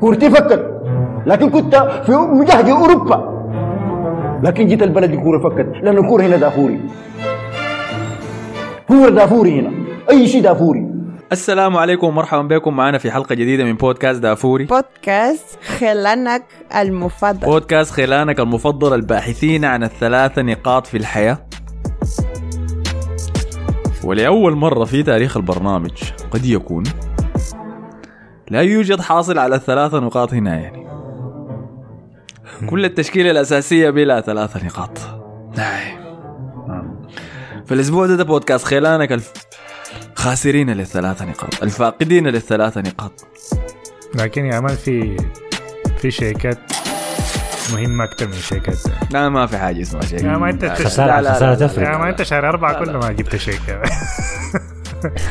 كورتي فكت لكن كنت في مجهد أوروبا. لكن جيت البلد الكوره فكت لأن الكورة هنا دافوري. كوره دافوري هنا. أي شيء دافوري. السلام عليكم ومرحبا بكم. معنا في حلقة جديدة من بودكاست دافوري. بودكاست خلانك المفضل. بودكاست خلانك المفضل الباحثين عن الثلاث نقاط في الحياة. ولأول مرة في تاريخ البرنامج قد يكون لا يوجد حاصل على الثلاث نقاط هنا يعني. كل التشكيلة الأساسية بلا ثلاث نقاط. نعم. في الأسبوع ده, ده بودكاست خلانك الف... خاسرين للثلاث نقاط الفاقدين للثلاث نقاط. لكن يا مان في في شركات مهمة أكثر من شركات لا ما في حاجة اسمها شيء. يا ما أنت خسارة خسارة تفرق. ما أنت شهر أربعة كله ما جبت شركة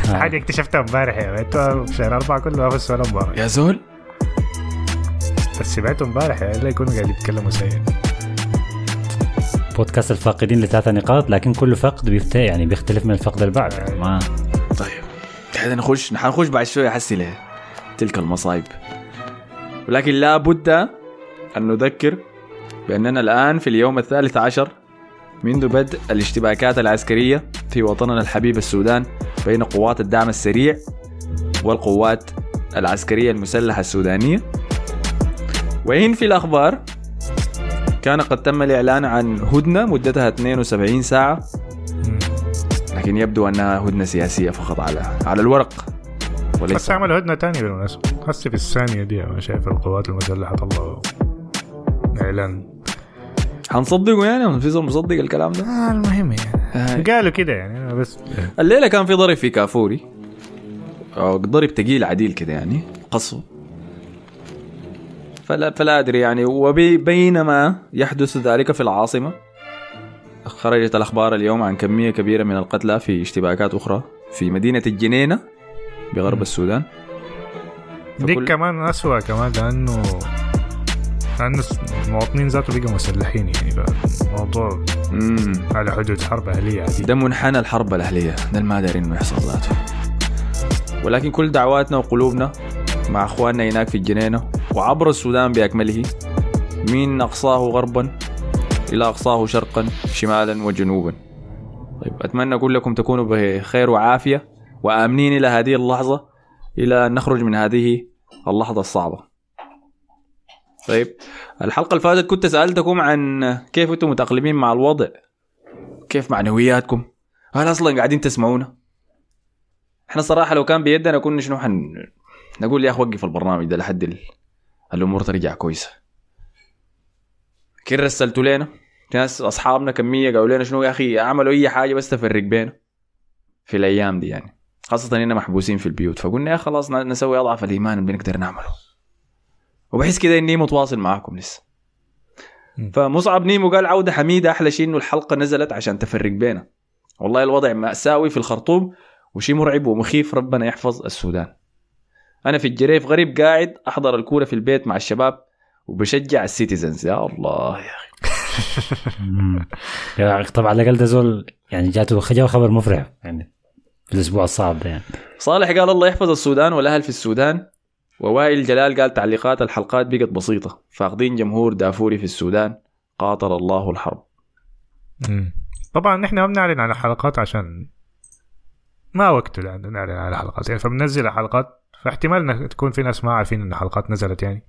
حاجة اكتشفتها امبارح يا مان أنت شهر أربعة كله ما فزت ولا مباراة. يا زول. بس سمعته امبارح يا إلا يكونوا قاعدين يتكلموا سيء بودكاست الفاقدين لثلاث نقاط لكن كل فقد بيفت يعني بيختلف من الفقد اللي بعده ما. طيب. قاعد نخش حنخش بعد شوية حسي له تلك المصايب. ولكن لا بد أن نذكر بأننا الآن في اليوم الثالث عشر منذ بدء الاشتباكات العسكرية في وطننا الحبيب السودان بين قوات الدعم السريع والقوات العسكرية المسلحة السودانية. وإن في الأخبار كان قد تم الإعلان عن هدنة مدتها 72 ساعة لكن يبدو أنها هدنة سياسية فقط على على الورق وليس. عملوا هدنة تانية بالمناسبة. هسه في الثانية دي أنا شايف القوات المسلحة طلعوا إعلان حنصدقوا يعني؟ في زول مصدق الكلام ده؟ آه المهم يعني. آه. قالوا كده يعني بس. الليلة كان في ضرب في كافوري. ضرب تقيل عديل كده يعني قصف فلا فلا أدري يعني. وبينما يحدث ذلك في العاصمة خرجت الأخبار اليوم عن كمية كبيرة من القتلى في اشتباكات أخرى في مدينة الجنينة بغرب السودان. دي كمان أسوأ كمان لأنه لأنه المواطنين ذاته بقوا مسلحين يعني الموضوع. على حدود حرب أهلية عادي ده منحنى الحرب الأهلية ده ما دارين إنه يحصل ذاته. ولكن كل دعواتنا وقلوبنا مع أخواننا هناك في الجنينة وعبر السودان بأكمله من أقصاه غربا إلى أقصاه شرقا شمالا وجنوبا. طيب أتمنى كلكم تكونوا بخير وعافية وآمنين إلى هذه اللحظة إلى أن نخرج من هذه اللحظة الصعبة. طيب الحلقة اللي فاتت كنت سألتكم عن كيف أنتم متأقلمين مع الوضع. كيف معنوياتكم؟ هل أصلا قاعدين تسمعونا؟ إحنا صراحة لو كان بيدنا كنا شنو حن نقول يا أخي وقف البرنامج ده لحد ال... الأمور ترجع كويسة. كيف رسلتوا لنا. ناس أصحابنا كمية قالوا لنا شنو يا أخي اعملوا أي حاجة بس تفرق بينا في الأيام دي يعني. خاصة إننا محبوسين في البيوت. فقلنا يا خلاص نسوي أضعف الإيمان اللي بنقدر نعمله. وبحس كده اني متواصل معاكم لسه. فمصعب نيمو قال عودة حميدة أحلى شيء إنه الحلقة نزلت عشان تفرق بينا والله الوضع مأساوي في الخرطوم وشيء مرعب ومخيف ربنا يحفظ السودان. أنا في الجريف غرب قاعد أحضر الكورة في البيت مع الشباب وبشجع السيتيزنز. يا الله يا مم. يا أخي طبعا على الأقل ده زول يعني جاته جاته خبر مفرح يعني في الأسبوع الصعب ده يعني. صالح قال الله يحفظ السودان والأهل في السودان. ووائل جلال قال تعليقات الحلقات بقت بسيطة. فاقدين جمهور دافوري في السودان. قاتل الله الحرب. مم. طبعا إحنا ما بنعلن على حلقات عشان ما وقته لأن نعلن على حلقات. يعني فبننزل حلقات. فاحتمال إن تكون في ناس ما عارفين إن حلقات نزلت يعني.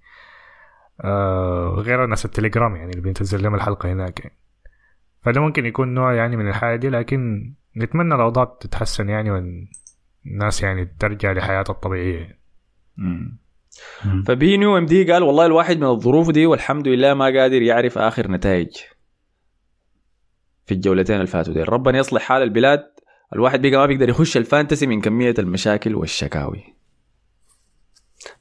آه غير الناس التليجرام يعني اللي بينزل لهم الحلقة هناك يعني. فده ممكن يكون نوع يعني من الحاجة دي لكن نتمنى الأوضاع تتحسن يعني والناس يعني ترجع لحياتها الطبيعية. مم. فبينيو إم دي قال والله الواحد من الظروف دي والحمد لله ما قادر يعرف آخر نتائج في الجولتين اللي فاتوا دي. ربنا يصلح حال البلاد. الواحد بقى ما بيقدر يخش الفانتسي من كمية المشاكل والشكاوي.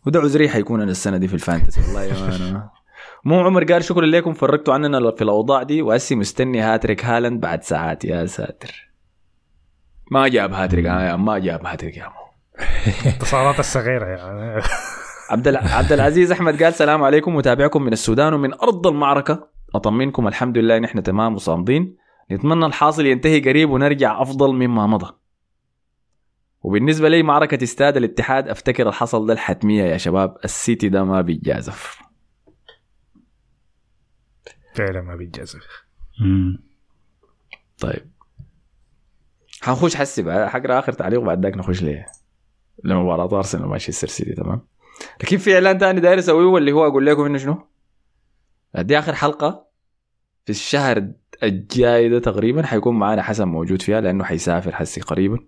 وده عذري حيكون أنا السنة دي في الفانتسي. والله يا مو عمر قال شكرا لكم. فرقتوا عننا في الأوضاع دي. وهسي مستني هاتريك هالاند بعد ساعات. يا ساتر. ما جاب هاتريك. آه، ما جاب هاتريك يا مو الانتصارات الصغيرة يعني. عبد عبد العزيز أحمد قال السلام عليكم متابعكم من السودان ومن أرض المعركة. اطمنكم الحمد لله نحن تمام وصامدين. نتمنى الحاصل ينتهي قريب ونرجع أفضل مما مضى. وبالنسبة لي معركة استاد الاتحاد أفتكر الحصل ده الحتمية يا شباب. السيتي ده ما بيتجازف. فعلا ما بيتجازف. طيب. حنخش حسي بقى. حقرا آخر تعليق بعد ذاك نخش ليه؟ لمباراة أرسنال ومانشستر سيتي تمام؟ لكن في إعلان ثاني داير أسويه واللي هو أقول لكم إنه شنو؟ دي آخر حلقة في الشهر الجاي ده تقريبا حيكون معانا حسن موجود فيها لأنه حيسافر حسي قريبا.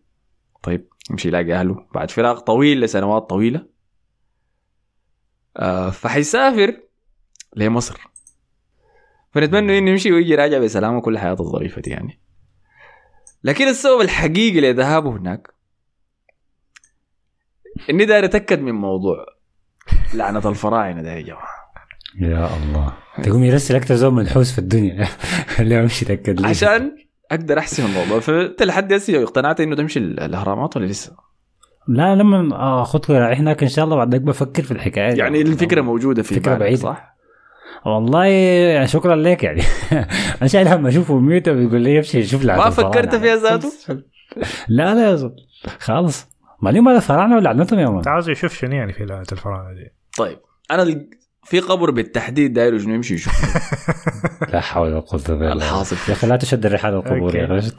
طيب يمشي يلاقي أهله بعد فراق طويل لسنوات طويلة. آه فحيسافر لمصر. فنتمنى إنه يمشي ويجي راجع بسلامه كل حياته الظريفة دي يعني. لكن السبب الحقيقي لذهابه هناك إني داير أتأكد من موضوع لعنة الفراعنة ده يا جماعة يا الله تقوم يرسل أكثر زول منحوس في الدنيا اللي امشي تاكد لي عشان أقدر احسم الموضوع فانت لحد هسه اقتنعت إنه تمشي ال- الأهرامات ولا لسه؟ لا لما اخذ هناك إن شاء الله بعد بفكر في الحكاية. يعني الفكرة موجودة في فكرة بالك، بعيدة. صح؟ والله يعني شكرا لك يعني أنا شايل هم أشوفه ميوت بيقول لي يمشي يشوف لعنة ما. فكرت فيها ذاته؟ لا لا يا زول خالص ما اليوم هذا الفراعنه ولا لعنتهم يا مان عاوز يشوف شنو يعني في لعنه الفراعنه دي طيب أنا في قبر بالتحديد داير إنه يمشي يشوف. لا حول ولا قوة إلا بالله. الحاصل. يا أخي لا تشد الرحال القبور يا أخي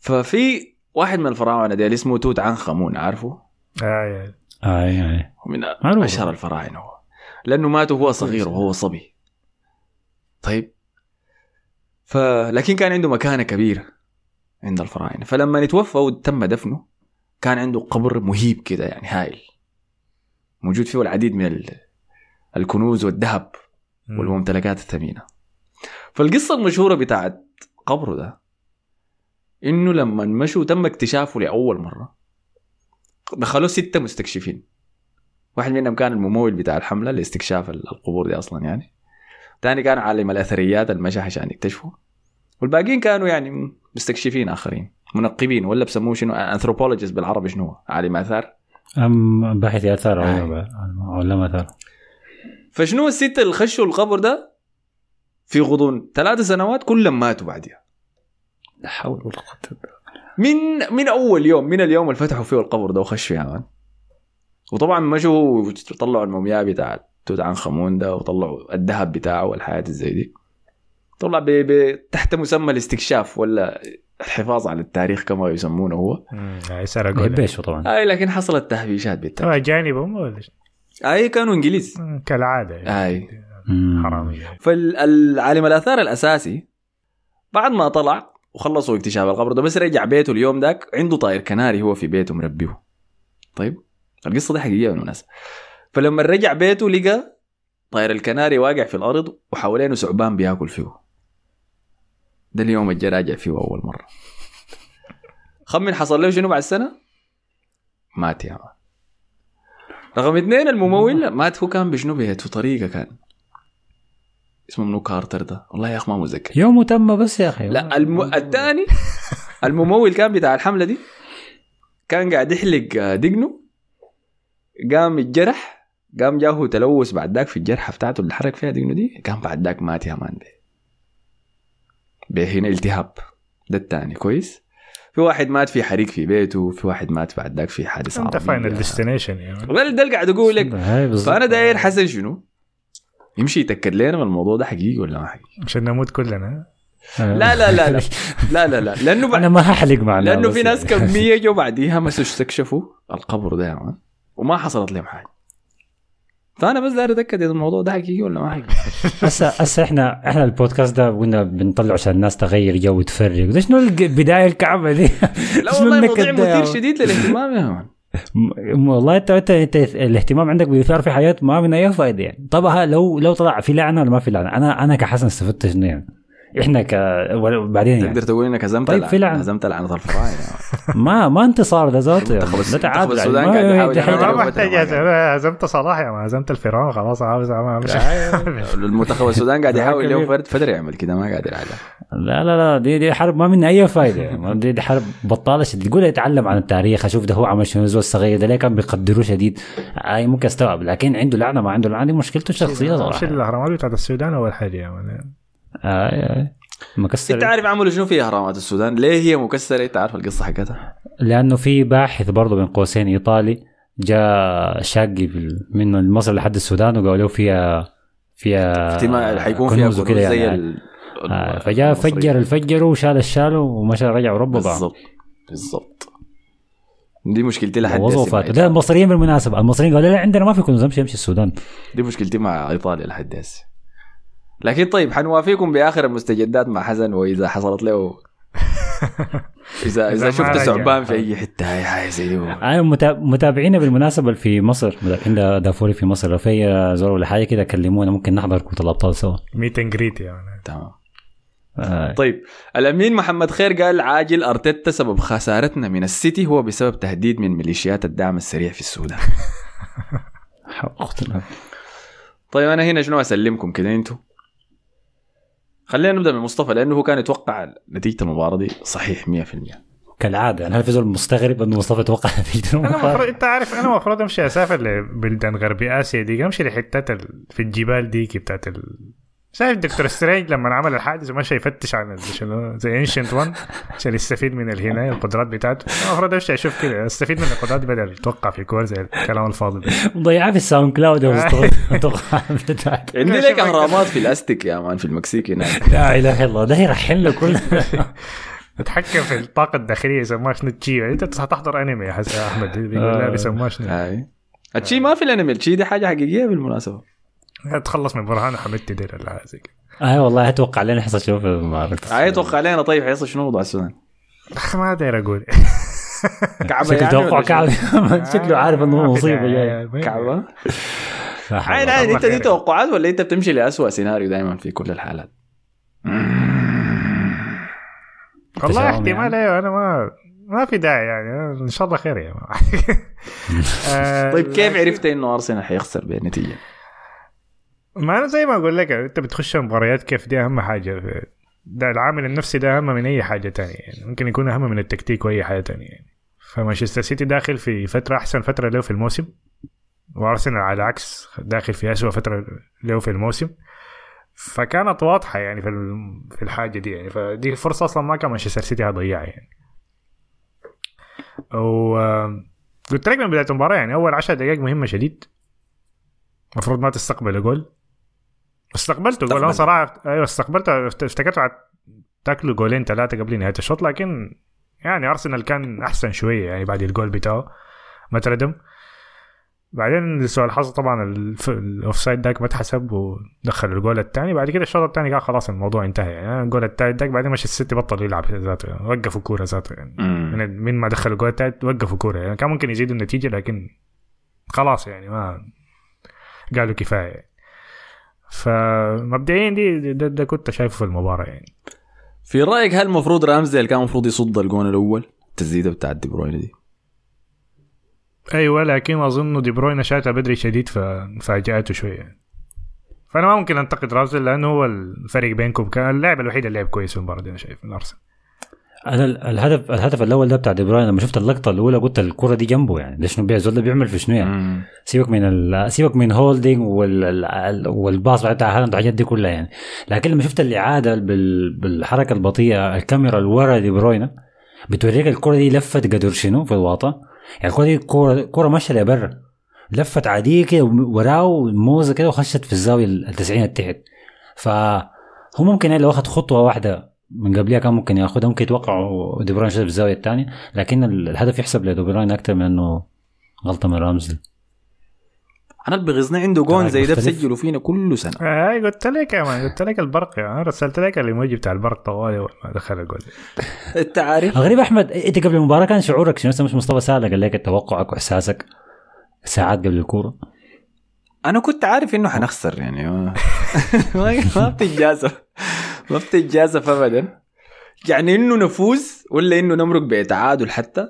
ففي واحد من الفراعنة دي اسمه توت عنخ آمون عارفه؟ آه اي اي من. أشهر الفراعنة هو. لأنه مات وهو صغير وهو صبي. طيب. ف لكن كان عنده مكانة كبيرة. عند الفراعنة. فلما يتوفى وتم دفنه كان عنده قبر مهيب كده يعني هائل موجود فيه العديد من ال... الكنوز والذهب والممتلكات الثمينة. فالقصة المشهورة بتاعت قبره ده إنه لما مشوا تم اكتشافه لأول مرة. دخلوا ستة مستكشفين. واحد منهم كان الممول بتاع الحملة لاستكشاف القبور دي أصلا يعني. ثاني كان عالم الأثريات المشى عشان يكتشفوا والباقيين كانوا يعني مستكشفين آخرين منقبين ولا بسموه شنو anthropologist بالعربي شنو هو؟ عالم آثار؟ أم باحث آثار. أو علم آثار. فشنو الستة اللي خشوا القبر ده في غضون؟ ثلاث سنوات كلهم ماتوا بعدها لا حول ولا قوة إلا بالله. من من أول يوم من اليوم اللي فتحوا فيه القبر ده وخشوا يا مان وطبعا مشوا طلعوا المومياء بتاع توت عنخ آمون ده وطلعوا الذهب بتاعه والحاجات زي دي. طلع ب... ب... تحت مسمى الاستكشاف ولا الحفاظ على التاريخ كما يسمونه هو. هاي سرقوا بيشو طبعا. أي لكن حصلت تهبيشات بالتالي آه، اجانب هم ولا؟ أي كانوا إنجليز. كالعادة يعني. أي. حرامية. فالعالم الآثار الأساسي بعد ما طلع وخلصوا اكتشاف القبر ده بس رجع بيته اليوم ذاك عنده طائر كناري هو في بيته مربيه. طيب القصة دي حقيقية بالمناسبه فلما رجع بيته لقى طائر الكناري واقع في الأرض وحوالينه ثعبان بياكل فيه. ده اليوم اللي راجع فيه أول مرة. خمن حصل له شنو بعد سنة؟ مات يا مان رقم اثنين الممول. مات هو كان بشنو بيته طريقة كان. اسمه منو؟ كارتر ده. والله يا اخ ما متذكر. يوم تم بس يا أخي. لا الم... الثاني الممول كان بتاع الحملة دي كان قاعد يحلق آه، دقنه قام الجرح قام جاهو تلوث بعد ذاك في الجرحة بتاعته اللي حرك فيها دقنه دي قام بعد ذاك مات يا مان ده. هنا التهاب. ده الثاني كويس؟ في واحد مات في حريق في بيته في واحد مات بعد ذاك في حادث أنت عربية. فاينل ديستنيشن يعني. ده اللي قاعد أقول لك. فأنا داير حسن شنو؟ يمشي يتأكد لنا من الموضوع ده حقيقي ولا ما حقيقي. عشان نموت كلنا. لا لا لا لا. لا لا لا. لأنه أنا ما هحلق معنا لأنه في ناس. كمية جو بعديها مسوا استكشفوا القبر ده يا مان وما حصلت لهم حاجة. فأنا بس داير أتأكد إذا الموضوع ده حقيقي ولا ما حقيقي. هسه هسه إحنا إحنا البودكاست ده قلنا بنطلع عشان الناس تغير جو وتفرق. ده شنو البدايه الكعبة دي؟ لا والله النكد موضوع ده يا مثير؟ شديد للاهتمام يا مان والله انت انت, أنت الاهتمام عندك باثار في حياة ما من أي فائده يعني. طبعا لو لو طلع في لعنة ولا ما في لعنة؟ أنا أنا كحسن استفدت شنو يعني؟ إحنا ك وبعدين يعني تقدر تقول إنك هزمت طيب، في لعنة. هزمت لعنه الفراعنه مان. ما ما انتصار ده ذاته يعني. ده تعادل يعني. السودان قاعد يحاول ما محتاج معينة. أنا هزمت صلاح يا ما هزمت الفيران خلاص عاوز امشي المنتخب السودان قاعد يحاول. اليوم فرد فدر يعمل كده ما قادر على لا لا لا دي دي حرب ما منها أي فائده يعني. دي, دي حرب بطالة شديد يقول يتعلم عن التاريخ أشوف ده هو عمل شنو زول الصغير ده ليه كان بيقدروه شديد أي ممكن استوعب لكن عنده لعنة ما عنده لعنة دي مشكلته الشخصية مش صراحة الأهرامات بتاعت السودان أول حاجة يا مان آي آي. مكسر انت عارف عملوا شنو في اهرامات السودان؟ ليه هي مكسرة؟ انت عارف القصة حقتها؟ لأنه في باحث برضه بين قوسين إيطالي جاء شاقي من مصر لحد السودان وقالوا له فيها فيها احتمال حيكون فيها كنوز كنوز وكده زي يعني. ال- آه، فجاء. فجر الفجر وشال الشال ومشى رجع بعض بالضبط بالضبط دي مشكلتي لحد وفاتوا ده المصريين بالمناسبة المصريين قالوا لا عندنا ما في كنوز امشي امشي السودان دي مشكلتي مع إيطاليا لحد هسه لكن طيب حنوافيكم بآخر المستجدات مع حسن وإذا حصلت له اذا إذا إذا شفت. ثعبان في أي حتة هاي حاجة زي أنا متا- متابعينا بالمناسبة اللي في مصر متابعين دا- دافوري في مصر. لو في زور ولا حاجة كده كلمونا ممكن نحضر كره الأبطال سوا. meet and greet يعني. تمام. آه، طيب الأمين محمد خير قال عاجل أرتيتا سبب خسارتنا من السيتي هو بسبب تهديد من ميليشيات الدعم السريع في السودان. طيب أنا هنا شنو أسلمكم كده أنتوا؟ خلينا نبدأ من مصطفى لأنه هو كان يتوقع نتيجة المباراة دي صحيح 100% كالعادة يعني هل في زول مستغرب إنه مصطفى توقع نتيجة أنا المباراة؟ المفروض أنت عارف أنا المفروض أمشي أسافر لبلدان غربي آسيا دي أمشي لحتات ال... في الجبال ديك بتاعت ال... شايف دكتور سترينج لما عمل الحادث ومشى يفتش عن شنو زي Ancient One عشان يستفيد من الهنايه القدرات بتاعته. المفروض امشي أشوف كده؟ استفيد من القدرات بدل أتوقع في كور زي الكلام الفاضي ده. مضيعاه في الساوند كلاود التوقع بتاعك عندي لك أهرامات في الأستيك يا مان في المكسيك هناك لا إله إلا الله ده يرحل له كل اتحكم في الطاقة الداخلية يسموها شنو؟ تشي. إنت هتحضر انمي يا أحمد. بيقول لا بيسموها شنو؟ هاي الشي ما في الأنمي الشي دي حاجة حقيقية بالمناسبة. تخلص من برهان حمدتي دي ولا زي كده اي والله أتوقع لنا حصل شنو في المعركه هاي توقع علينا طيب حيصل شنو وضع السودان؟ ما داير أقول. كعبة شكله يعني توقع ولا شنو؟ كعب شكله عارف إنه مصيبة جاية كعبة؟ عادي عادي. أنت دي. توقعات ولا أنت بتمشي لأسوأ سيناريو دائما في كل الحالات؟ والله احتمال يعني. أيوه أنا ما ما في داعي يعني. إن شاء الله خير يا مان. آه، طيب كيف عرفت إنه أرسنال حيخسر بالنتيجه؟ ما أنا زي ما أقول لك أنت بتخش مباريات كيف دي أهم حاجة. ده العامل النفسي ده أهم من أي حاجة تانية يعني. ممكن يكون أهم من التكتيك وأي حاجة تانية يعني. فمانشستر سيتي داخل في فترة أحسن فترة له في الموسم. وأرسنال على العكس داخل في اسوء فترة له في الموسم. فكانت واضحة يعني في في الحاجة دي يعني. فدي فرصة أصلا ما كان مانشستر سيتي هيضيعها يعني. و قلت لك من بداية المباراة يعني أول 10 دقائق مهمة شديد. المفروض ما تستقبل جول. استقبلته جول أنا. صراحة أيوه استقبلت افتكرت بعد تاكلوا جولين ثلاثة قبل نهاية الشوط لكن يعني أرسنال كان أحسن شوية يعني بعد الجول بتاعه ما اتردم. بعدين سوء الحظ طبعا ال offside داك ما اتحسب ودخل الجول الثاني بعد كده الشوط الثاني قال خلاص الموضوع انتهى. يعني الجول الثالث داك بعدين مش السيتي بطل يلعب ذاته يعني وقفوا كورة ذاته. يعني من من ما دخلوا الجول الثالث وقفوا كورة. يعني كان ممكن يزيدوا النتيجة لكن خلاص يعني ما قالوا كفاية. فمبدئيا دي ده, ده كنت شايفه في المباراة يعني. في رأيك هل المفروض رامزديل كان المفروض يصد الجون الأول؟ التسديدة بتاعت دي بروين دي. أيوه لكن أظن دي بروين شاتها بدري شديد ففاجاته شوية. فأنا ما ممكن أنتقد رامزديل لأنه هو الفرق بينكم كان اللاعب الوحيد اللي لعب كويس في المباراة دي أنا شايف من أرسنال. أنا ال- الهدف الهدف الأول ده بتاع دي بروين لما شفت اللقطة الأولى قلت الكرة دي جنبه يعني ده شنو بيعزل ده بيعمل في شنو يعني؟ سيبك من ال... سيبك من هولدنج وال... ال- والباص بتاع هالاند والحاجات دي كلها يعني. لكن لما شفت الإعادة بال... بالحركة البطيئة الكاميرا اللي ورا دي بروين بتوريك الكرة دي لفت قدر شنو في الواطه يعني الكرة دي كره كره ماشية لبرا لفت عاديه كده وراه موزة كده وخشت في الزاوية ال 90 التحت. فهو ممكن يعني لو أخذ خطوة واحدة من قبلها كان ممكن ياخذها ممكن يتوقعوا دي بروين في الزاوية الثانية لكن ال- الهدف يحسب لدي بروين أكثر من إنه غلطة من رامزل. أنا اللي بغزني عنده جون زي ده. بسجلوا فينا كل سنة. اي قلت لك يا مان قلت لك البرق يا مان رسلت لك الايموجي بتاع البرق طوالي ما دخل الجول. انت عارف الغريب أحمد أنت قبل المباراة كان شعورك شنو؟ مش مصطفى سالك قال لك توقعك وإحساسك ساعات قبل الكورة؟ أنا كنت عارف إنه حنخسر يعني. ما ما ما بتتجازف ما بتتجازف ابدا يعني إنه نفوز ولا إنه نمرق بتعادل حتى؟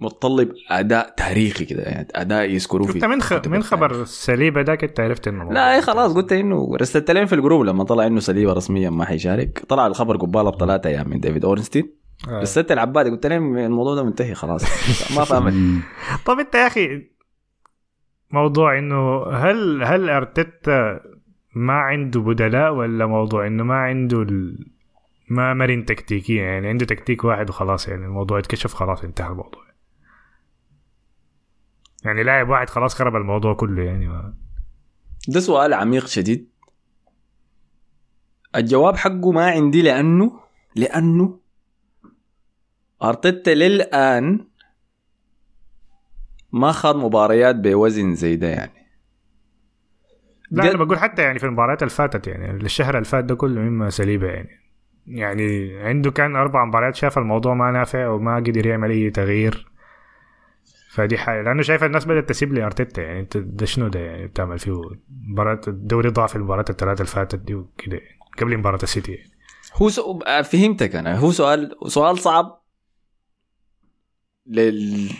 متطلب أداء تاريخي كده يعني أداء يذكروه انت من خ... من. خبر السليبه ذاك انت عرفت إنه لا اي خلاص قلت إنه رسلت لينا في الجروب لما طلع إنه سليبة رسميا ما حيشارك. طلع الخبر قبالة بثلاثة أيام من ديفيد أورنستين. آه. رسلت العبادي قلت لهم الموضوع ده منتهي خلاص. ما امل طب أنت يا أخي موضوع إنه هل هل أرتيتا ما عنده بدلاء ولا موضوع إنه ما عنده ال... ما مرن تكتيكيا يعني عنده تكتيك واحد وخلاص يعني الموضوع اتكشف خلاص انتهى الموضوع يعني لاعب واحد خلاص خرب الموضوع كله يعني ما. ده سؤال عميق شديد الجواب حقه ما عندي لأنه لأنه أرتيتا للآن ما خاض مباريات بوزن زي ده يعني لا أنا بقول حتى يعني في المباريات اللي فاتت يعني الشهر اللي فات ده كله مما سليبة يعني. يعني عنده كان أربع مباريات شاف الموضوع ما نافع وما قدر يعمل أي تغيير. فدي حاجة لأنه شايف الناس بدأت تسيب لي ارتيتا يعني. أنت ده شنو ده يعني بتعمل فيه؟ مباراة الدوري ضاع في المباريات الثلاثة اللي فاتت دي وكده يعني. قبل مباراة السيتي يعني. هو سو... آه، فهمتك أنا. هو سؤال سؤال صعب. لل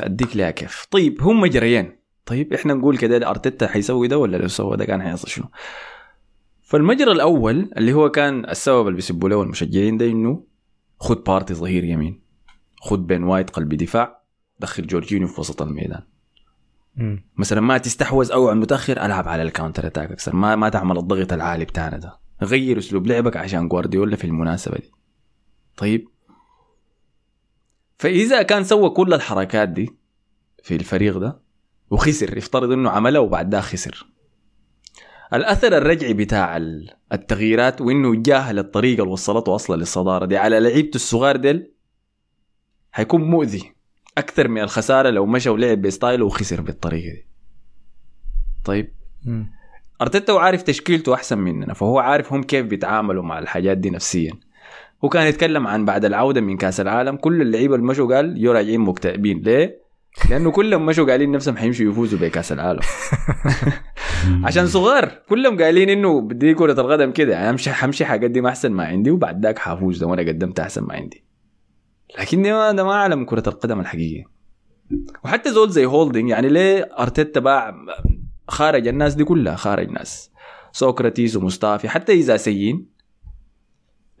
أديك ليها كيف. طيب همم جريان طيب إحنا نقول كده ارتيتا حيسوي ده ولا لو سوى ده كان حيحصل شنو؟ فالمجرى الأول اللي هو كان السبب اللي بيسبوا له المشجعين ده إنه خد بارتي ظهير يمين خد بين وايت قلب دفاع دخل جورجينيو في وسط الميدان. مم. مثلا ما تستحوذ أو على المتاخر ألعب على ال counter attack أكثر ما ما تعمل الضغط العالي بتاعنا ده. غير أسلوب لعبك عشان جوارديولا في المناسبة دي. طيب. فإذا كان سوى كل الحركات دي في الفريق ده وخسر يفترض إنه عملها وبعد ده خسر. الأثر الرجعي بتاع ال- التغييرات وإنه جاهل الطريقة اللي وصلته أصلا للصدارة دي. على لعيبته الصغار ديل حيكون مؤذي أكثر من الخسارة لو مشى ولعب بستايله وخسر بالطريقة دي. طيب. أرتيتا هو عارف تشكيلته أحسن مننا فهو عارف هم كيف بيتعاملوا مع الحاجات دي نفسيا. هو كان يتكلم عن بعد العودة من كأس العالم كل اللعيبة اللي مشوا قال جو راجعين مكتئبين. ليه؟ لأنه كلهم مشوا قايلين نفسهم حيمشوا يفوزوا بكأس العالم. عشان صغار كلهم قايلين إنه بدي كرة القدم كده. يعني امشي حمشي حقدم أحسن ما عندي وبعد ذاك حافوز لو أنا قدمت أحسن ما عندي. لكن ده ما ده ما عالم كرة القدم الحقيقية. وحتى زول زي هولدنج يعني ليه أرتيتا باع خارج الناس دي كلها؟ خارج ناس سوكراتيس ومصطفى حتى إذا سيين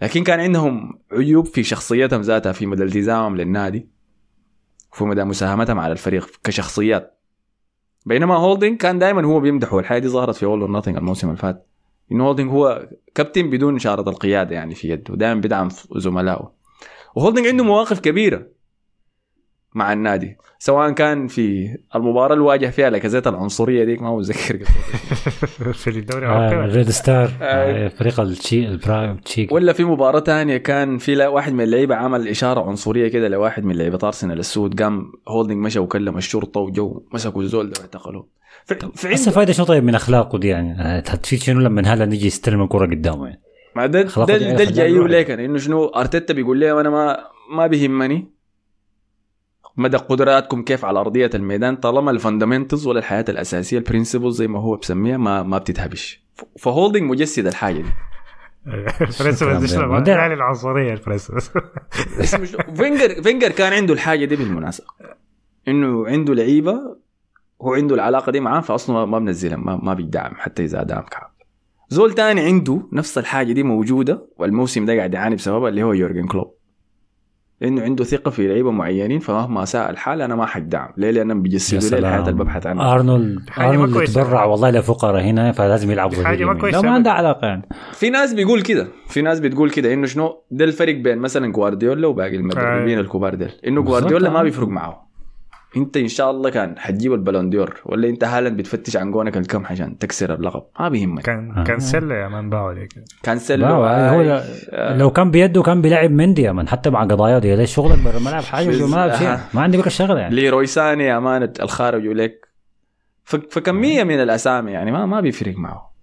لكن كان عندهم عيوب في شخصيتهم ذاتها في مدى التزامهم للنادي. وفي مدى مساهمتهم على الفريق كشخصيات. بينما هولدنج كان دائما هو بيمدحه. والحاجة دي ظهرت في اول اور الموسم اللي فات. إنه هولدنج هو كابتن بدون شارة القيادة يعني في يده. دائما بيدعم زملائه. وهولدنج عنده مواقف كبيرة. مع النادي. سواء كان في المباراة اللي واجه فيها لاكازيت العنصرية ديك ما متذكر في الدوري آه، العربي ريد ستار آه. آه، فريق التشي البرايم تشيك. ولا في مباراة تانية كان في لا- واحد من اللعيبة عمل إشارة عنصرية كده لواحد من لعيبة أرسنال السود قام هولدنج مشى وكلم الشرطة وجو مسكوا الزول ده واعتقلوه. في, هسه عنده فايدة شنو طيب من أخلاقه دي يعني؟ هتفيد شنو لما هلا نيجي يستلم الكرة قدامه يعني؟ ما ده ده, ده خلاه الجاي يروح. ليك إنه شنو؟ أرتيتا بيقول لي أنا ما ما بيهمني. مدى قدراتكم كيف على أرضية الميدان طالما الفاندمنتلز ولا الحياة الأساسية البرنسبلز زي ما هو بسميها ما ما بتتهبش. فهولدنج مجسد الحاجة دي. ما ده- يعني العنصرية شنو؟ فينجر فينجر كان عنده الحاجة دي بالمناسبة. إنه عنده لعيبة هو عنده العلاقة دي معاه فاصلا ما- ما بنزلهم ما, ما بيدعم حتى إذا دعم كعب. زول تاني عنده نفس الحاجة دي موجودة والموسم ده قاعد يعاني بسببها اللي هو يورجن كلوب إنه عنده ثقة في لعيبة معينين فمهما ساء الحال أنا ما حدعم ليه لانهم بيجسدوا لي. الحياة اللي ببحث عنها أرنولد أرنولد. يتبرع والله لفقراء هنا فلازم يلعب ظهير حاجة ما لا ما. عندها علاقه يعني في ناس بيقول كده في ناس بتقول كده إنه شنو ده الفرق بين مثلا جوارديولا وباقي المدربين. الكبار ديل إنه جوارديولا ما آه. بيفرق معه انت ان شاء الله كان حتجيب البالون ديور ولا انت هالاند بتفتش عن جونك الكم عشان تكسر اللقب؟ ما بيهمك. كان آه. كان سلة يا مان باعوا عليك. كانسل لا، هو لو كان بيده كان بيلعب مندي يا من حتى مع قضايا دي. ليش شغلك برا الملعب حاجة وجوا الملعب شيء. ما عندي بك الشغله يعني. ليروي ساني امانه الخارج ولك ف- فكمية من الأسامي يعني ما ما بيفرق معه.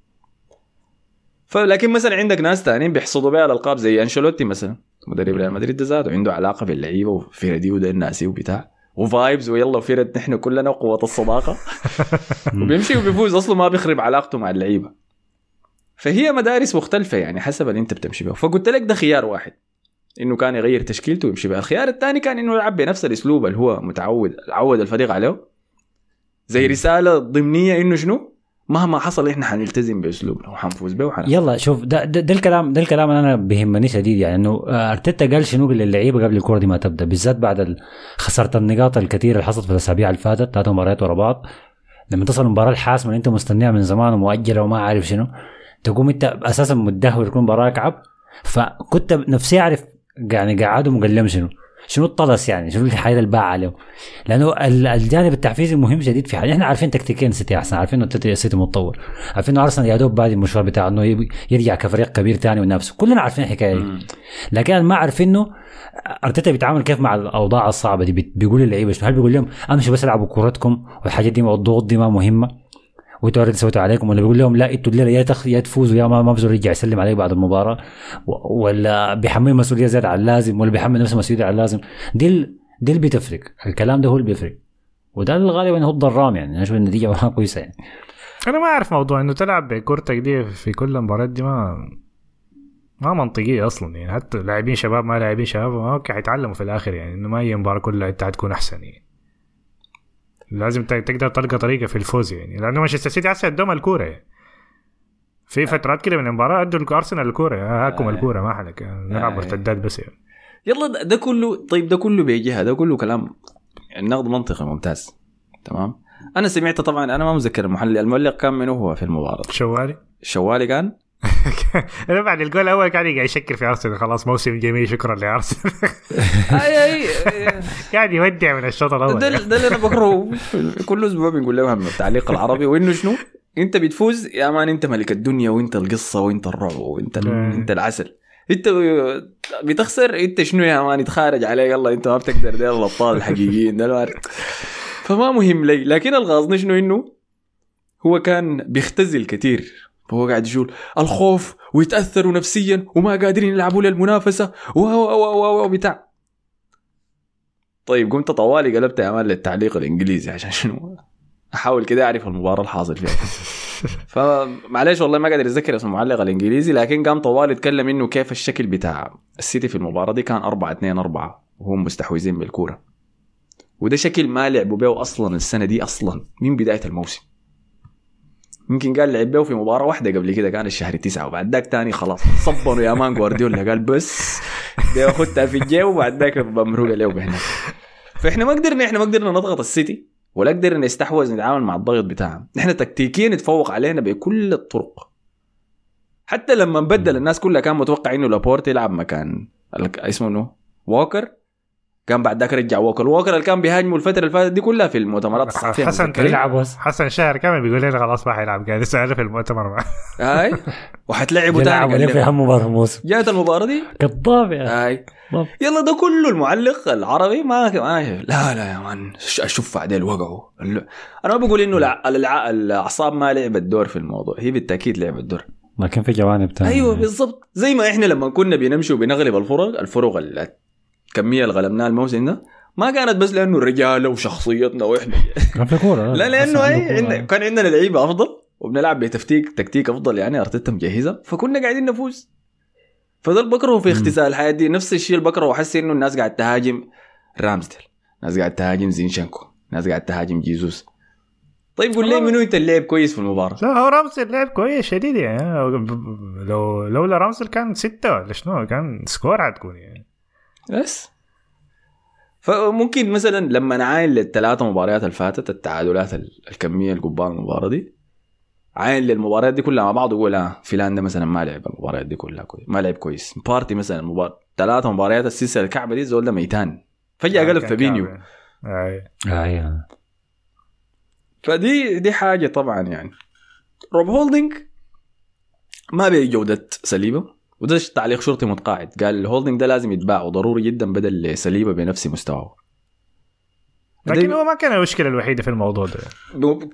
فلكن مثلا عندك ناس تانيين بيحصدوا بها الألقاب زي أنشيلوتي مثلا مدرب ريال مدريد ده ذاته عنده علاقة باللعيبة وفردي وده الناسي وبتاع. وفايبز ويلا فرد نحن كلنا وقوة الصداقة. وبيمشي وبيفوز أصلا ما بيخرب علاقته مع اللعيبة. فهي مدارس مختلفة يعني حسب اللي أنت بتمشي بها فقلت لك ده خيار واحد. إنه كان يغير تشكيلته ويمشي بها الخيار الثاني كان إنه يلعب بنفس الأسلوب اللي هو متعود عود الفريق عليه. زي رسالة ضمنية إنه شنو؟ مهما حصل إحنا حنلتزم باسلوبنا وحنفوز به وحن يلا شوف ده, ده, ده الكلام ده الكلام أنا بيهمني شديد يعني إنه آه، أرتيتا قال شنو للعيبة قبل الكوره دي ما تبدأ بالذات بعد خسارة النقاط الكثيرة اللي حصلت في الأسابيع اللي فاتت ثلاث مباريات ورا بعض. لما تصل المباراه الحاسمه اللي أنت مستنيها من زمان ومؤجلة وما عارف شنو تقوم أنت أساسا متدهور تكون مباراة كعب. فكنت نفسي أعرف يعني قاعد ومقلم شنو. شنو الطلس يعني؟ شنو اللي باع عليه لأنه ال- الجانب التحفيزي مهم شديد في حاجة إحنا عارفين تكتيكيا سيتي أحسن عارفين إنه سيتي متطور عارفين إنه أرسنال يا دوب بادي المشوار بتاعه إنه يرجع كفريق كبير تاني وينافسه كلنا عارفين الحكاية دي. لكن ما عارفين إنه أرتيتا بيتعامل كيف مع الأوضاع الصعبة دي؟ بي- بيقول للعيبة شنو؟ هل بيقول لهم أمشوا بس العبوا كورتكم والحاجات دي والضغوط دي ما مهمة؟ وانتوا already سويتوا عليكم ولا بيقول لهم لا إنتوا الليلة يا تخ... يا تفوزوا يا ما ما يرجع يسلم عليك بعد المباراة. ولا بيحمل مسؤولية زيادة على اللازم ولا بيحمل نفسه مسؤولية على اللازم. دي ال... دي اللي بتفرق. الكلام ده هو اللي بيفرق. وده اللي غالبا هو الضرام يعني أنا أشوف النتيجة كويسة يعني. أنا ما أعرف موضوع إنه تلعب بكورتك دي في كل المباريات دي ما ما منطقية أصلا يعني. حتى لاعبين شباب ما لاعبين شباب أوكي حيتعلموا في الآخر يعني إنه ما أي مباراة كلها انت حتكون أحسن يعني. لازم تقدر تلقى طريقة في الفوز يعني. لأنه مانشستر سيتي هسه ادوهم الكورة. يعني. في فترات كده من المباراة ادوا أرسنال الكورة. هاكم الكورة ما حلك. نلعب آه. مرتدات بس يعني. يلا ده, كله طيب ده كله بيجيها ده كله كلام. النقد منطقي ممتاز. تمام؟ أنا سمعت طبعا أنا ما متذكر المحلل المعلق كان منه هو في المباراة؟ شوالي الشوالي كان؟ أنا بعد الجول الأول قاعد يشكر في أرسنال. خلاص موسم جميل شكرا لأرسنال. أي أي قاعد يودع من الشوط الأول. ده, اللي أنا بكرهه كل أسبوع بنقول لهم التعليق العربي وإنه شنو؟ أنت بتفوز يا مان أنت ملك الدنيا وأنت القصة وأنت الرعب وأنت مم. انت العسل. أنت بتخسر أنت شنو يا مان؟ يتخارج عليك يلا أنت ما بتقدر ده الأبطال الحقيقيين ده. فما مهم لي. لكن الغاظني شنو إنه؟ هو كان بيختزل كثير فهو قاعد يقول الخوف ويتأثروا نفسيا وما قادرين يلعبوا للمنافسة. و و و و- و بتاع. طيب قمت طوالي قلبت يا مان للتعليق الإنجليزي عشان شنو؟ أحاول كده أعرف المباراة الحاصل فيها. فمعليش والله ما قادر أتذكر اسم المعلق الإنجليزي لكن قام طوال يتكلم إنه كيف الشكل بتاع السيتي في المباراة دي كان 4 2 4 وهم مستحوذين بالكورة. وده شكل ما لعبوا به أصلا السنة دي أصلا من بداية الموسم. يمكن قال لعب في مباراة واحدة قبل كده كان الشهر التسعة وبعد ذاك تاني خلاص صبروا يا مان جوارديولا قال بس دي في الجيب وبعد ذاك بمرق له بهناك فإحنا ما قدرنا إحنا ما قدرنا نضغط السيتي ولا قدرنا نستحوذ نتعامل مع الضغط بتاعهم. إحنا تكتيكيا نتفوق علينا بكل الطرق. حتى لما نبدل الناس كلها كان متوقع إنه لابورت يلعب مكان اسمه إنه؟ ووكر كان بعد ذاك رجع ووكر. ووكر اللي كان بيهاجموا الفترة اللي فاتت دي كلها في المؤتمرات. الصحفيه حسن متذكرين؟ يلعب بس حسن شهر كامل بيقول لنا خلاص ما حيلعب قاعد يسأله في المؤتمر. معه هاي. وحتلعبوا يلعب تاني عليه قال في. اهم مباراة الموسم. جاءت المباراة دي؟ كذاب يا هاي. يلا ده كله المعلق العربي ما ما لا لا يا مان. ش- الشفع ديل وقعوا. أنا ما بقول إنه الع- الع- الأعصاب ما لعبت دور في الموضوع. هي بالتأكيد لعبت دور. لكن في جوانب تانية. أيوه بالضبط. زي ما إحنا لما كنا بنمشي وبنغلب الفرق الفرق ال- الكميه اللي غلبناها الموسم ده. ما كانت بس لأنه الرجاله وشخصيتنا وإحنا. كان في كورة لا لأنه بس عنده اي. عندنا كان عندنا لعيبة أفضل وبنلعب بتكتيك تكتيك أفضل يعني أرتيتا مجهزة فكنا قاعدين نفوز. فده اللي بكرهه في اختزال الحياة دي. نفس الشيء اللي بكرهه احس إنه الناس قاعد تهاجم رامزدل ناس قاعد تهاجم زينشانكو ناس قاعد تهاجم جيزوس. طيب قول لي منو أنت اللي لعب كويس في المباراة؟ لا هو رامزدل لعب كويس شديد يعني. لو لولا رامزدل كان ستة ولا شنو كان score حتكون يعني. بس. فممكن مثلا لما نعاين للثلاثة مباريات اللي فاتت التعادلات ال- الكمية اللي قبال المباراة دي عاين للمباريات دي كلها مع بعض ويقول آه فلان ده مثلا ما لعب المباريات دي كلها كويس ما لعب كويس. بارتي مثلا مبار... ثلاثة مباريات السلسلة الكعبة دي زول ده ميتان. فجأة قلب كان فابينيو. أيوه فدي دي حاجة طبعا يعني. روب هولدنج ما بجودة سليبه وده تعليق شرطي متقاعد. قال الهولدنج ده لازم يتباع وضروري جدا بدل لسليبه بنفس مستواه. لكن هو ما كان المشكلة الوحيدة في الموضوع ده.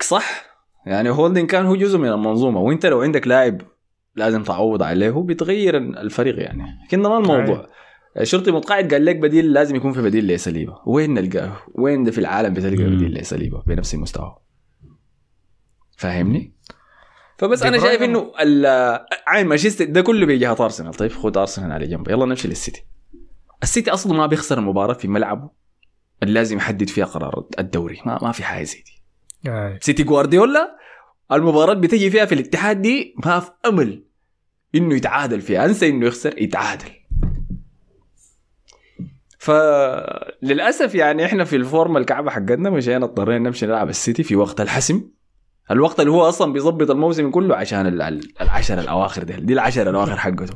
صح. يعني هولدنج كان هو جزء من المنظومة. وانت لو عندك لاعب لازم تعوض عليه بتغير الفريق يعني. لكن ما الموضوع. الشرطي متقاعد قال لك بديل لازم يكون في بديل لسليبة. وين نلقاه وين ده في العالم بتلقى. بديل لسليبة بنفس المستوى فاهمني؟ فبس أنا شايف إنه ال- عين مانشستر ده كله بيجهة أرسنال. طيب خد أرسنال على جنب. يلا نمشي للسيتي. السيتي أصلا ما بيخسر المباراه في ملعبه اللي لازم يحدد فيها قرار الدوري. ما, ما في حاجة زي دي. سيتي جوارديولا المباراة بتجي فيها في الاتحاد دي ما في أمل إنه يتعادل فيها. أنسى إنه يخسر يتعادل. فللاسف يعني إحنا في الفورمة الكعبة حقتنا مشينا اضطرينا نمشي نلعب السيتي في وقت الحسم. الوقت اللي هو أصلا بيظبط الموسم كله عشان ال- ال- العشر الأواخر دي دي العشر الأواخر حقته.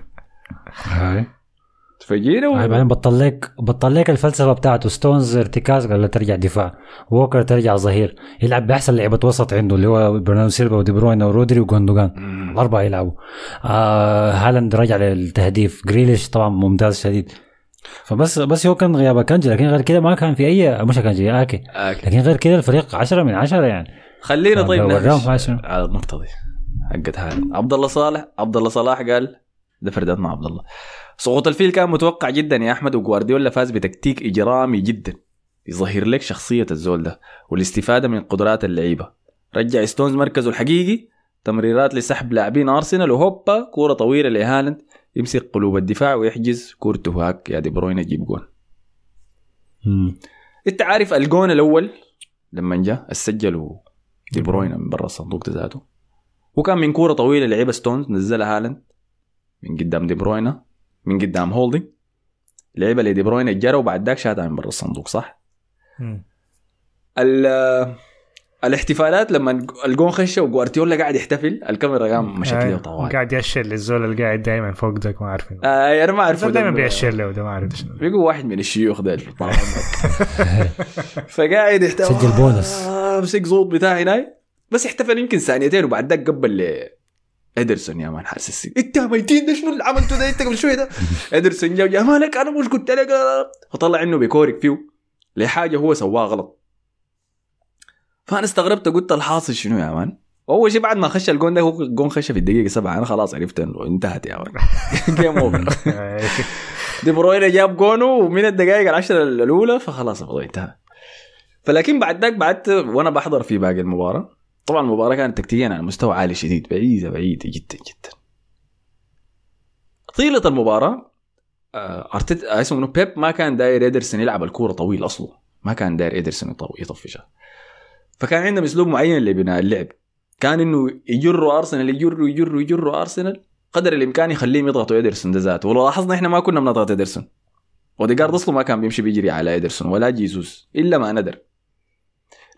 هاي. فجينا و... هاي بعدين بطل لك بطل لك الفلسفة بتاعته. ستونز ارتكاز قال له ترجع دفاع. ووكر ترجع ظهير. يلعب بأحسن لعيبة وسط عنده اللي هو برناردو سيلفا ودي بروين ورودري وجوندوجان. الاربعه يلعبوا. آه هالاند رجع للتهديف. جريليش طبعا ممتاز شديد. فبس بس هو كان غياب كانجي لكن غير كده ما كان في اي مش كانجي آكي. آكي. لكن غير كده الفريق 10 من 10 يعني. خلينا طيب نهش عشرة. على النقطة دي حقت هذا عبد الله صالح عبد الله صلاح قال ده فردات مع عبد الله. سقوط الفيل كان متوقع جدا يا أحمد وجوارديولا فاز بتكتيك إجرامي جدا. يظهر لك شخصية الزول ده والاستفادة من قدرات اللعيبة. رجع ستونز مركزه الحقيقي. تمريرات لسحب لاعبين أرسنال وهوبا كورة طويلة لهالاند. يمسك قلوب الدفاع ويحجز كورته هاك. يا دي بروين يجيب جون. انت عارف الجون الأول لما جاء سجلوا دي بروين من برا الصندوق ذاته. وكان من كورة طويلة لعيبة ستونز نزلها هالاند. من قدام دي بروين من قدام هولدنج لعيبة لدي بروين جرى وبعد ذاك شاتها من برا الصندوق صح؟ الاحتفالات لما الجون خش وجوارديولا قاعد يحتفل الكاميرا قام مشت له آه، طوال قاعد يشر للزول اللي قاعد دائما فوق ذاك ما عارفين آه أنا ما أعرف دائما بيشر له ده ما أعرف شنو. بيقول واحد من الشيوخ ده. فقاعد يحتفل. سجل بونص. أمسك زوط بتاعي هناي. بس احتفل يمكن ثانيتين وبعد ذاك قبل ل ادرسون يا man حاسس إنت ميتين ده شنو اللي عملته ده أنت قبل شوية ده؟ ادرسون جاب يا مالك أنا مش قلت لك. فطلع إنه بيكورك فيه. لحاجة هو سواها غلط. فأنا استغربت قلت الحاصل شنو يا man؟ أول شيء بعد ما خش الجون ده هو الجون خش في الدقيقة سبعة. أنا خلاص عرفت إنه انتهت يا man. game over دي بروين جاب جونه ومن الدقائق العشرة الأولى فخلاص الموضوع انتهى. فلكن بعد ذاك بعدت وأنا بحضر في باقي المباراة طبعا المباراة كانت تكتيكيا على مستوى عالي شديد بعيدة بعيدة جدا جدا. طيلة المباراة آه، ارتيتا آه، اسمه منو؟ بيب ما كان داير ادرسون يلعب الكورة طويل أصلا. ما كان داير ادرسون يطو- يطفشها فكان عندهم أسلوب معين لبناء اللعب. كان إنه يجروا أرسنال يجروا يجروا يجروا أرسنال قدر الإمكان يخليهم يضغطوا ادرسون ده ذاته. ولو لاحظنا إحنا ما كنا بنضغط ادرسون اوديجارد أصلا ما كان بيمشي بيجري على ادرسون ولا جيسوس إلا ما ندر.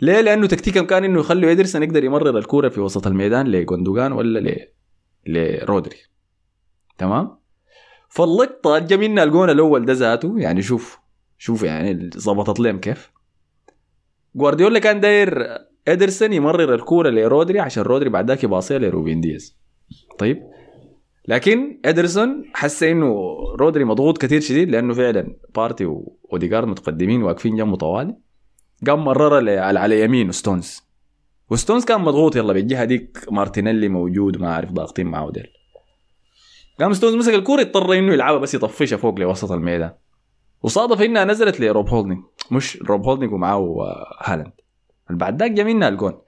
ليه؟ لأنه تكتيكهم كان إنه يخلوا ادرسون يقدر يمرر الكورة في وسط الميدان لجوندوجان ولا ل لرودري. تمام؟ فاللقطة جا الجون الأول ده ذاته. يعني شوف شوف يعني ظبطت لهم كيف. جوارديولا كان داير ادرسون يمرر الكورة لرودري عشان رودري بعد ذاك يباصيها لروبين دياز. طيب؟ لكن ادرسون حس إنه رودري مضغوط كثير شديد لأنه فعلا بارتي وأوديجارد متقدمين واقفين جنبه طوالي قام مررها على على يمين ستونز. وستونز كان مضغوط يلا بالجهه ديك مارتينيلي موجود ما أعرف ضاغطين معه ديل قام ستونز مسك الكورة اضطر إنه يلعبها بس يطفشها فوق لوسط الميدان. وصادف إنها نزلت لروب هولدنج مش روب هولدنج ومعاه هالاند. بعد ذاك جا منها الجون.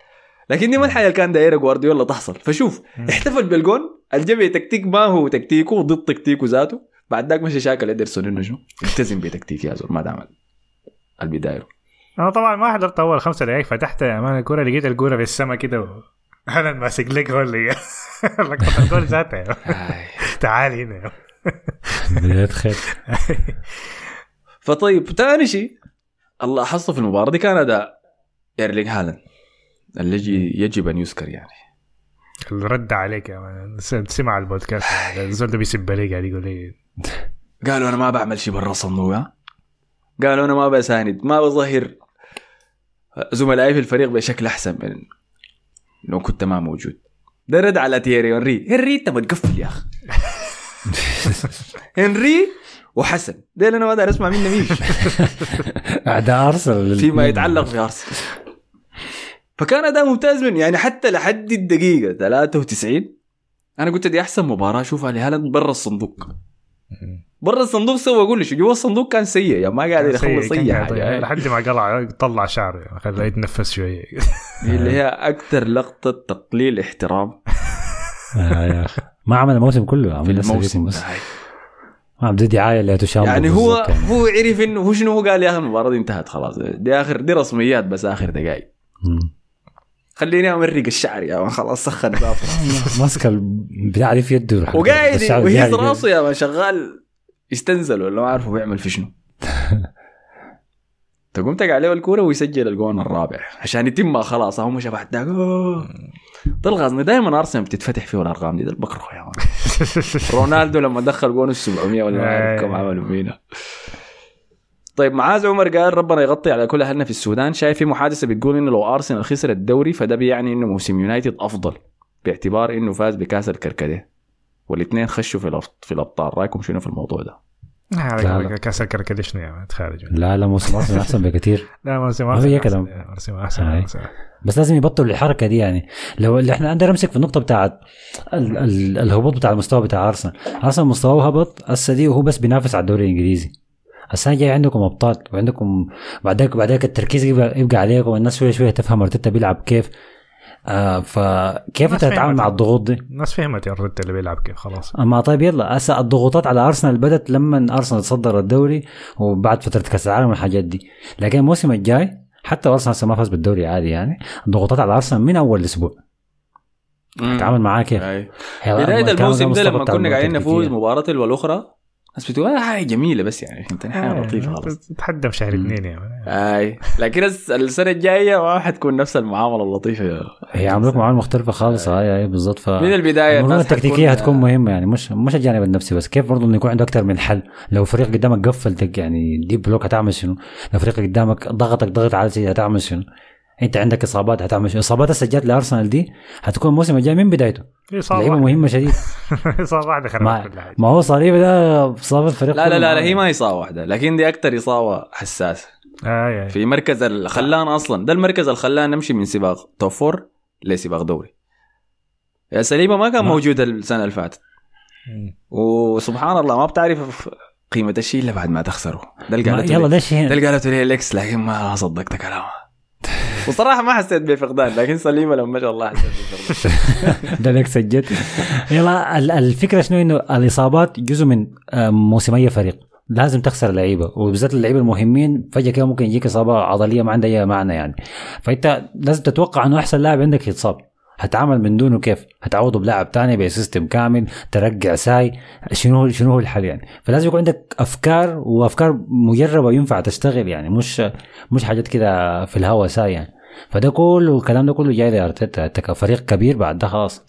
لكن دي ما الحاجة اللي كان دايره جوارديولا تحصل. فشوف احتفل بالجون الجبهة تكتيك ما هو تكتيكه ضد تكتيكه ذاته. بعد ذاك مشي شاكل ادرسون إنه شنو؟ التزم بتكتيك يا زول ما تعمل البداية. أنا طبعا ما حضرت أول خمسة دقائق فتحت يا مان الكوره لقيت الكوره في السماء كده و... أنا ماسك لك جول لقطة الجول ذاتها. تعال هنا. بداية خير فطيب ثاني شيء اللي لاحظته في المباراة دي كان أداء ايرلينج هالاند. الذي يجب أن يذكر يعني. الرد عليك يا man. سمع البودكاست. الزول ده بيسب عليك قاعد يقول لي. قالوا أنا ما بعمل شيء برا الصندوق ها؟ قالوا أنا ما بساند ما بظهر. زملائي في الفريق بشكل أحسن من لو كنت ما موجود. ده رد على تيري هنري. هنري أنت متقفل يا أخي. هنري وحسن. ده أنا ما أقدر أسمع منه مين اعداء ارسنال فيما يتعلق في ارسنال فكان أداء ممتاز من يعني حتى لحد الدقيقة 93 أنا قلت دي أحسن مباراة أشوفها لهالاند برا الصندوق. برا الصندوق سوى أقول شو جوا الصندوق كان سيء. يا ما قاعد يخلص أي حاجة. لحد ما قلع طلع شعره يعني خلاه يتنفس شوية اللي هي أكثر لقطة تقليل احترام. آه يا أخي. ما عمل الموسم كله في عمل الموسم بس. ما عم دي دعايه اللي تشام يعني هو هو عرف إنه هو شنو هو قال يا أخي المباراة دي انتهت خلاص. دي آخر دي رسميات بس آخر دقائق خليني أمرق الشعر يا مان خلاص سخن ماسك البتاع في يده. وقاعد قاعد- راسه يا مان شغال. يستنزل ولا ما عارف هو بيعمل في شنو. تقوم تقع عليه الكورة ويسجل الجون الرابع عشان يتم خلاص هم شاف حداك ده الغازني دائما أرسنال بتتفتح فيه الأرقام دي ده بكره يا رونالدو لما دخل جون ال 700 ولا ما كم عملوا فينا طيب معاذ عمر قال ربنا يغطي على كل أهلنا في السودان. شايف في محادثة بتقول إنه لو أرسنال خسر الدوري فده بيعني إنه موسم يونايتد أفضل باعتبار إنه فاز بكأس الكركديه. والاثنين خشوا في في الأبطال. رأيكم شنو في الموضوع ده؟ كاس يا مان تخارج. لا لا موسم أرسنال أحسن بكثير لا موسم ما في أحسن- كلام. أحسن- موسم أحسن. بس لازم يبطلوا الحركة دي يعني. لو اللي إحنا عندنا نمسك في النقطة بتاعت ال- ال- الهبوط بتاع المستوى بتاع أرسنال. أرسنال مستواه هبط. هسه دي وهو بس بينافس على الدوري الإنجليزي. السنة الجايه عندكم أبطال وعندكم بعدك بعدك التركيز يبقى, يبقى عليكم. الناس شوية شوية تفهم أرتيتا بيلعب كيف. آه فكيف انت تتعامل. مع الضغوط دي؟ الناس فهمت يا ارتيتا اللي بيلعب كيف خلاص اما طيب يلا هسه الضغوطات على أرسنال بدت لما أرسنال تصدر الدوري وبعد فترة كأس العالم والحاجات دي لكن الموسم الجاي حتى أرسنال هسه ما فاز بالدوري عادي يعني الضغوطات على أرسنال من أول أسبوع تعامل معاه كيف؟ بداية الموسم ده لما كنا قاعدين. نفوز مباراة تلو الناس بتقول آه حاجة جميلة بس يعني فهمتني حاجة لطيفة خلاص. تتحدى في شهر اثنين مان اي لكن الس- السنة الجاية ما حتكون نفس المعاملة اللطيفة. هي عاملين معاملة مختلفة خالص هاي هاي بالضبط. ف من البداية الناس التكتيكيه حتكون- هتكون مهمة يعني مش مش الجانب النفسي بس. كيف برضه إنه يكون عنده أكثر من حل؟ لو فريق قدامك قفلتك يعني deep block هتعمل شنو؟ لو فريق قدامك ضغطك ضغط عالي هتعمل شنو؟ أنت عندك إصابات هتعمل شنو؟ إصابات السجات لأرسنال دي هتكون الموسم الجاي من بدايته. اصابه لعيبة واحدة. مهمة شديد. اصابه واحدة خربت كل حاجة. ما هو صليبي ده اصابه الفريق لا لا لا, لا. هي ما اصابه واحدة لكن دي أكثر إصابة حساسه آه آه. في مركز اللي خلانا أصلا ده المركز اللي خلانا نمشي من سباق top four لسباق دوري. يا سليبه ما كان ما- موجود السنة اللي فاتت. وسبحان الله ما بتعرف قيمة الشيء إلا بعد ما تخسره. ده اللي قالته يلا لي- ليش ده اللي قالته لي الاكس لكن ما صدقت كلامها وصراحة ما حسيت بفقدان لكن سليمة لما ما شاء الله حسيت بفقدان. لك سجلت. يلا ال- الفكرة شنو؟ إنه الإصابات جزء من آه، موسم اي فريق. لازم تخسر لعيبه وبالذات اللعيبة المهمين فجأة كده ممكن يجيك إصابة عضلية ما عندها أي معنى يعني. فأنت لازم تتوقع إنه أحسن لاعب عندك يتصاب. هتعامل من دونه كيف؟ هتعوضه بلاعب تاني ب system كامل ترجع ساي. شنو شنو هو الحل يعني؟ فلازم يكون عندك أفكار وأفكار مجربة ينفع تشتغل يعني مش مش حاجات كده في الهوا ساي يعني. فده كله الكلام ده كله جاي لارتيتا أنت كفريق كبير بعد ده خلاص.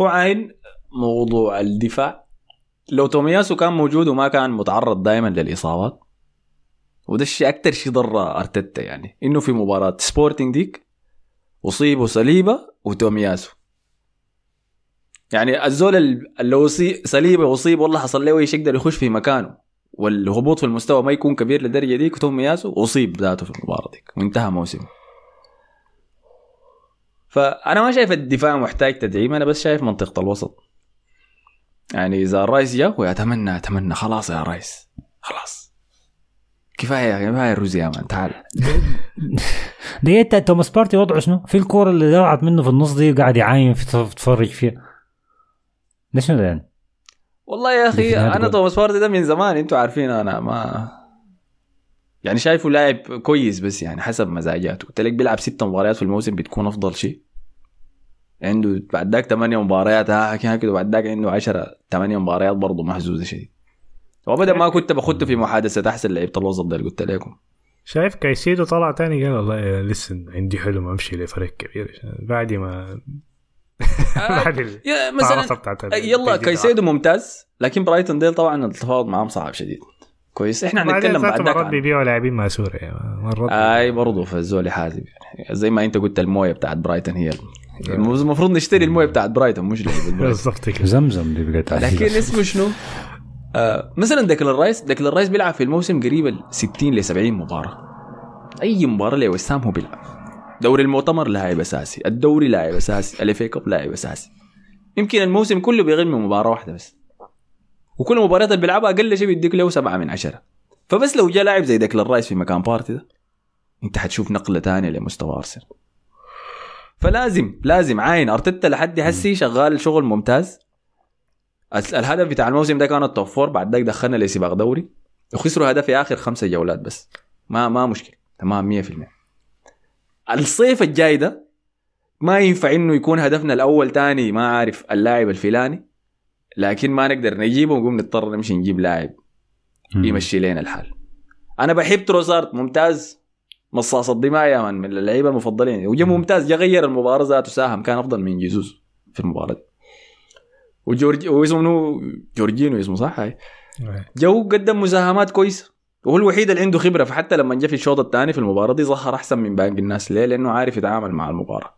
هو عين موضوع الدفاع. لو تومياسو كان موجود وما كان متعرض دائما للإصابات وده الشيء أكثر شيء ضر أرتيتا يعني. إنه في مباراة سبورتنج ديك اصيبوا سليبة وتومياسو يعني الزول ال- اللي أصيب سليبة أصيب والله حصل له إيش يقدر يخش في مكانه. والهبوط في المستوى ما يكون كبير للدرجة ديك وتومياسو أصيب ذاته في المباراه ديك وانتهى موسمه فأنا ما شايف الدفاع محتاج تدعيم أنا بس شايف منطقة الوسط. يعني إذا الرايس جا واتمنى أتمنى خلاص يا رايس خلاص. كفاية كفايه الرز يا مان تعال انت توماس بارتي وضعه شنو؟ في الكورة اللي ضاعت منه في النص دي قاعد يعاين في تتفرج فيها ده شنو يعني؟ والله يا أخي أنا. توماس بارتي ده من زمان أنتوا عارفين أنا ما يعني شايفه لاعب كويس بس يعني حسب مزاجاته قلت لك بيلعب ست مباريات في الموسم بتكون أفضل شيء عنده بعد ذاك ثمانية مباريات ها كده كده بعد ذاك عنده 10 ثمانية مباريات برضه مهزوزه شديد وابدا ما كنت بخته في محادثة احسن لعيبه الوسط ده اللي قلت لكم. شايف كايسيدو طلع تاني قال والله لسه عندي حلم أمشي لفريق كبير. بعد ما بعد يا العرصة مثلا بتاعت ال- يلا. كايسيدو ممتاز لكن برايتون ديل طبعا التفاوض معاهم صعب شديد. كويس. إحنا هنتكلم بعد مرات ذاك عن- بيبيعوا لاعبين ماسوره يعني مرات أي برضه فالزول حازم. يعني زي ما أنت قلت الموية بتاعت برايتون هي المفروض نشتري الموية بتاعت برايتون مش بالضبط كده. زمزم دي بقت لكن. اسمه شنو؟ آه مثلا ديكلان رايس ديكلان رايس بيلعب في الموسم قريب ال 60 ل 70 مباراة. أي مباراة لوسام هو بيلعب. دوري المؤتمر لاعب أساسي الدوري لاعب أساسي الاف كاب لاعب أساسي. يمكن الموسم كله بيغل من مباراة واحدة بس. وكل المباريات اللي بيلعبها أقل شيء بيديك له سبعة من عشرة. فبس لو جاء لاعب زي ديكلان رايس في مكان بارتي ده أنت حتشوف نقلة ثانية لمستوى أرسنال. فلازم لازم عاين أرتيتا لحد هسي شغال شغل ممتاز. الهدف بتاع الموسم ده كان ال top four بعد ذاك دخلنا لسباق دوري وخسروا هدف في آخر خمسة جولات بس. ما ما مشكلة. تمام 100% الصيف الجاي ده ما ينفع إنه يكون هدفنا الأول تاني ما عارف اللاعب الفلاني. لكن ما نقدر نجيبه ونقوم نضطر نمشي نجيب لاعب. يمشي لنا الحال. أنا بحب تروسارد ممتاز. مصاص الدماء يا مان من اللعيبة المفضلين. وجا ممتاز جا غير المباراة ذاته ساهم كان أفضل من جيسوس في المباراة وجورج واسمه منو؟ جورجينو اسمه صح؟ هاي. جو قدم مساهمات كويسه وهو الوحيد اللي عنده خبرة. فحتى لما جاء في الشوط الثاني في المباراة دي ظهر أحسن من باقي الناس. ليه؟ لأنه عارف يتعامل مع المباراة.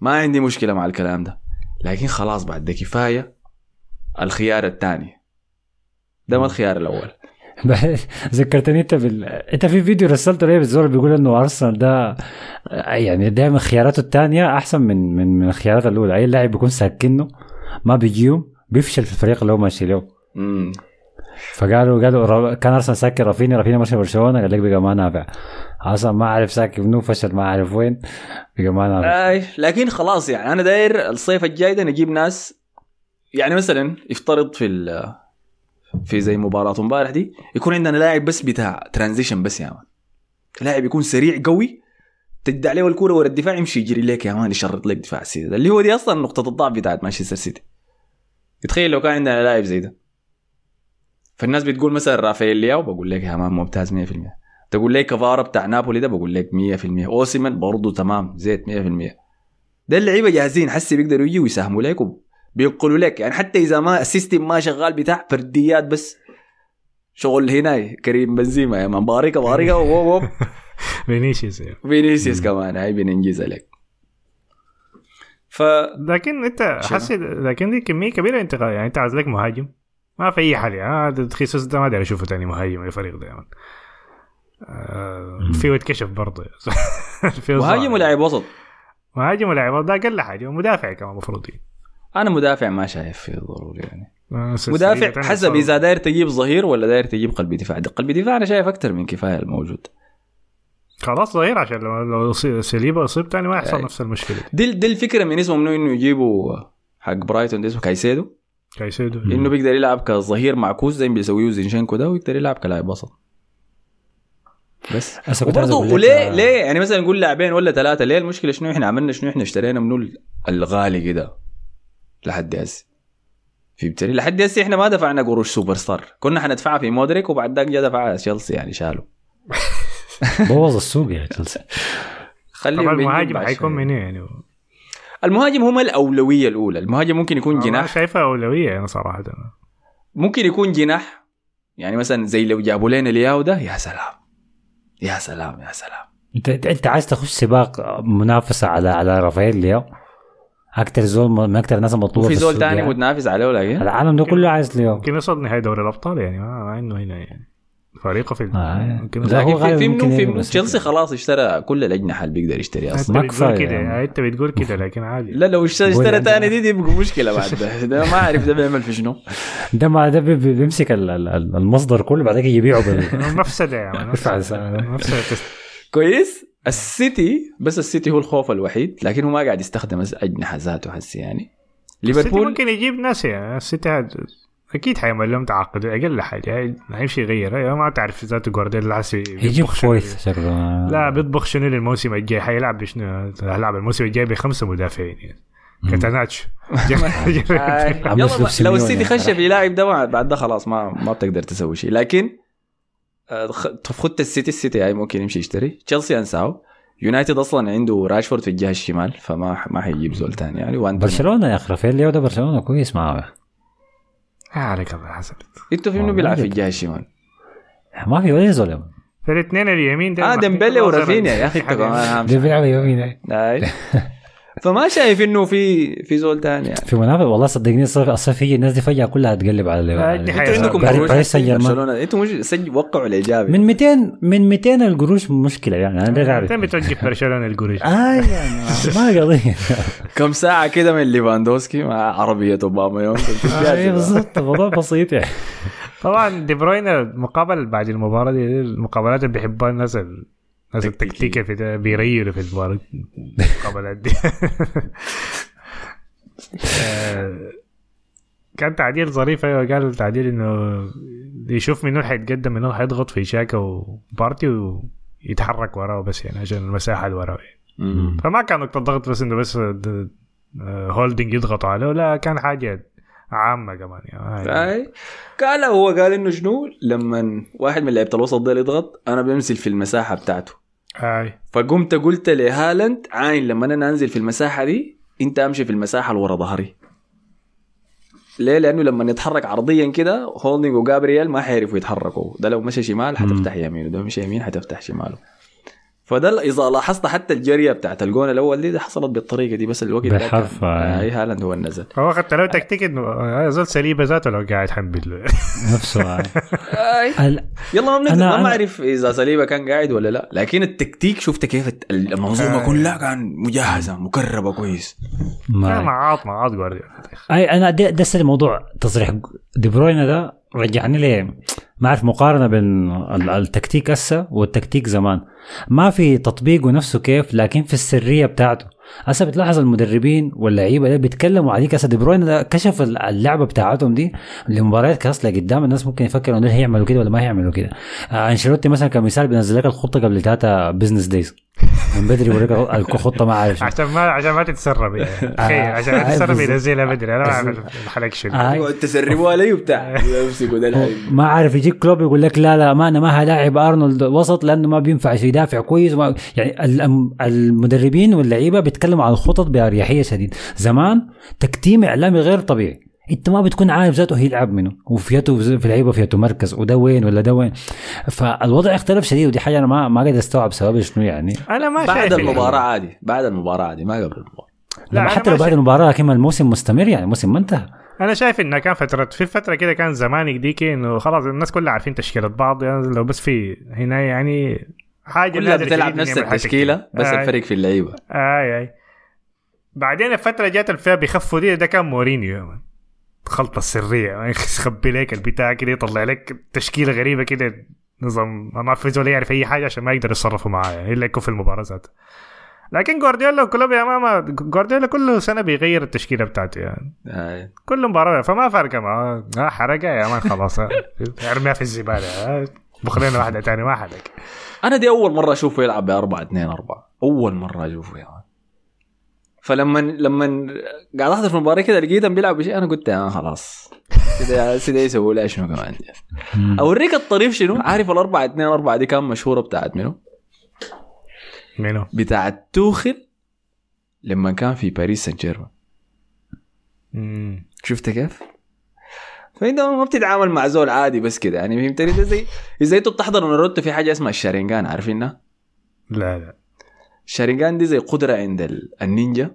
ما عندي مشكلة مع الكلام ده. لكن خلاص بعد ده كفاية الخيار الثاني. ده ما الخيار الأول. ذكرتني أنت بال... أنت في فيديو رسلته لي بالزول بيقول إنه أرسنال ده يعني دائما خياراته الثانية أحسن من من من الخيارات الأولى. أي لاعب بيكون ساكنه ما بيجيهم بيفشل في الفريق اللي هو ماشي له. فقالوا قالوا كان أرسنال ساكن رافيني رافيني ماشي برشلونة قال لك بقى ما نافع. أصلا ما عارف ساكن منو فشل ما عارف وين بقى ما نافع. أي لكن خلاص يعني أنا داير الصيف الجاي ده نجيب ناس يعني مثلا افترض في في زي مباراة امبارح دي يكون عندنا لاعب بس بتاع transition بس يا مان. لاعب يكون سريع قوي تدي عليه الكوره ورا الدفاع يمشي يجري لك يا مان يشرط لك دفاع السيتي اللي هو دي أصلا نقطة الضعف بتاعت مانشستر سيتي. تخيل لو كان عندنا لاعب زي ده. فالناس بتقول مثلا رافائيل لياو بقول لك يا مان ممتاز 100% تقول لي كفارا بتاع نابولي ده بقول لك 100% أوسيمن برضه تمام زيت 100% ده اللعيبة جاهزين حسي بيقدروا يجوا يساهموا لك وبينقلوا لك. يعني حتى إذا ما ال system ما شغال بتاع فرديات بس. شغل هنا كريم بنزيما يا مان. ووو ووو. فينيسيوس يعني. فينيسيوس كمان هاي بننجز عليك ف لكن انت حسي لكن دي كمية كبيرة انتقال يعني انت عايز لك مهاجم. ما في أي حل يعني خيسوس ده ما أدري أشوفه تاني مهاجم للفريق ده يعني. آه في يتكشف برضه. في مهاجم. ولاعب وسط. مهاجم ولاعب ده أقل حاجة ومدافع كمان المفروض أنا مدافع ما شايف فيه ضروري يعني. آه، مدافع حسب إذا داير تجيب ظهير ولا داير تجيب قلب دفاع. قلب دفاع أنا شايف أكثر من كفاية الموجود. خلاص ظهير عشان لو لو صليبا اصيب تاني ما يحصل يعني. نفس المشكلة دي. دي دي الفكرة من اسمه منه إنه يجيبوا حق برايتون ده اسمه كايسيدو. كايسيدو. إنه بيقدر يلعب كظهير معكوس زي ما بيسويه زينشينكو ده ويقدر يلعب كلاعب وسط. بس. وبرضه وليه آه، ليه؟ يعني مثلا نقول لاعبين ولا ثلاثة ليه المشكلة شنو إحنا عملنا؟ شنو إحنا اشترينا منه الغالي كده لحد هسه؟ في بتري لحد هسه إحنا ما دفعنا قروش super star. كنا حندفعها في مودريك وبعد ذاك جا دفعها تشيلسي يعني شالوا بوظ السوق يا تشيلسي طبعا المهاجم حيكون شوية. من يعني؟ المهاجم هم الأولوية الأولى. المهاجم ممكن يكون أنا جناح. شايفها أولوية أنا صراحة. ممكن يكون جناح. يعني مثلا زي لو جابوا لنا لياو ده يا سلام. يا سلام يا سلام. أنت أنت أنت عايز تخش سباق منافسة على على رافائيل لياو؟ أكثر زول من أكثر الناس المطلوبه في زول تاني يعني. متنافس عليه لكن العالم ده كله عايز لياو. ممكن يوصل نهائي دوري الأبطال يعني ما, ما انه هنا يعني. فريقه في آه. هو لكن في في في تشيلسي. خلاص اشترى كل الأجنحة اللي بيقدر يشتريها. أصلا ما بتقول كده يعني. انت بتقول كده لكن عادي. لا لو اشترى تاني دي دي بيبقى مشكلة بعد. ده, ده ما أعرف ده بيعمل في شنو. ده ما ده بي- بي- بيمسك ال- ال- ال- المصدر كله بعدين يبيعه مفسدة يدفع مفسدة. كويس. السيتي بس السيتي هو الخوف الوحيد لكن هو ما قاعد يستخدم أجنحة ذاته هسي يعني. السيتي ليفربول ممكن يجيب ناس يعني السيتي هاد أكيد حيعمل لهم تعاقد أقل حاجة. هيمشي يغير ما تعرف ذاته جوارديولا يجيب فويث شكله لا بيطبخ شنو للموسم الجاي حيلعب بشنو؟ هيلعب الموسم الجاي بخمسه مدافعين يعني. كاتاناتشو آه، لو السيتي. خش في لاعب ده بعد ده خلاص ما ما بتقدر تسوي شيء لكن آه، خ- خدت السيتي السيتي هاي ممكن يمشي يشتري. تشيلسي انساه يونايتد أصلا عنده راشفورد في الجهة الشمال فما ما حيجيب زول ثاني يعني. برشلونة يا أخي رافائيل لياو ده برشلونة كويس معاه. عليك الله حسن إنتوا في منو بيلعب في. الجهه الشمال ما في ولا زول يا مان. الاثنين اليمين ده آه ديمبلي ورافينيا يا أخي انت كمان هامش. بيلعب يمين. فما شايف إنه في في زول ثاني يعني. في منافس والله صدقني الصيف الصيف يجي الناس دي فجأة كلها تقلب على آه، اللي. أنتوا عندكم باريس- سان جيرمان. أنتوا وقعوا الإيجابي. من 200 من 200 القروش مشكلة يعني أنا ده أعرف. انت بتوقف برشلونة القريش آه يعني ما قضية. كم ساعة كده من ليفاندوسكي مع عربية أوباما يوم؟ اي بالضبط الموضوع بسيط يعني. طبعا دي بروين مقابل بعد المباراة دي المقابلات اللي بيحبها الناس ال- الناس التكتيكيه في بيريروا في المباراه المقابلات دي آه، كان تعديل ظريف. أيوه قال تعديل إنه يشوف منو حيتقدم منو حيضغط في شاكا وبارتي ويتحرك وراه بس يعني عشان المساحة اللي وراه. يعني. فما كان نقطة ضغط بس إنه بس د- آه، هولدنج يضغطوا عليه. لا كان حاجة عامة كمان يعني. اي قال هو قال إنه شنو؟ لما واحد من لعيبة الوسط ده يضغط أنا بمثل في المساحة بتاعته. أي. فقمت قلت لهالاند عاين لما أنا انزل في المساحة دي أنت أمشي في المساحة اللي ورا ظهري. ليه؟ لأنه لما يتحرك عرضيا كده هولدنج وجابرييل ما حيعرفوا يتحركوا. ده لو مشى شمال حتفتح يمينه ده مشى يمين حتفتح شماله. فده إذا لاحظت حتى الجرية بتاعت الجون الأول دي, دي حصلت بالطريقة دي بس الوقت ده بحرف، آه. اي هالاند هو اللي نزل. هو حتى لو تكتيك إنه آه، زول ساليبا ذاته لو قاعد حنبل نفسه يلا ما بنقدر أنا- ما بعرف إذا ساليبا كان قاعد ولا لا لكن التكتيك شفت كيف المنظومه آه. كلها كان مجهزة مكربة كويس. ما معاط معاط جوارديولا. أي أنا ده السنة موضوع تصريح دي بروين ده رجعني لي ما أعرف مقارنة بين ال- التكتيك هسه والتكتيك زمان. ما في تطبيقه نفسه كيف لكن في السرية بتاعته. هسه بتلاحظ المدربين واللعيبة ده بيتكلموا عليك. هسه دي بروين كشف ال- اللعبة بتاعتهم دي لمباريات كاس لقدام الناس ممكن يفكروا انه هيعملوا كده ولا ما هيعملوا كده. آه أنشيلوتي مثلا كمثال بينزل لك الخطة قبل ثلاثة business days من بدري يوريك الخطه ما عارف. عشان ما عشان ما تتسرب يعني. تخيل عشان ما آه، تتسرب. ينزلها بدري أنا ما اعمل الحلقة شنو آه. يقعد تسربوا علي وبتاع الحين. ما عارف يجيك كلوب يقول لك لا لا ما أنا ما هلاعب أرنولد وسط لأنه ما بينفع يدافع كويس يعني ال- المدربين واللعيبة بيتكلموا عن الخطط بأريحية شديد زمان تكتيم إعلامي غير طبيعي انت ما بتكون عارف ذاته هيلعب منه وفيته في لعيبة فيته مركز وده وين ولا ده وين. فالوضع اختلف شديد ودي حاجة أنا ما ما قادر أستوعب سبب شنو يعني. أنا ما بعد شايف المباراة عادي بعد المباراة عادي ما قبل المباراة. لا، حتى لو بعد شايف- المباراة لكن الموسم مستمر يعني الموسم ما انتهى. أنا شايف إنها كان فتره في فترة كده كان زمانك ديكي إنه خلاص الناس كلها عارفين تشكيلة بعض يعني لو بس في هنا يعني حاجة كلها بتلعب نفس التشكيلة. بس آي. الفرق في اللعيبة. آي آي. بعدين الفترة جات اللي فيها بيخفوا دي ده كان مورينيو. الخلطه السريه يعني يخبي لك البتاع كده يطلع لك تشكيلة غريبة كده. نظام ما في زول يعرف أي حاجة عشان ما يقدر يتصرفوا معاه يعني إلا يكون في المباراة ذاتها. لكن جوارديولا وكلوب يا ماما جوارديولا كل سنة بيغير التشكيلة بتاعته يعني. آي. كل مباراة فما فارقة معاه آه حرقة يا مان خلاص. آه. ارميها في الزبالة. آه. بخلينا واحدة تاني ما حرق. أنا دي أول مرة أشوفه يلعب ب 4 2 4 أول مرة أشوفه يا مان فلما لما قاعد أحضر في المباراة كده لقيتهم بيلعبوا بشيء أنا قلت آه خلاص كده كده يسووا لها شنو كمان أوريك الطريف شنو عارف ال 4 2 4 دي كان مشهورة بتاعت منو؟ منو؟ بتاعت توخل لما كان في باريس سان جيرمان. شفت كيف؟ فإنت ما بتتعامل مع زول عادي بس كده يعني فهمتني زي اذا أنتوا بتحضروا ناروتو في حاجة اسمها الشارينجان عارفينها؟ لا لا الشارينجان دي زي قدرة عند ال- النينجا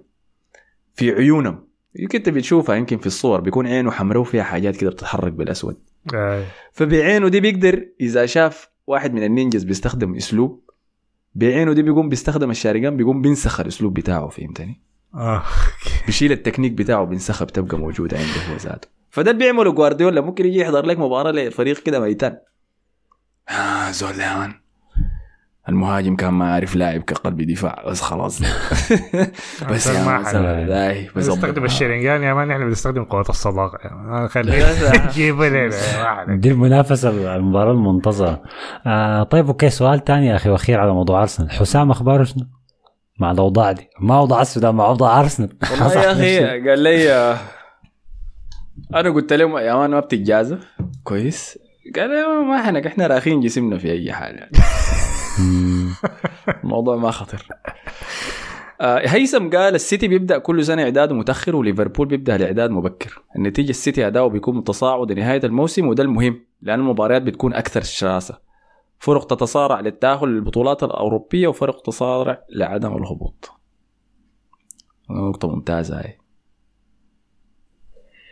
في عيونهم. يمكن انت بتشوفها يمكن في الصور بيكون عينه حمراء وفيها حاجات كده بتتحرك بالأسود. آه. فبعينه دي بيقدر إذا شاف واحد من ال ninjas بيستخدم أسلوب بعينه دي بيقوم بيستخدم الشاريجان بيقوم بينسخ الأسلوب بتاعه فهمتني؟ آه بيشيل التكنيك بتاعه بينسخها بتبقى موجودة عنده هو ذاته. فده اللي بيعمله جوارديولا ممكن يجي يحضر لك مباراة لفريق كده ميتان. آه زول المهاجم كان ما عارف لاعب كقلب دفاع بس خلاص. بس يا ما حد-. بنستخدم الشرينجان يا مان إحنا بنستخدم قوة الصداقة. يعني جيبوا لنا. دي المنافسه المباراة المنتظرة. آه طيب okay سؤال تاني يا أخي وأخير على موضوع أرسنال. حسام اخباره شنو؟ مع الأوضاع دي. ما أوضاع السودان مع أوضاع أرسنال. والله يا أخي قال لي آه، أنا قلت لهم يا man ما بتتجازف؟ كويس. قال لي ما إحنا إحنا راخين جسمنا في أي حال مم. الموضوع ما خطر. آه هيثم قال السيتي بيبدأ كل سنة إعداد متأخر وليفربول بيبدأ الاعداد مبكر. النتيجة السيتي أداؤه بيكون متصاعد لنهاية الموسم وده المهم لأن المباريات بتكون أكثر شراسة. فرق تتصارع للتأهل للبطولات الأوروبية وفرق تتصارع لعدم الهبوط. نقطة ممتازة هاي.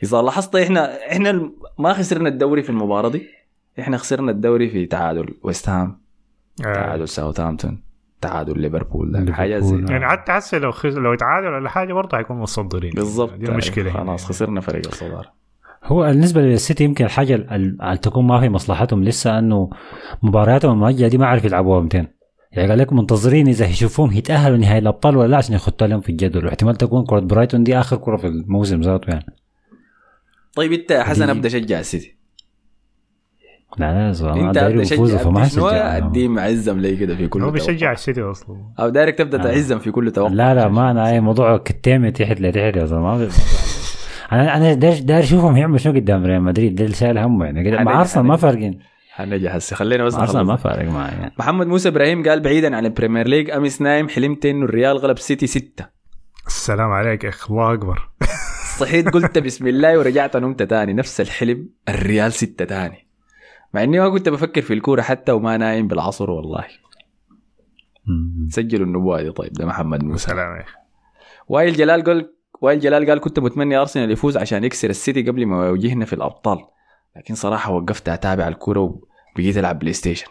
إذا لاحظت إحنا إحنا ما خسرنا الدوري في المباراة دي. إحنا خسرنا الدوري في تعادل ويست هام. تعادل ساوثهامبتون تعادل ليفربول. ده. حاجة زي يعني حتى هسه لو خز... لو يتعادل ولا حاجة برضه حيكونوا متصدرين. بالضبط. دي المشكلة. هنا. خلاص خسرنا فريق الصدارة. هو بالنسبة للسيتي يمكن الحاجة ال- اللي تكون ما في مصلحتهم لسه أنه مبارياتهم المؤجلة دي ما عارف يلعبوها 200 يعني قال لك منتظرين إذا يشوفوهم يتأهلوا نهائي الأبطال ولا لا عشان يخطوا لهم في الجدول. واحتمال تكون كره برايتون دي آخر كرة في الموسم ذاته يعني. طيب إنت حسن أبدأ شجع السيتي. لا لا زلمة، أنت داير يفوزوا شجع فما شنو هشجع ادي معزم لي كده في كل هو. بيشجع السيتي أصلا. أو دايرك تبدأ آه. تعزم في كل توقع. لا لا ما أنا أي موضوع كتامي تحت لتحت يا زلمة. أنا أنا داير داير أشوفهم يعملوا شنو قدام ريال مدريد. ده اللي شايل همه يعني. مع أرسنال ما. فارقين. حنجي هسه خلينا بس أرسنال ما. فارق معي يعني. محمد موسى إبراهيم قال بعيدا عن البريمير ليج. امس نايم حلمت انه الريال غلب سيتي ستة. السلام عليك يا أخ الله أكبر. صحيت قلت بسم الله ورجعت نمت تاني. نفس الحلم الريال ستة تاني. مع إني ما كنت بفكر في الكورة حتى وما نايم بالعصر والله. سجلوا النبوة دي طيب ده محمد موسى. سلام يا أخي. وائل جلال قال وائل جلال قال كنت متمني أرسنال يفوز عشان يكسر السيتي قبل ما يواجهنا في الأبطال. لكن صراحة وقفت أتابع الكورة وبقيت ألعب بلاي ستيشن.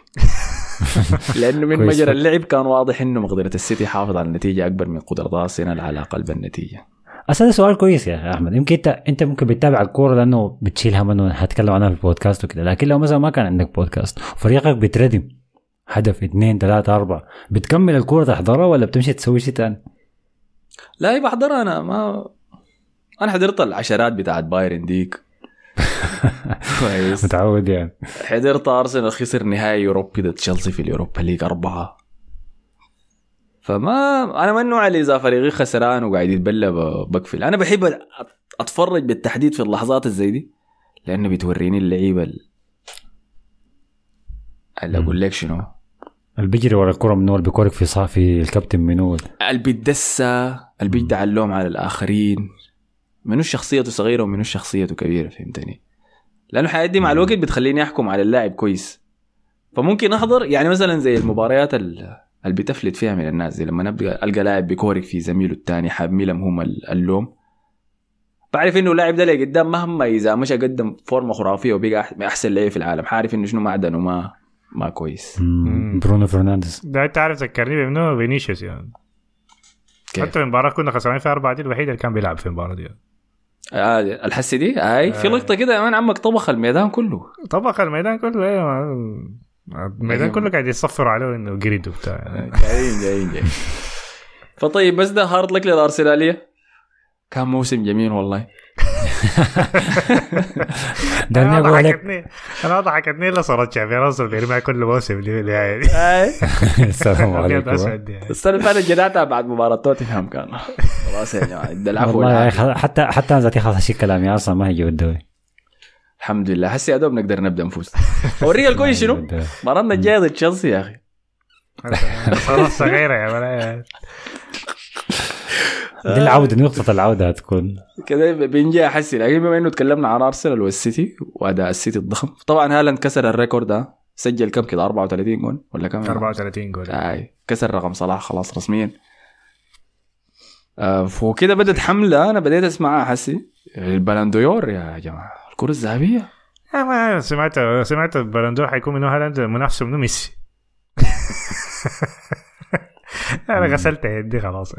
لأنه من مجرى. اللعب كان واضح إنه مقدرة السيتي حافظ على النتيجة أكبر من قدرة أرسنال على قلب النتيجة. أصل ده سؤال كويس يا أحمد. يمكن انت أنت ممكن بتتابع الكورة لأنه بتشيل هم انه هتكلم عنها في البودكاست وكده. لكن لو مثلا ما كان عندك بودكاست وفريقك بيتردم هدف اثنين ثلاثة أربعة. بتكمل الكورة تحضرها ولا بتمشي تسوي شيء ثاني؟ لا هي بحضرها أنا. ما أنا حضرت العشرات بتاعت بايرن ديك. كويس. متعود يعني. حضرت أرسنال خسر نهائي اوروبي ضد تشيلسي في اليوروبا ليج أربعة. فما أنا ما النوع اللي إذا فريقي خسران وقاعد يتبلى بقفل. أنا بحب أتفرج بالتحديد في اللحظات الزي دي لأنه بتوريني اللعيبة ال- اللي أقول لك شنو. اللي بيجري ورا الكرة من أول بيكورك في صا في الكابتن منو اللي بيتدسى اللي بيدعي اللوم على الآخرين. منو شخصيته صغيرة ومنو شخصيته كبيرة فهمتني؟ لأنه الحياة دي مع الوقت بتخليني أحكم على اللاعب كويس. فممكن أحضر يعني مثلا زي المباريات ال- اللي بتفلت فيها من الناس زي لما نبقى ألقى لاعب بيكورك في زميله الثاني حاملهم هم ال- اللوم. بعرف إنه اللاعب ده اللي قدام مهما إذا مشى قدم فورمة خرافية وبقى أحسن لعيب في العالم. حعرف إنه شنو معدنه؟ ما ما كويس. مم. برونو فرنانديز. ده أنت عارف ذكرني بمنو فينيسيوس يعني. كيف؟ حتى المباراة كنا خسرانين فيها أربعة دي الوحيد اللي كان بيلعب في المباراة دي. آه الحسي دي؟ هاي في آه. لقطة كده يا man عمك طبخ الميدان كله. طبخ الميدان كله أيوه الميدان أيوة. كله قاعد يصفروا عليه إنه greedy وبتاع. جايين جايين جايين. فطيب بس ده hard luck للارسناليه كان موسم جميل والله. أنا أقول لك. ضحكتني أنا ضحكتني إلا صارت شافي الونسو بيرميها كل موسم يعني. السلام ابيض عليكم. يعني. السنة اللي فاتت جدعتها بعد مباراة توتنهام كان خلاص يا جماعة العفو يا حتى حتى أنا ذاتي خلاص شيء كلامي أصلا ما هيجي الدوري الحمد لله. هسه يا دوب نقدر نبدأ نفوز. أوريك الكويس شنو؟ مباراتنا الجايه ضد تشيلسي يا أخي. صغيرة يا man دي العودة نقطة العودة هتكون. كده بنجي احسي لكن بما إنه تكلمنا عن أرسنال والسيتي واداء السيتي الضخم. طبعا هالاند كسر ال record ده. سجل كم كده؟ 34 جون ولا كم؟ 34 جول. أي. كسر رقم صلاح خلاص رسميا. آه وكده بدت حملة أنا بديت أسمعها حسي. البلنديور يا جماعة. الكرة الذهبية؟ آه، ما سمعت سمعت البلندور حيكون منه هالاند منافسه منه ميسي. أنا غسلت يدي خلاص.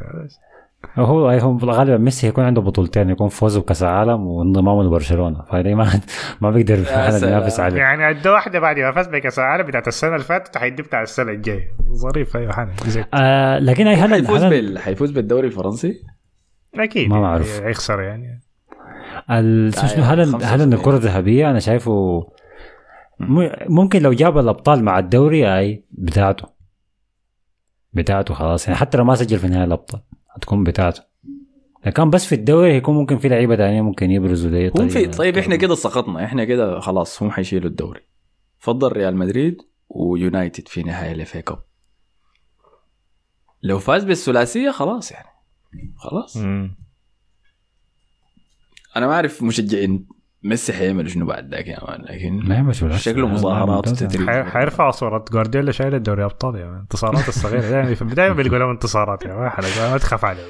هو هو غالبا ميسي هيكون عنده بطولتين يكون فوزه بكأس العالم وانضمامه لبرشلونة. فهذه ما ما بيقدر. ينافس عليه. يعني ادى واحدة بعد ما فاز بكأس العالم بتاعت السنة اللي فاتت حيدي بتاع السنة الجاية. ظريف أيوه حنا زين. آه لكن هالاند حيفوز هالاند بال حيفوز بالدوري الفرنسي؟ أكيد. ما بعرف. يخسر يعني. ال- شو اسمه هالاند 75. هالاند الكرة الذهبية أنا شايفه ممكن لو جاب الأبطال مع الدوري أي بتاعته. بتاعته خلاص. يعني حتى لو ما سجل في نهاية الأبطال هتكون بتاعته. لو كان بس في الدوري هيكون ممكن في لعيبة تانية ممكن يبرزوا دي هم في طيب إحنا كده سقطنا. إحنا كده خلاص هم حيشيلوا الدوري. فضل ريال مدريد ويونايتد في نهايه ال FA Cup لو فاز بالثلاثية خلاص يعني. خلاص. مم. أنا ما أعرف مشجعين ميسي حيعملوا شنو بعد ذاك يا مان لكن ما يعمل. شكله مظاهرات ممتاز. وتتريق حي- حيرفعوا صورة. جوارديولا شايل الدوري أبطال يا مان. انتصارات الصغيرة. دائما دائما بيلقوا لهم انتصارات يا مان ما تخاف عليه.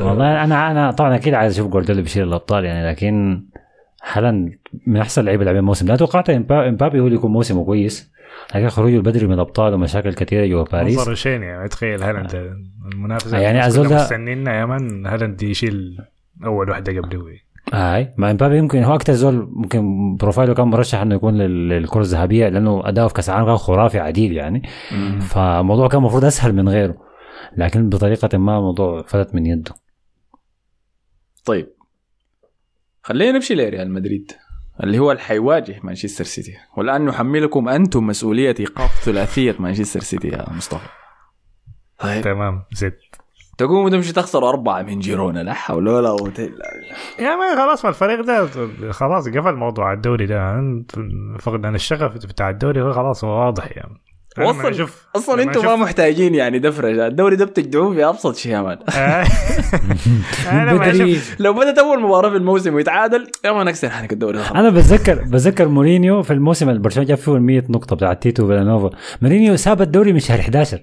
والله أنا أنا طبعا أكيد عايز أشوف جوارديولا بيشيل الأبطال يعني لكن هالاند من أحسن اللي لعبين الموسم. لا توقعت إمبابي هو اللي يكون موسمه كويس لكن خروجه البدري من الأبطال ومشاكل كثيرة جوا باريس. منظر شين يعني. تخيل هالاند. المنافسة يعني ده- مستنينا يا مان هالاند يشيل أول واحدة قبله هاي. مع امبابي يمكن هو أكثر زول ممكن profile ه كان مرشح إنه يكون لل- للكرة الذهبية لأنه أداؤه في كأس العالم كان خرافي عديل يعني. مم. فالموضوع كان المفروض أسهل من غيره لكن بطريقة ما الموضوع فلت من يده. طيب. خلينا نمشي لريال مدريد اللي هو اللي حيواجه مانشستر سيتي. والآن نحملكم أنتم مسؤولية إيقاف ثلاثية مانشستر سيتي يا مصطفى. طيب. تمام زد. تقوم وتمشي تخسر أربعة من جيرونا لا حول ولا قوة إلا بالله. يا ما خلاص ما الفريق ده خلاص قفل موضوع الدوري ده. فقدان الشغف بتاع الدوري خلاص هو واضح يعني. وصل أشوف- أصلا أنتم ما محتاجين يعني دفرجه الدوري ده بتجدعوه في أبسط شيء يا مان. أنا أشوف لو بدت أول مباراة في الموسم ويتعادل يا ما نكسر حنك الدوري ده. أنا بتذكر بتذكر مورينيو في الموسم اللي برشلونة جاب فيه ال 100 نقطة بتاع تيتو فيلانوفا. مورينيو ساب الدوري من شهر 11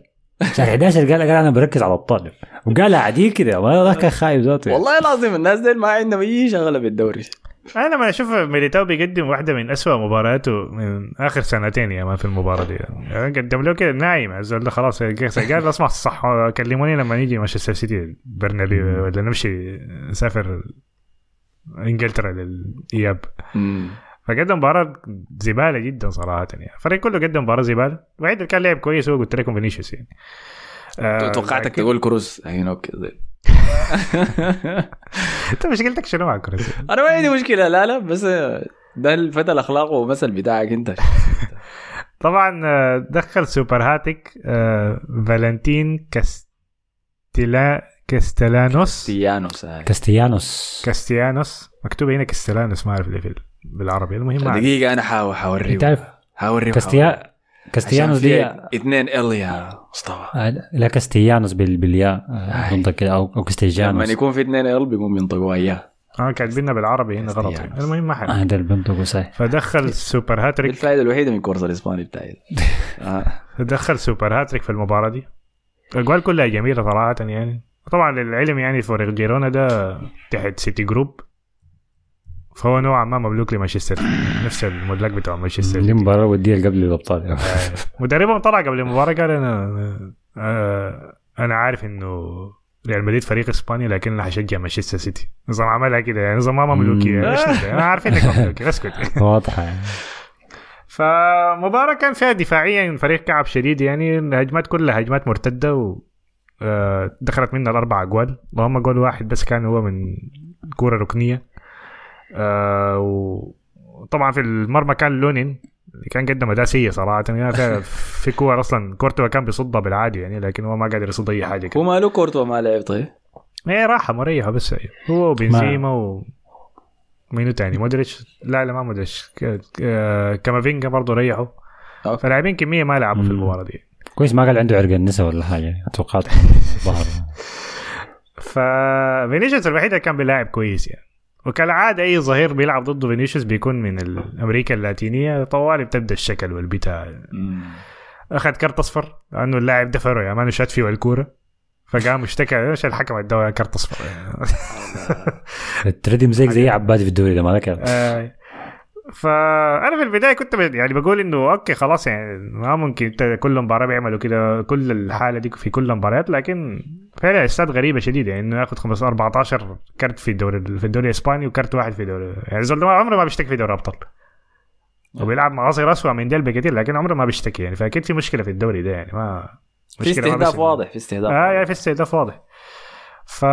شهر 11 قال قال أنا بركز على الابطال وقالها عديل كده ما كان خايف ذاته يعني. والله لازم الناس دي ما عندهم أي شغلة بالدوري. أنا لما أشوف ميليتاو بيقدم واحدة من أسوأ مبارياته من آخر سنتين يا ما في المباراة دي. يعني قدم له كده نايم الزول ده خلاص قال اسمع الصح كلموني لما نيجي مانشستر سيتي برنابيو ولا نمشي نسافر إنجلترا للإياب. فقدم مباراة زبالة جدا صراحة يعني. الفريق كله قدم مباراة زبالة. الوحيد اللي كان لعب كويس هو قلت لكم فينيسيوس يعني. آه، توقعتك لكن- تقول كروز يعني أوكي. انت مشكلتك شنو مع كروس؟ أنا ما عندي مشكلة لا لا بس ده الفتى الأخلاق ومثل بتاعك أنت. طبعا آه، دخل super hat-trick آه، فالنتين كاستيلا كاستلانوس تيانوس هاي. كاستيانوس كاستيانوس مكتوب هنا كاستلانوس ما أعرف اللي في بالعربي. المهم ما أعرف. دقيقة أنا حاول حوريه أنت عارف حوريه كاستيا كاستيانوس دي اثنين ال يا مصطفى. آه، لا كاستيانوس بال- بالياء آه، منطق كده أو أو لما كاستيجانوس يكون في اثنين ال بيقوم ينطقوا إياه. آه كاتبينها بالعربي هنا غلط. يعني. المهم ما حد. هذا اللي بينطقوا صحيح فدخل super hat-trick. الفائدة الوحيدة من ال course الإسباني بتاعي. آه. دخل super hat-trick في المباراة دي. الأجوال كلها جميلة صراحة يعني. طبعا للعلم يعني فريق جيرونا ده تحت City Group. فهو نوعا ما مملوك لمانشستر. نفس الملاك بتاع مانشستر. دي مباراة وديه قبل الأبطال مدربهم طلع قبل المباراة قال أنا آه، أنا عارف إنه ريال مدريد فريق إسباني لكن أنا حشجع مانشستر سيتي. نظام عملها كده يعني نظام ما مملوكي مم. يعني؟ أنا عارف إنك مملوكي أسكت. واضحة يعني. فمباراة كان فيها دفاعيا فريق كعب شديد يعني. الهجمات كلها هجمات مرتدة و آه، دخلت منها الأربع أجوال. اللهم جول واحد بس كان هو من كورة ركنية. آه، وطبعا في المرمى كان لونين اللي كان قدم أداء سيء صراحة. يعني في- في كور أصلا كورتوا كان بيصدها بالعادي يعني لكن هو ما قادر يصد أي حاجة كده. هو ماله كورتوا ما لعب طيب؟ إيه راحة مريحة بس هو وبنزيما ومنو تاني؟ مودريتش؟ لا لا ما مودريتش. آه، كامافينجا برضه ريحوا. فلاعبين كمية ما لعبوا في مم. المباراة دي. كويس ما قال عنده عرق النساء ولا حاجة. توقعت ظهر ففينيسيوس الوحيد اللي كان بيلاعب كويس يعني. وكالعادة أي ظهير بيلعب ضده فينيسيوس بيكون من ال- أمريكا اللاتينية. طوالي بتبدأ الشكل والبتاع أخذ كرت أصفر لأنه اللاعب دفره يا مان شات فيه الكورة. فقام اشتكى إيش الحكم اداه كرت أصفر. تردي مزيك زي عبادي في الدوري ده ما ذكر آه، فأنا في البداية كنت يعني بقول إنه أوكي خلاص يعني ما ممكن انت كل مباراة بيعملوا كده كل الحالة دي في كل المباريات لكن فعلا استاد غريبة شديدة يعني إنه ياخذ 15 14 كرت في الدوري في الدوري الإسباني وكرت واحد في دوري يعني زول عمره ما بيشتكي في دوري ابطال وبيلعب مع ناس اسوء من ديل بكثير لكن عمره ما بيشتكي يعني. فأكيد في مشكلة في الدوري ده يعني ما في استهداف واضح في استهداف آه يعني في استهداف واضح. ف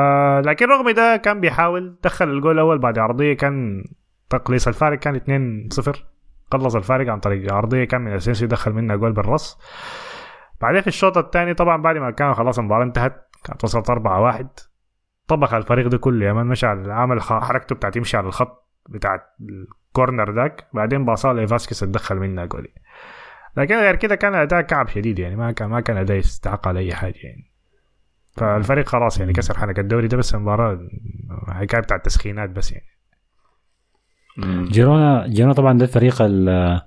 لكن رغم ده كان بيحاول دخل الجول الأول بعد عرضية كان تقليص الفارق كان 2 0 قلص الفارق عن طريق عرضية. كان من اسينسيو دخل منها جول بالرأس. بعدين في الشوط الثاني طبعا بعد ما كان خلاص المباراة انتهت كانت وصلت 4 1 طبخ الفريق ده كله. يا مان مشى على عمل حركته بتاعت يمشي على الخط بتاع ال corner داك بعدين باصاها لفاسكيز دخل منها جول. لكن غير كده كان أداء كعب شديد يعني. ما كان ما كان أداء يستحق على أي حاجة يعني. فالفريق خلاص يعني كسر حنك الدوري ده بس المباراة حكاية بتاع التسخينات بس يعني. جيرونا جيرونا طبعا ده الفريق ال-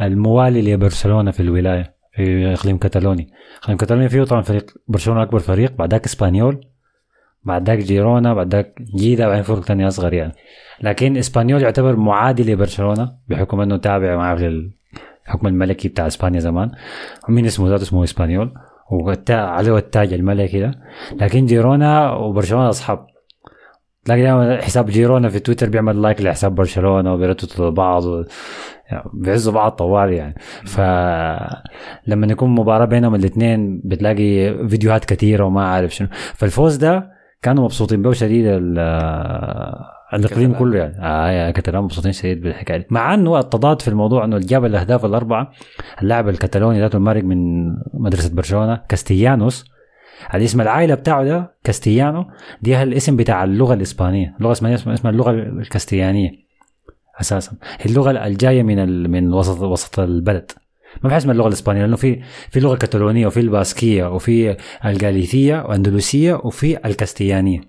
الموالي لبرشلونه في الولاية في إقليم كتالوني إقليم كتالوني فيه طبعا فريق برشلونة أكبر فريق بعدك إسبانيول بعدك جيرونا بعدك جيدا بعدين فرق تاني أصغر يعني. لكن إسبانيول يعتبر معادي لبرشلونة بحكم إنه تابع ما اعرف للحكم الملكي بتاع إسبانيا زمان. مين اسمه ذاته اسمه إسبانيول؟ والتا- عليه التاج الملكي ده. لكن جيرونا وبرشلونة أصحاب. تلاقي دائما حساب جيرونا في تويتر بيعمل like لحساب برشلونة وبيرتبطوا لبعض و... يعني بيعزوا بعض طوال يعني. فلما يكون مباراة بينهم الاثنين بتلاقي فيديوهات كثيرة وما عارف شنو. فالفوز ده كانوا مبسوطين به شديد ال- الاقليم. كله يعني. آه الكتالان مبسوطين شديد بالحكاية دي. مع إنه التضاد في الموضوع إنه جاب الأهداف الأربعة اللاعب الكتالوني ذاته المارق من مدرسة برشلونة كاستيانوس الاسم العائلة بتاعه ده كاستيانو دي الاسم بتاع اللغة الإسبانية اللغة الإسبانية اسمها اللغة الكاستيانية أساسا. هي اللغة الجاية من. من وسط وسط البلد. ما في اسمها اللغة الإسبانية لأنه في في لغة كتالونيه وفي الباسكية وفي الجاليثيه واندلسيه وفي الكاستيانية.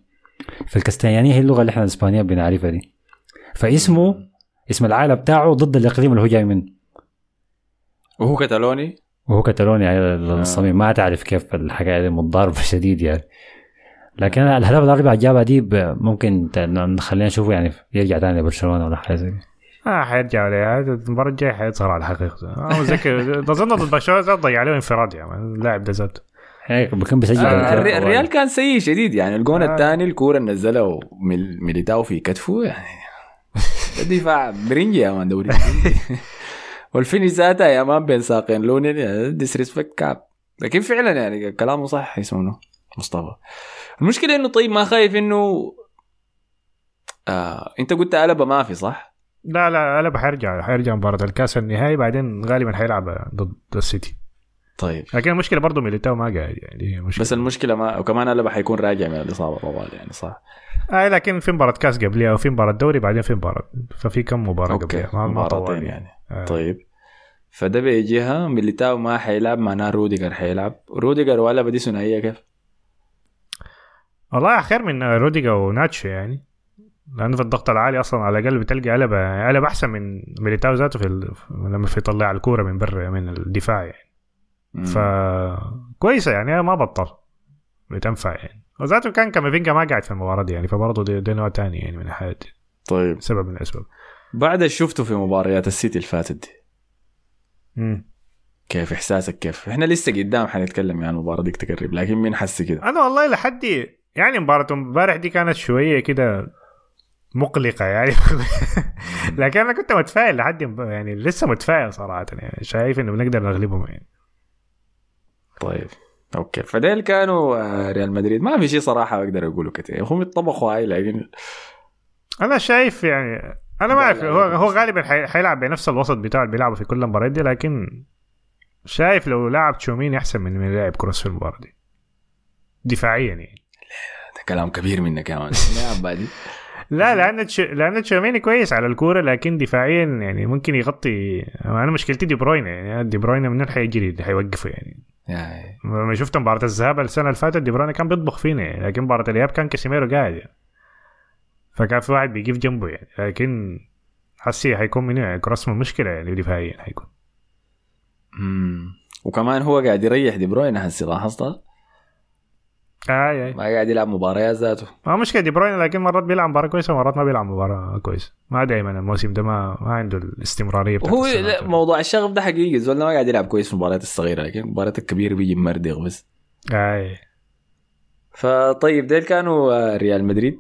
فالكاستيانية هي اللغة اللي إحنا الإسبانية بنعرفها دي. فاسمه اسم العائلة بتاعه ضد الإقليم اللي هو جاي منه. وهو كتالوني وهو كتالوني على الصميم ما تعرف كيف الحكاية دي متضاربة شديد يعني. لكن الهدف الاربعه جابها دي ممكن نخلينا نشوفه يعني يرجع تاني لبرشلونة ولا حاجة زي كده. آه حيرجع عليه. المباراة الجاية حيظهر على حقيقته متذكر اظن ضد برشلونة ضيع عليه انفراد يعني اللاعب ده ذاته هيك بكون بيسجل آه، الريال كان سيء شديد يعني. الجون آه. الثاني الكورة اللي نزلها ميل- ميليتاو في كتفه يعني. الدفاع برنجي يا مان دوري والفينش ذاتها يا مان بين ساقين. لونين ديسريسبكت كاب لكن فعلا يعني كلامه صح يسمونه مصطفى. المشكلة إنه طيب ما خايف إنه آه أنت قلت قلبه ما في صح؟ لا لا قلب حيرجع حيرجع مباراة الكاس النهائي بعدين غالبا حيلعب ضد السيتي طيب. لكن المشكلة برضه ميليتاو ما قاعد يعني مشكلة. بس المشكلة ما وكمان ألابا حيكون راجع من الإصابة طوالي يعني صح؟ آه لكن في مباراة كاس قبلها وفي مباراة دوري بعدين في مباراة. ففي كم مباراة قبلها ما ما طوالي مباراتين يعني. يعني. آه. طيب. فده بيجيها ميليتاو ما حيلعب معناه روديجر حيلعب. روديجر ولا بدي ثنائيه كيف؟ والله خير من روديجر وناتشو يعني. لأنه في الضغط العالي أصلا على الأقل بتلقى ألابا ألابا أحسن من ميليتاو ذاته في ال... لما في يطلع الكورة من برا من الدفاع يعني. مم. ف كويسة يعني ما بطل. بتنفع يعني. وذاته كان كامافينجا ما قاعد في المباراة دي يعني فبرضه دي, دي نوع تاني يعني من الحياة طيب. سبب من الأسباب. بعد شفته في مباريات السيتي اللي فاتت دي؟ مم. كيف إحساسك؟ كيف؟ إحنا لسه قدام حنتكلم عن المباراة ديك تقرب لكن مين حس كده؟ أنا والله لحد يعني مباراه امبارح دي كانت شوية كده مقلقة يعني. لكن أنا كنت متفائل لحد يعني لسه متفائل صراحة يعني شايف إنه بنقدر نغلبهم يعني. طيب okay. فديل كانوا آه، ريال مدريد. ما في شيء صراحة أقدر أقوله كثير هم يطبخوا هاي لكن أنا شايف يعني أنا ما أعرف هو هو غالبا حي- حيلعب بنفس الوسط بتاعه اللي بيلعبه في كل المباريات دي لكن شايف لو لعب تشواميني أحسن من من لاعب كروس في المباراة دي. دفاعيا يعني. ده كلام كبير منك يا man. لا لأن تش... لأن تشواميني كويس على الكورة لكن دفاعيا يعني ممكن يغطي. أنا مشكلتي دي بروين يعني دي بروين من حيجري اللي حيوقفه يعني. لما شفت مباراة الذهاب السنة اللي فاتت دي بروين كان بيطبخ فينا يعني لكن مباراة الإياب كان كاسيميرو قاعد يعني. فكان في واحد بيجيب جنبه يعني لكن حسي حيكون من يعني كروس من مشكلة يعني دفاعيا حيكون. مم. وكمان هو قاعد يريح دي بروين هسه لاحظتها آي آي. ما قاعد يلعب مباريات ذاته. ما مشكلة دي بروين لكن مرات بيلعب مباراة كويسة ومرات ما بيلعب مباراة كويسة. ما دائما الموسم ده ما, ما عنده الاستمرارية بتاعت هو لا، موضوع الشغف ده حقيقي زول ما قاعد يلعب كويس في المباريات الصغيرة لكن المباريات الكبيرة بيجي مردغ بس. آي. فطيب ديل كانوا آه، ريال مدريد؟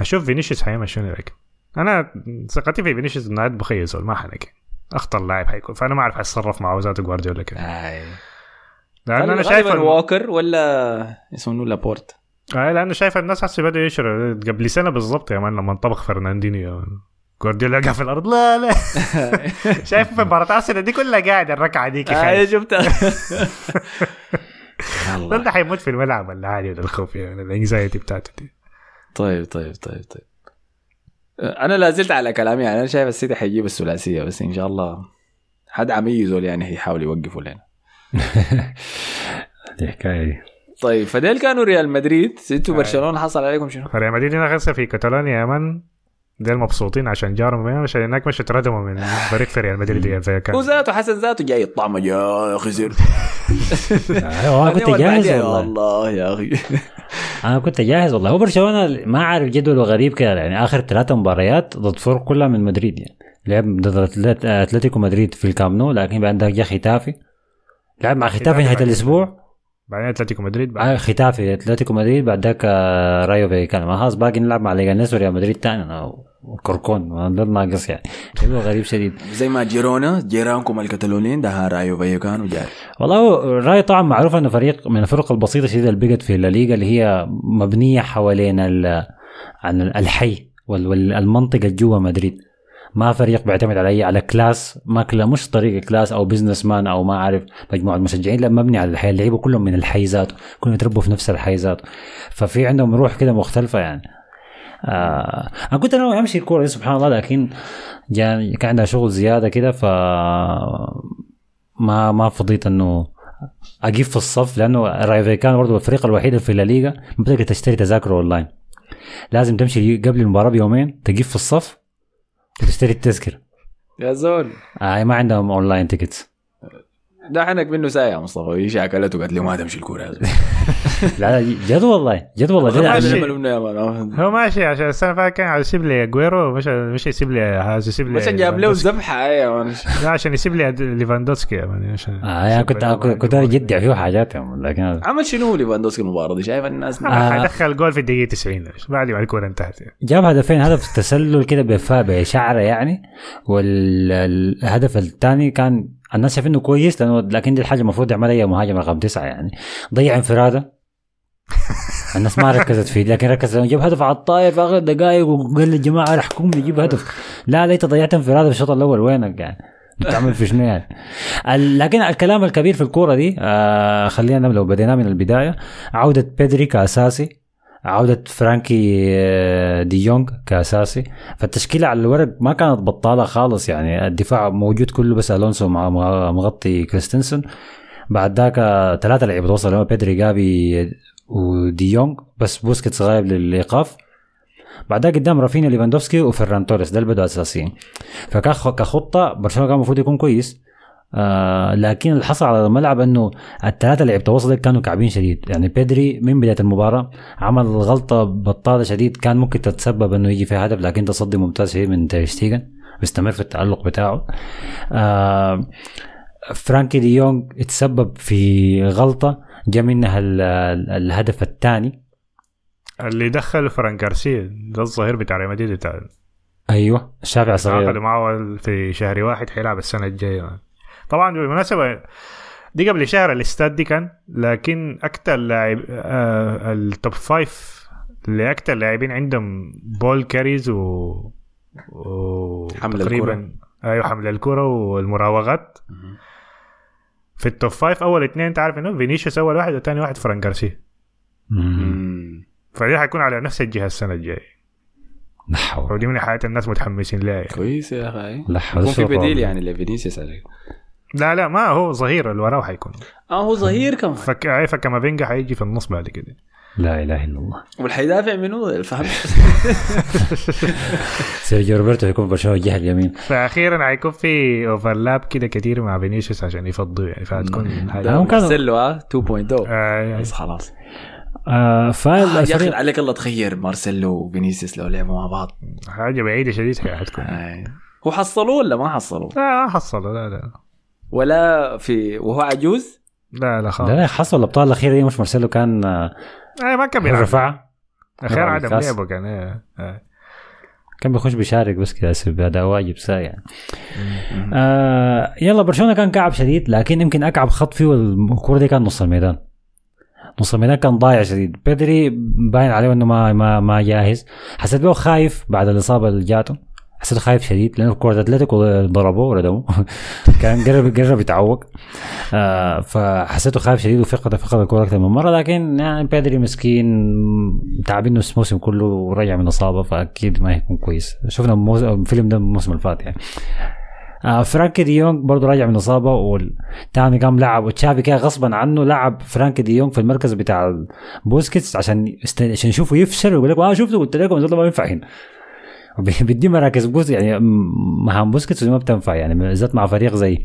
أشوف فينيسيوس حيعمل شنو لكن أنا ثقتي في فينيسيوس إنه عاد بخيل زول ما حنك أخطر لاعب حيكون. فأنا ما أعرف اتصرف مع ذاته جوارديولا كيف. أي. لأن أنا شايف ووكر ولا اسمه لابورت؟ آه لأنه شايف الناس هسه بدأوا يشروا. قبل سنة بالضبط يا man لما انطبخ فرناندينيو جوارديولا وقع في الأرض. لا لا. شايف في مباراة أرسنال دي كلها قاعد الركعة دي أي خايف شفتها. ده حيموت في الملعب ولا عادي ولا الخوف يعني الانكزايتي بتاعته دي. طيب طيب طيب طيب أنا لا زلت على كلامي يعني أنا شايف السيتي حيجيب الثلاثية بس إن شاء الله حد عمي زول يعني هيحاول يوقفوا لنا دي حكاية طيب فديل كانوا ريال مدريد أنتوا أي. برشلونة حصل عليكم شنو؟ ريال مدريد هنا خسر في كاتالونيا يا مان ديل مبسوطين عشان جارهم عشان هناك مش اتردموا من فريق في ريال مدريد يعني هو كان. ذاته حسن ذاته جاي الطعم يا خسر أيوه أنا كنت بعدين جاهز والله. الله يا أخي. أنا كنت جاهز والله. هو برشلونة ما عارف جدوله غريب كده يعني آخر ثلاثة مباريات ضد فرق كلها من مدريد يعني. لعب ضد أتلتيكو مدريد في الكامنو لكن بعد ذاك جا ختافي. لعب مع ختافي نهاية. الأسبوع. بعدين أتلتيكو مدريد بعد. آه خيتافي أتلتيكو مدريد بعد ذاك آه، رايو فايكانو ما خلاص باقي نلعب مع ليجانيس وريال مدريد تاني ده ناقص يعني. جدول غريب شديد. زي ما جيرونا جيرانكم الكتالونيين ده رايو فايكانو وجاري والله هو رأي طبعا معروف إنه فريق من الفرق البسيطة شديد اللي بقت في الليغا اللي هي مبنية حوالين ال- عن الحي وال- والمنطقة جوا مدريد. ما فريق بيعتمد على أي على class ما كلا مش طريقه class أو business man أو ما أعرف مجموعة مشجعين لا مبني على الحي. اللعيبة كلهم من الحيزات كلهم يتربوا في نفس الحيزات ففي عندهم روح كده مختلفة يعني. آه أنا كنت ناوي أمشي الكورة سبحان الله لكن كان عندها شغل زيادة كده ف ما ما فضيت إنه أجيب في الصف لأنه راي كان برضه الفريق الوحيد في الليغا ما بتقدر تشتري تذاكر أونلاين. لازم تمشي قبل المباراة بيومين تجيب في الصف وتشتري التذكرة. يا زول. آه ما عندهم أونلاين تيكتس ده حنك منه ساعه يا مصطفى يجي أكلته قالت لي ما تمشي الكورة لا لا جد والله جد والله جد. هو ماشي عشان السنة اللي فاتت كان يسيب لي أجويرو مش مش يسيب لي هذا يسيب لي بس جاب له. ذبحه مان لا عشان يسيب لي ليفاندوسكي مان عشان آه يعني كنت كنت كنت جدع فيه حاجات لكن عمل شنو ليفاندوسكي المباراة دي شايف الناس آه. حيدخل جول في الدقيقة 90 بعد ما الكورة انتهت يعني. جاب هدفين هدف تسلل كده بشعره يعني والهدف الثاني كان الناس شايف انه كويس لأنه لكن دي الحاجة المفروض يعملها اي مهاجم رقم تسعه يعني. ضيع انفرادة. الناس ما ركزت فيه لكن ركز لما جاب هدف على الطاير في آخر دقائق وقال للجماعه رح حكم لي جيب هدف. لا انت ضيعت انفرادة في الشوط الأول وينك يعني؟ بتعمل في شنو يعني؟ لكن الكلام الكبير في الكورة دي آه خلينا لو بدينا من البداية. عودة بيدري كأساسي عودة فرانكي آه، دي يونغ كأساسي. فالتشكيلة على الورق ما كانت بطالة خالص يعني. الدفاع موجود كله بس ألونسو مغطي كريستنسن. بعد ذاك ثلاثة لعيبة وصل هو بيدري جافي ودي يونغ. بس بوسكيتس غايب للإيقاف. بعد ذاك قدام رافينيا ليفاندوفسكي وفيران توريس. ده اللي بدأوا أساسيين فكخطة برشلونة كان المفروض يكون كويس. آه لكن اللي حصل على الملعب إنه الثلاثه اللي لعيبة وسط كانوا كعبين شديد. يعني بيدري من بداية المباراة عمل غلطة بطالة شديد كان ممكن تتسبب إنه يجي فيها هدف لكن تصدي ممتاز شديد من تير شتيجن بيستمر في التألق بتاعه. آه فرانكي دي يونغ اتسبب في غلطة جا منها ال- ال- الهدف الثاني. اللي دخل فران جارسيا ده الظهير بتاع ريال مدريد بتاع أيوه عقدوا صغير. معه في شهر واحد حيلعب السنة الجاية. طبعا بالمناسبة دي قبل شهر الاستاد دي كان لكن أكثر لاعب آه ال top five اللي أكثر لاعبين عندهم ball carries و, و... حمل تقريبا أيوه حمل الكرة والمراوغات. في ال top five أول اثنين انت عارف إنه فينيسيوس أول واحد والثاني واحد فران جارسيا. فدي حيكون على نفس الجهة السنة الجاية. حول. ودي من الحاجات الناس متحمسين لها يعني. كويس يا أخي. يكون في بديل. يعني لفينيسيوس عليك. لا لا ما هو ظهير اللي وراه حيكون. آه هو ظهير كمان. okay فكامافينجا حيجي في النص بعد كده. لا إله إلا الله. والحيدافع منو؟ فهمت سيرجيو روبرتو يكون في برشلونة الجهه اليمين. فاخيرا حيكون في overlap كده كتير مع فينيسيوس عشان يفضوا يعني فهتكون حاجة هم كانوا- مارسيلو آه 2.0 آه بس خلاص. آه آه يا أخي عليك الله تخير مارسيلو وفينيسيوس لو لعبوا مع بعض. حاجة بعيدة شديد حتكون آه. هو حصلوه ولا ما حصلوه؟ لا ما حصلوا لا لا. ولا في وهو عجوز؟ لا لا لا خالص لا حصل الابطال الاخيره دي مش مارسيلو كان آه، آه ما كان بيلعب رفع اخير بيلعب عدم. لعبه كان آه. آه. كان بيخش بيشارك بس كده هسه بأداء واجب ساعة يعني آه يلا برشلونة كان كعب شديد لكن يمكن أكعب خط فيه الكوره دي كان نص الميدان نص الميدان كان ضايع شديد بدري باين عليه إنه ما ما ما جاهز حسيت به خايف بعد الإصابة اللي جاته حسيته خايف شديد لأنه كرة أتلتيكو ضربوه وردموه كان قرب قرب يتعوق. آه فحسيته خايف شديد وفقد فقد الكرة أكثر من مرة لكن يعني بيدري مسكين تعبين الموسم كله ورجع من إصابة فأكيد ما هيكون كويس. شفنا الفيلم ده الموسم اللي فات يعني. آه فرانكي دي يونغ برضه راجع من إصابة والتاني قام لعب وتشافي كده غصبا عنه لعب فرانكي دي يونغ في المركز بتاع بوسكيتس عشان. عشان يشوفه يفشل ويقول لك آه شفته قلت لكم ما ينفع هنا. بيأدي مراكز بوس يعني مهام بوسكيتس ما بتنفع يعني بالذات مع فريق زي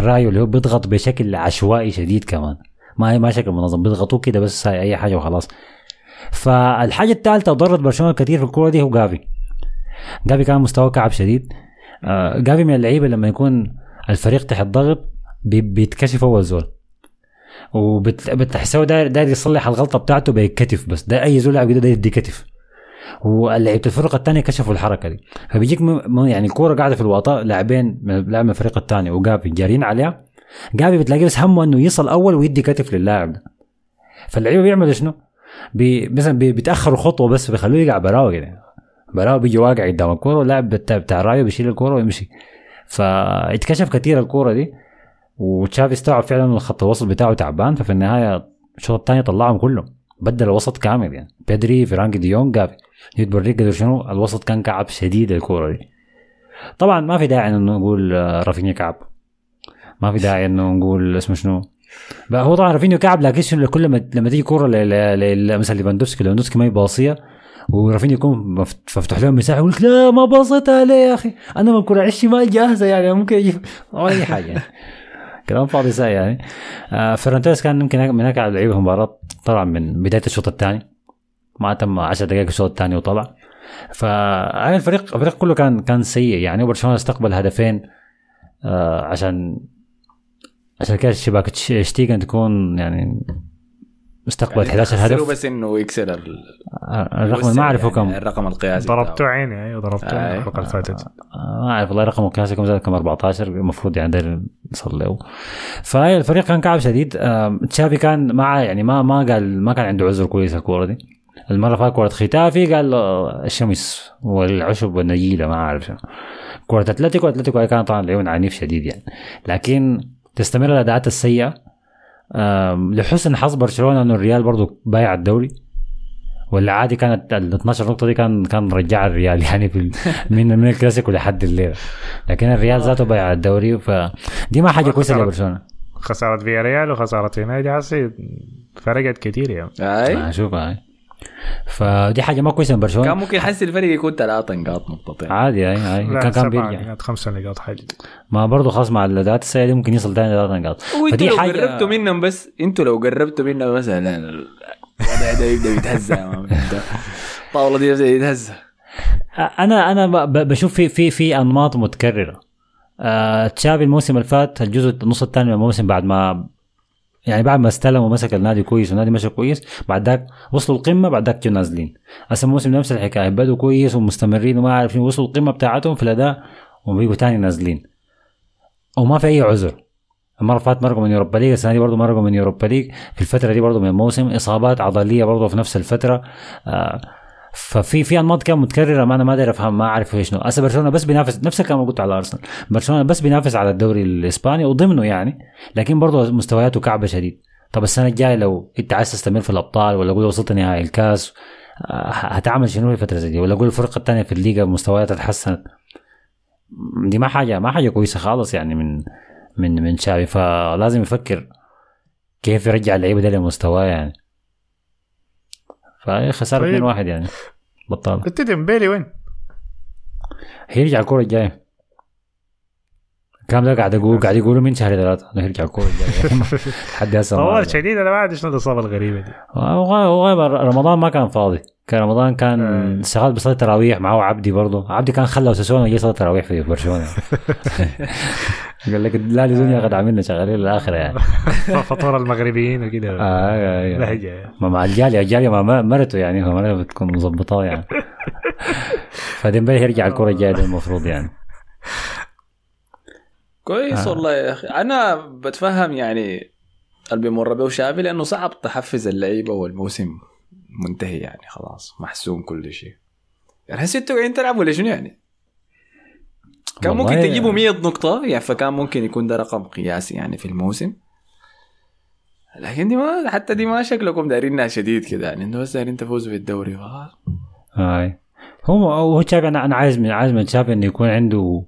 رايو اللي هو بيضغط بشكل عشوائي شديد كمان. ما ما شكل منظم بيضغطوه كده بس هاي أي حاجة وخلاص. فالحاجة الثالثه ضرت برشلونة كثير في الكورة دي هو جافي. جافي كان مستواه كعب شديد. آه، جافي من اللعيبة لما يكون الفريق تحت ضغط بي- بيتكشف اول زول وبتحسه داير داير يصلح الغلطة بتاعته بكتف بس ده أي زول لاعب كده داير يدي كتف. ولعيبه الفرق الثانية كشفوا الحركة دي. فبيجيك يعني الكوره قاعدة في الوطاء لاعبين لاعب من الفريق الثاني وجافي جارين عليها. جافي بتلاقيه بس همه إنه يصل أول ويدي كتف للاعب ده. فاللعيبة بيعملوا شنو؟ بي مثلا بي بيتأخروا خطوة بس بيخلوه يقع براوة كده. براوه بيجي واقع قدام الكورة واللاعب بتاع, رايو بيشيل الكورة ويمشي. فاتكشف كثير الكورة دي. وتشافي استوعب فعلا الخط الوسط بتاعه تعبان ففي النهاية الشوط الثاني طلعهم كلهم. بدل الوسط كامل يعني. بيدري فرانكي دي يونغ جافي. جيت بوريك قدر شنو الوسط كان كعب شديد الكورة دي. طبعا ما في داعي إنه نقول آه، رافينيا كعب. ما في داعي إنه نقول اسمه شنو. بقى هو طبعا رافينيا كعب لكن شنو كل ما لما تيجي كورة مثلا ليفاندوفسكي ليفاندوفسكي ما باصية ورافينيا يكون مف- مفتوح لهم مساحة يقول لك لا ما باصيتها ليه يا أخي؟ أنا ما الكره على الشمال جاهزه يعني ممكن أجيب أي حاجة. يعني. كلام فاضي ساي يعني. آه فرنتوس كان يمكن من على لعيبة المباراه طلع من بداية الشوط الثاني. ما تم 10 دقائق الشوط الثاني وطلع. فالفريق الفريق كله كان كان سيء يعني. وبرشلونة استقبل هدفين آه عشان عشان كده شباك تكون يعني استقبلت 11 خسروا هدف بس إنه يكسر ال- الرقم ما اعرفه كم. يعني الرقم القياسي ضربته. عيني أيوه ضربته عيني آي. الحلقة اللي فاتت. آه، ما أعرف والله رقمه كان كم زاد كم 14 المفروض يعني ده نصل له فالفريق كان كعب شديد. آم، تشافي كان مع يعني ما ما قال ما كان عنده عذر كويس الكورة دي. المرة فاتت كورة ختافي قال الشمس والعشب والنجيلة ما أعرف شنو. كورة أتلتيكو أتلتيكو كان طبعا لعيون عنيف شديد يعني. لكن تستمر الأداءات السيئة. لحسن حظ برشلونة إنه الريال برضو بايع الدوري. ولا عادي كانت ال 12 نقطة دي كان كان رجع الريال يعني في من من الكلاسيكو لحد الليلة. لكن الريال ذاته بايع الدوري فدي ما حاجة كويسة لبرشلونة. خسارة فياريال وخساره يونايتد حسي فرقت كتير يعني أي؟ شوف هاي فدي حاجة ما كويسة من برشلونة. كان ممكن حس الفرق يكون ثلاثة نقاط نقطتين عادي هاي هاي لا كان كان بيرجع نقاط خمسة نقاط حاجة ما برضه خلاص مع الأداءات السيئة دي ممكن يصل تاني ثلاث نقاط. فدي لو حاجة قربتوا منهم بس أنتوا لو قربتوا منهم مثلا الوضع ده يبدأ. انت الطاولة دي يبدأ يتهزى أنا أنا بشوف في في في أنماط متكررة. آه تشافي الموسم اللي فات الجزء النص الثاني من الموسم بعد ما يعني بعد ما استلم ومسك النادي كويس والنادي مشى كويس بعد ذاك وصلوا القمة بعد ذاك نازلين. هسه الموسم نفس الحكاية بدوا كويس ومستمرين وما عارفين وصلوا القمة بتاعتهم في الأداء وبيجوا تاني نازلين. وما في أي عذر. المرة اللي فاتت مرقوا من يوروبا league السنة دي برضه مرقوا من يوروبا league. في الفترة دي برضه من الموسم إصابات عضلية برضه في نفس الفترة. آه ففي في أنماط كان متكررة ما أنا ما أدري افهم ما أعرف إيش هسه برشلونة بس بينافس نفس الكلام اللي قلت على أرسنال. برشلونة بس بينافس على الدوري الإسباني وضمنه يعني لكن برضه مستوياته كعبة شديد. طب السنة الجاية لو أنت عايز تستمر في الأبطال ولا قول وصلت نهائي الكاس آه، هتعمل شنو في فتره زي دي؟ ولا قول الفرقه الثانية في الليغا مستوياتها تحسنت؟ دي ما حاجة ما حاجة كويسة خالص يعني من من من شافي فلازم يفكر كيف يرجع اللعيبة ده لمستواه يعني. فهي خسارة طيب. 2 واحد يعني بطال قلت ديمبيلي وين؟ هيرجع الكورة الجاية الكلام ده قاعد أقول قاعد يقولوا من شهر ثلاثة. انه هيرجع الكوره الجايه لحد هسه طوال. شديد أنا ما ادري شنو الإصابة الغريبة دي. غايب رمضان ما كان فاضي. كان رمضان كان آه. شغال بصلاة تراويح معه عبدي برضه. عبدي كان خلى وسوسونا يجي صلاة تراويح في برشلونة. قال لك لا لزونيا قد عملنا شغالين للآخرة يعني. فطور المغربيين وكده. آه آه، آه. لهجة. ما مع الجاليه الجالية ما مرته يعني. هو مرته بتكون مظبطاه يعني. فديمبلي يرجع الكرة الجاية المفروض يعني. كويس آه. والله يا أخي. أنا بتفهم يعني اللي بيمر به شافي لأنه صعب تحفز اللعيبة والموسم منتهي يعني خلاص محسوم كل شيء. يعني هسه إنتوا قاعدين تلعبوا ولا شنو يعني؟ كان ممكن تجيبوا 100 نقطة يعني فكان ممكن يكون ده رقم قياسي يعني في الموسم. لكن دي ما حتى دي ما شكلكم دايرينها شديد كده يعني أنتوا بس دايرين تفوزوا في الدوري خلاص. هاي. هو هو تشافي أنا أنا عايز من عايز من تشافي إنه يكون عنده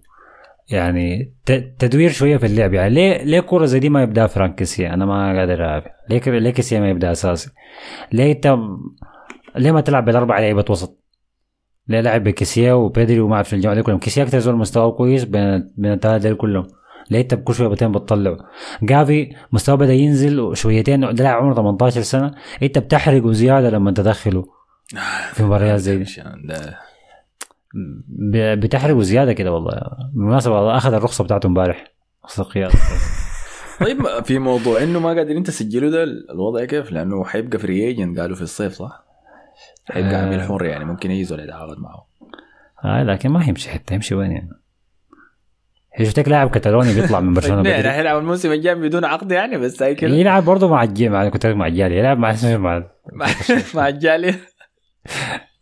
يعني تدوير شوية في اللعب. يعني ليه ليه كوره زي دي ما يبدأ فرانك كيسيا أنا ما قادر أعرف. ليه ليه ما يبدأ أساسي؟ ليه أنت ليه ما تلعب بالأربع لعيبة وسط؟ ليه لعب بكيسيا وبيدري وما أعرف الجماعة دي كلهم؟ كيسيا أكثر زول مستواه كويس بين بين الثلاثه كلهم. ليه أنت كل شوية بتين بتطلعه؟ جافي مستواه بدأ ينزل شويتين ده لاعب عمره 18 سنة. أنت بتحرقه زيادة لما تدخله في مباريات زي دي. بتحرقوا زيادة كده والله. بالمناسبة والله أخذ الرخصة بتاعته امبارح. رخصه القياده طيب في موضوع إنه ما قادرين تسجلوا ده الوضع كيف؟ لأنه حيبقى free agent قالوا في الصيف صح؟ حيبقى آه. عميل حر يعني ممكن يجي زول يتعاقد معه آه لكن ما يمشي حتى يمشي وين يعني؟ شفتك لاعب كتالوني بيطلع من برشلونة بدري؟ حيلعب الموسم الجاي بدون عقد يعني بس هاي كده. يلعب برضه مع الجي مع كنت مع الجالي يلعب مع مع مع الجالية.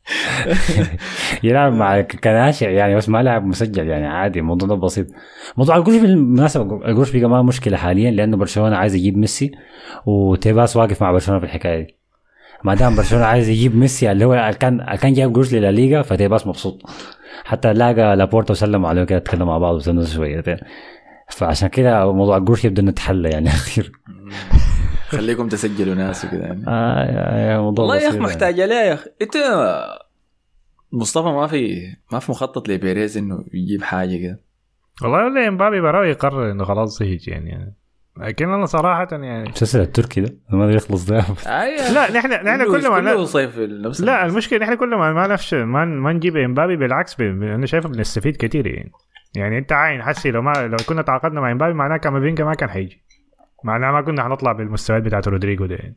يلعب مع ك- كناشئ يعني بس ما لاعب مسجل يعني عادي الموضوع ده بسيط. موضوع القروش بالمناسبة القروش بقى ما مشكلة حاليا لأنه برشلونة عايز يجيب ميسي وتيباس واقف مع برشلونة في الحكاية دي. ما دام برشلونة عايز يجيب ميسي اللي هو كان كان جايب قروش للليغا فتيباس مبسوط. حتى لاقى لابورتا وسلموا عليه كده تكلموا مع بعض وتنزل شويتين. فعشان كده موضوع القروش يبدو انه اتحل يعني اخير خليكم تسجلوا ناس وكده يعني. آه يا- يا موضوع والله يا أخي يعني. محتاجة ليه يا أخي. أنت مصطفى ما في ما في مخطط لبيريز إنه يجيب حاجة كده والله ولا امبابي براوي يقرر إنه خلاص يجي يعني. لكن أنا صراحة يعني المسلسل التركي ده؟ ما أدري يخلص ده. أيوة. لا نحن نحن كله- كل ما ن- صيف نفس لا المشكلة نحن كل ما ما نفس ما, ما نجيب إمبابي بالعكس أنا شايفه بنستفيد كثير يعني. يعني أنت عاين حسي لو ما لو كنا تعاقدنا مع إمبابي معناه كامافينجا ما كان حيجي. معناه ما كنا حنطلع بالمستويات بتاعت رودريجو ده يعني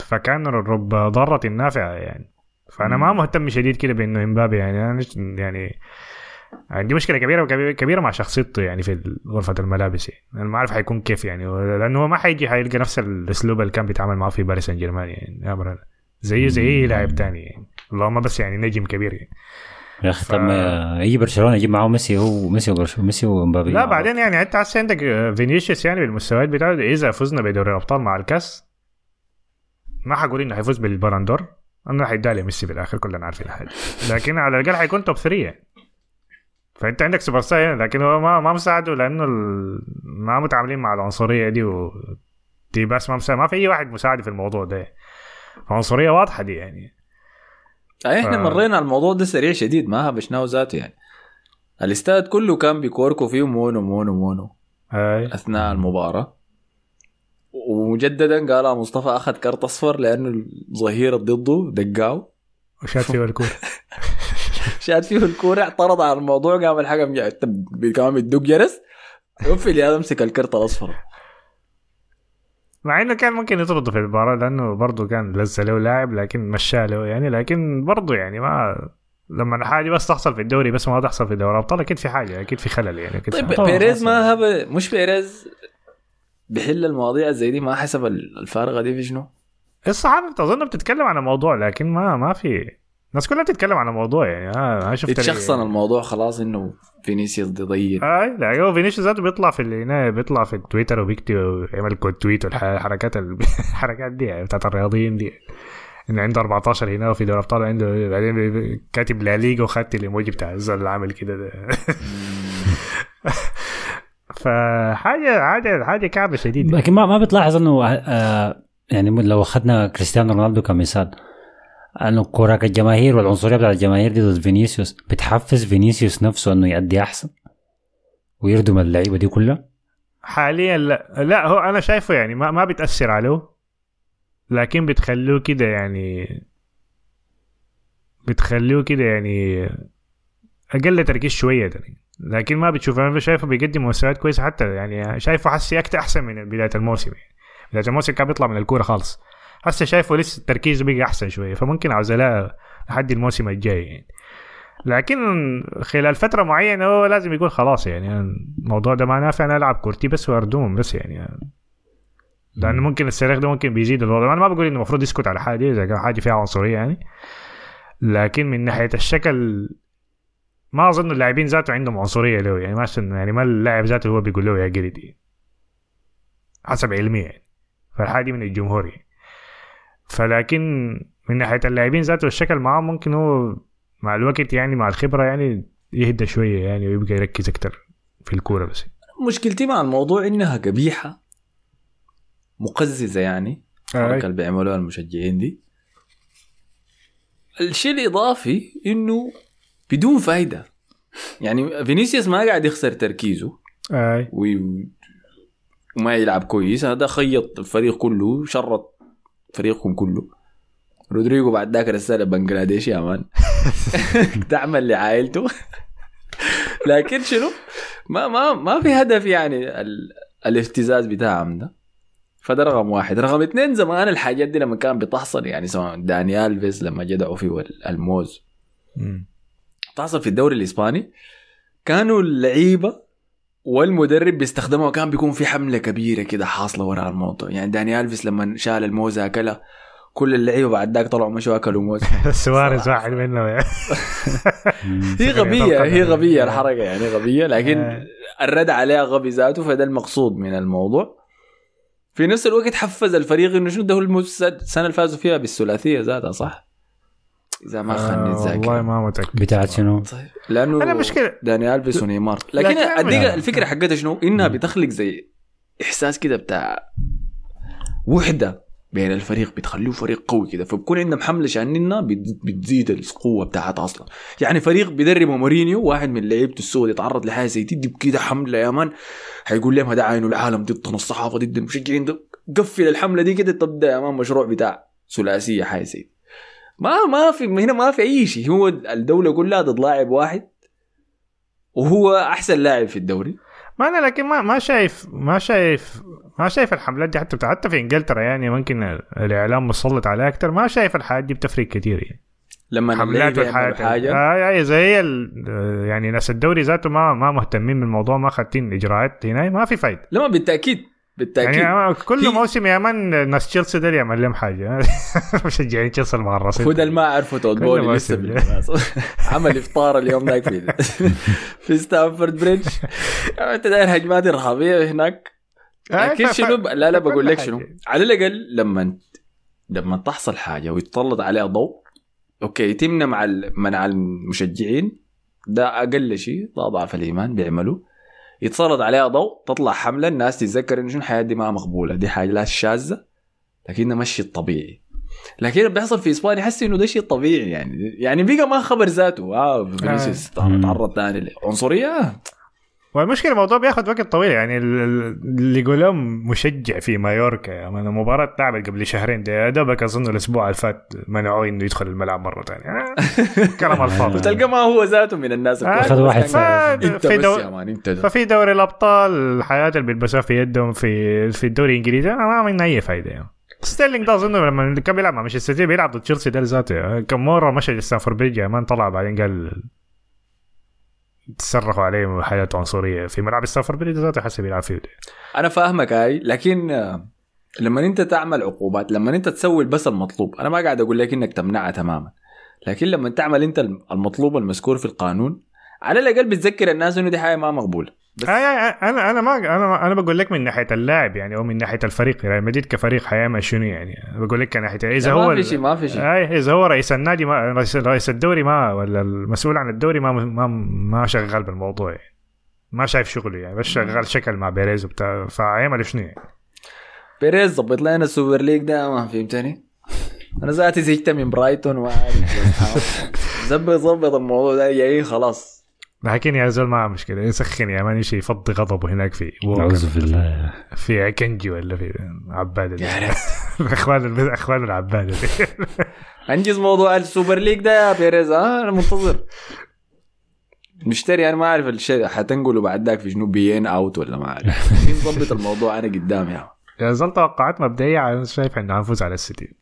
فكان رب ضارة نافعة يعني. فأنا ما مهتم شديد كده بإنه إمبابي يعني. أنا يعني عندي مشكلة كبيرة كبيرة مع شخصيته يعني في غرفة الملابس يعني. أنا ما أعرف حيكون كيف يعني. لأنه هو ما حيجي حيلقى نفس الأسلوب اللي كان بيتعامل معاه في باريس سان جيرمان يعني. زيه زي اي لاعب تاني يعني. اللهم بس يعني نجم كبير يعني. يا أخي طب ما يجي برشلونة يجيب معاه ميسي هو ميسي وبرشلونه ميسي ومبابي لا بعدين يعني أنت هسه عندك فينيسيوس يعني بالمستويات بتاعته إذا فزنا بدوري الأبطال مع الكاس ما حقول إنه حيفوز بالبالون دور انه حيدوها لي لميسي بالآخر كلنا عارفين هذا لكن على الأقل حيكون top 3 يعني. فأنت عندك سوبر ستار يعني لكن هو ما ما مساعده لأنه. ما متعاملين مع العنصرية دي و بس ما مساعد ما في أي واحد مساعد في الموضوع ده عنصريه واضحة دي يعني أي إحنا ف- مرينا على الموضوع ده سريع شديد ما هبشناه ذاته يعني. الإستاد كله كان بيكوركوا فيه مونو مونو مونو. هاي. أثناء المباراة. ومجددا قال مصطفى أخذ كرت أصفر لأنه الظهير ضده دقاو. وشاط فيه الكورة. شاط فيه الكورة اعترض على الموضوع قام الحكم كمان بتدق جرس وفي هذا امسك الكرت الأصفر. مع إنه كان ممكن يطرده في المباراة لأنه برضه كان لسه له لاعب لكن مشاه له يعني لكن برضه يعني ما لما الحاجة بس تحصل في الدوري بس ما تحصل في دوري الأبطال أكيد في حاجة أكيد في خلل يعني أكيد طيب بيريز. ما هب مش بيريز بيحل المواضيع زي دي ما حسب الفارغه دي في شنو؟ الصحافه تظن بتتكلم عن الموضوع لكن ما ما في الناس كلها بتتكلم عن الموضوع يعني. أنا شفت اتشخصن الموضوع خلاص إنه فينيسيوس ضيق. أي لا هو فينيسيوس ذاته بيطلع في اللي هنا بيطلع في التويتر وبيكتب ويعمل quote tweet والحركات ال- الحركات دي يعني بتاعت الرياضيين دي. إنه عنده 14 هنا وفي دوري أبطال عنده بعدين كاتب لا ليغا وخدت الإيموجي بتاع الزول اللي عامل كده ده. فحاجه حاجة حاجة كعبة شديدة. لكن ما ما بتلاحظ إنه آه يعني لو أخذنا كريستيانو رونالدو كمثال أنه كوراك الجماهير والعنصرية بتاعت الجماهير دي ضد فينيسيوس بتحفز فينيسيوس نفسه إنه يأدي أحسن ويردم اللعيبة دي كلها حاليا لا لا هو أنا شايفه يعني ما ما بتاثر عليه لكن بتخلوه كده يعني بتخلوه كده يعني أقل تركيز شوية يعني. لكن ما بتشوف أنا شايفه بيقدم مستويات كويسة حتى يعني شايفه حسي أكتر أحسن من بداية الموسم يعني. بداية الموسم كان بيطلع من الكورة خالص هسه شايفه لسه تركيزه بقى أحسن شوية فممكن عاوز لا لحد الموسم الجاي يعني. لكن خلال فترة معينة هو لازم يقول خلاص يعني الموضوع ده ما نافع أنا ألعب كورتي بس واردمهم بس يعني. لأنه ممكن الصريخ ده ممكن بيزيد الوضع. أنا ما بقول إنه المفروض يسكت على حاجة إذا كان حاجة فيها عنصرية يعني. لكن من ناحية الشكل ما أظن اللاعبين ذاته عندهم عنصرية له يعني ما يعني ما اللاعب ذاته هو بيقول له يا قردي حسب علمي يعني. فالحاجة من الجمهور يعني. فلكن من ناحية اللاعبين ذاته الشكل معاه ممكن هو مع الوقت يعني مع الخبرة يعني يهدى شوية يعني ويبقى يركز أكتر في الكورة بس. مشكلتي مع الموضوع إنها قبيحة مقززة يعني الحركه اللي بيعملوها المشجعين دي. الشيء الإضافي إنه بدون فايدة. يعني فينيسيوس ما قاعد يخسر تركيزه. آي. وي- وما يلعب كويس. هذا خيط الفريق كله شرط فريقكم كله. رودريجو بعد ذاك رسالة بنجلاديش يا man. تعمل لعائلته لكن شنو؟ ما ما ما في هدف يعني ال... الاستفزاز بتاعهم ده فده رقم واحد. رقم اثنين زمان الحاجات دي لما كان بتحصل يعني سواء داني الفيز لما جدعوا فيه الموز. تحصل في الدوري الإسباني كانوا اللعيبة والمدرب بيستخدمها وكان بيكون في حملة كبيرة كده حاصلة وراء الموضوع يعني داني ألفيس لما شال الموزه اكلها كل اللعيبة بعد ذاك طلعوا مشوا أكلوا موز سواريز واحد منهم يعني. هي غبية هي غبية. الحركة يعني غبية لكن آه. الرد عليها غبي ذاته فده المقصود من الموضوع في نفس الوقت حفز الفريق إنه شنو ده هو السنة اللي فازوا فيها بالثلاثية ذاتها صح؟ إذا ما خلني آه، والله اتذكر ما متأكد. بتاعت شنو؟ طيب. لأنه أنا مشكله داني الفيس ونيمار لكن أنا- الفكرة حقتها شنو؟ إنها بتخلق زي إحساس كده بتاع وحدة بين الفريق بتخليه فريق قوي كده. فبكون عندهم حمله شأننا بت- بتزيد القوة بتاعتها أصلا. يعني فريق بيدربه مورينيو واحد من لعيبته السود يتعرض لحاجة زي دي كده حملة يا مان. حيقول لهم هذا عينه العالم ضدنا الصحافة ضد المشجعين ده قفل الحملة دي كده تبدا يا مان مشروع بتاع ثلاثية حاجة زي دي. ما ما في هنا ما في أي شيء. هو الدولة كلها ضد لاعب واحد وهو أحسن لاعب في الدوري. ما أنا لكن ما ما شايف ما شايف ما شايف الحملات دي حتى حتى في إنجلترا يعني ممكن الإعلام مسلط عليها أكثر ما شايف الحاجات دي بتفرق كثير يعني. لما حملات والحاجات حاجة. آه آه زي يعني ناس الدوري ذاته ما ما مهتمين بالموضوع ما خدين إجراءات هنا ما في فايدة. لما بالتأكيد. بالتأكيد. يعني كل موسم يا مان ناس تشيلسي ده يعمل لهم حاجة. مشجعين تشيلسي ده اللي ما عرفه تود بولي. لسه. عمل إفطار اليوم ذاك في في ستانفورد بريدج. أنت داير هجمات إرهابية هناك. آه، لكن شنو ب- لا لا بقول لك. شنو؟ على الأقل لما لما تحصل حاجة ويتسلط عليها ضوء okay تمنع مع منع المشجعين. ده أقل شيء ده اضعف الإيمان بيعملوا. يتسلط عليها ضوء تطلع حملة الناس تتذكر انه شنو الحاجات دي ما مقبولة دي حاجات شاذة لكنها مش شيء طبيعي لكن بيحصل في إسبانيا حسي إنه ده شيء طبيعي يعني يعني بقى ما خبر ذاته. آه فينيسيوس تعرض ثاني لعنصرية. آه. والمشكلة الموضوع بياخذ وقت طويل يعني ال- ال- اللي يقولون مشجع في مايوركا يا man المباراه لعبت قبل شهرين ده يا دوبك أظن الأسبوع اللي فات منعوه إنه يدخل الملعب مرة ثانية. آه، كلام الفاضي. وتلقى ما هو ذاته من الناس آه،. أخذ واحد في دو- انت. ففي دوري الأبطال الحاجات اللي بيلبسوها في يدهم في في الدوري الإنجليزي ما من أي فايدة يعني. ستيرلينج ده أظن لما كان بيلعب مع مانشستر سيتي بيلعب ضد تشيلسي ده ذاته كم مرة مشى ستانفورد بريدج يا man طلع بعدين قال تصرخوا عليه حاجات عنصرية في ملعب ستانفورد بريدج ذاته حسب بيلعب فيه أنا فاهمك هاي لكن آه، لما أنت تعمل عقوبات لما أنت تسوي بس المطلوب أنا ما قاعد أقول لك إنك تمنعها تماما لكن لما تعمل أنت المطلوب المذكور في القانون على الأقل بتذكر الناس إنه دي حاجة ما مقبولة. بس آه، آه، أنا أنا ما أنا أنا بقول لك من ناحية اللاعب يعني أو من ناحية الفريق. ريال مدريد كفريق حيعمل شنو يعني؟ بقول لك كناحية إذا ما هو في شيء ما في شيء. اي إذا هو رئيس النادي ما رئيس, رئيس الدوري ما ولا المسؤول عن الدوري ما ما ما شغال بالموضوع يعني. ما شايف شغله يعني بس شغال شكل مع بيريز وبتاع. فعيعمل شنو يعني؟ بيريز ظبط لنا السوبر ليج ده ما فهمتني. أنا ذاتي زهقت من برايتون وعارف ظبط ظبط الموضوع ده جاي خلاص. لكن يا زول ما مشكلة. يسخن يا مان يمشي يفضي غضبه هناك في اعوذ بالله. في عكنجي ولا في عباده ريت. أخوان أخوان العباده دي انجز موضوع ال Super League ده يا بيريز. آه أنا منتظر. نشتري أنا ما أعرف الشيء. حتنقله بعد ذاك في شنو بيين أوت ولا ما أعرف. نظبط الموضوع؟ أنا قدام يا. يا زول توقعات مبدئية أنا شايف إنه هنفوز على السيتي.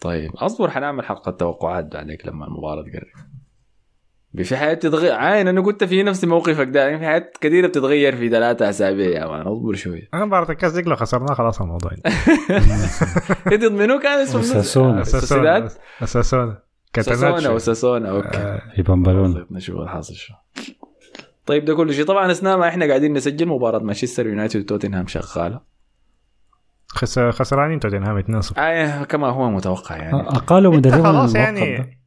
طيب أصبر حنعمل حلقة توقعات بعدك لما المباراة تقرب. في حاجات تتغير. عاين أنا كنت في نفس موقفك ده في حاجات كثيرة بتتغير في ثلاثة أسابيع. يا man أصبر شوية أنا مباراه الكاس دي لو خسرناها خلاص الموضوع. إنت منو كان اسمه؟ أوساسونا. سوسيداد؟ أوساسونا. أوساسونا أوساسونا okay. في بامبلونا طيب نشوف الحاصل شو. طيب ده كل شيء. طبعا أثناء ما إحنا قاعدين نسجل مباراة مانشستر يونايتد وتوتنهام شغالة. خسر خسرانين توتنهام 2-0 آه كما هو متوقع يعني. أقالوا مدربهم خلاص يعني.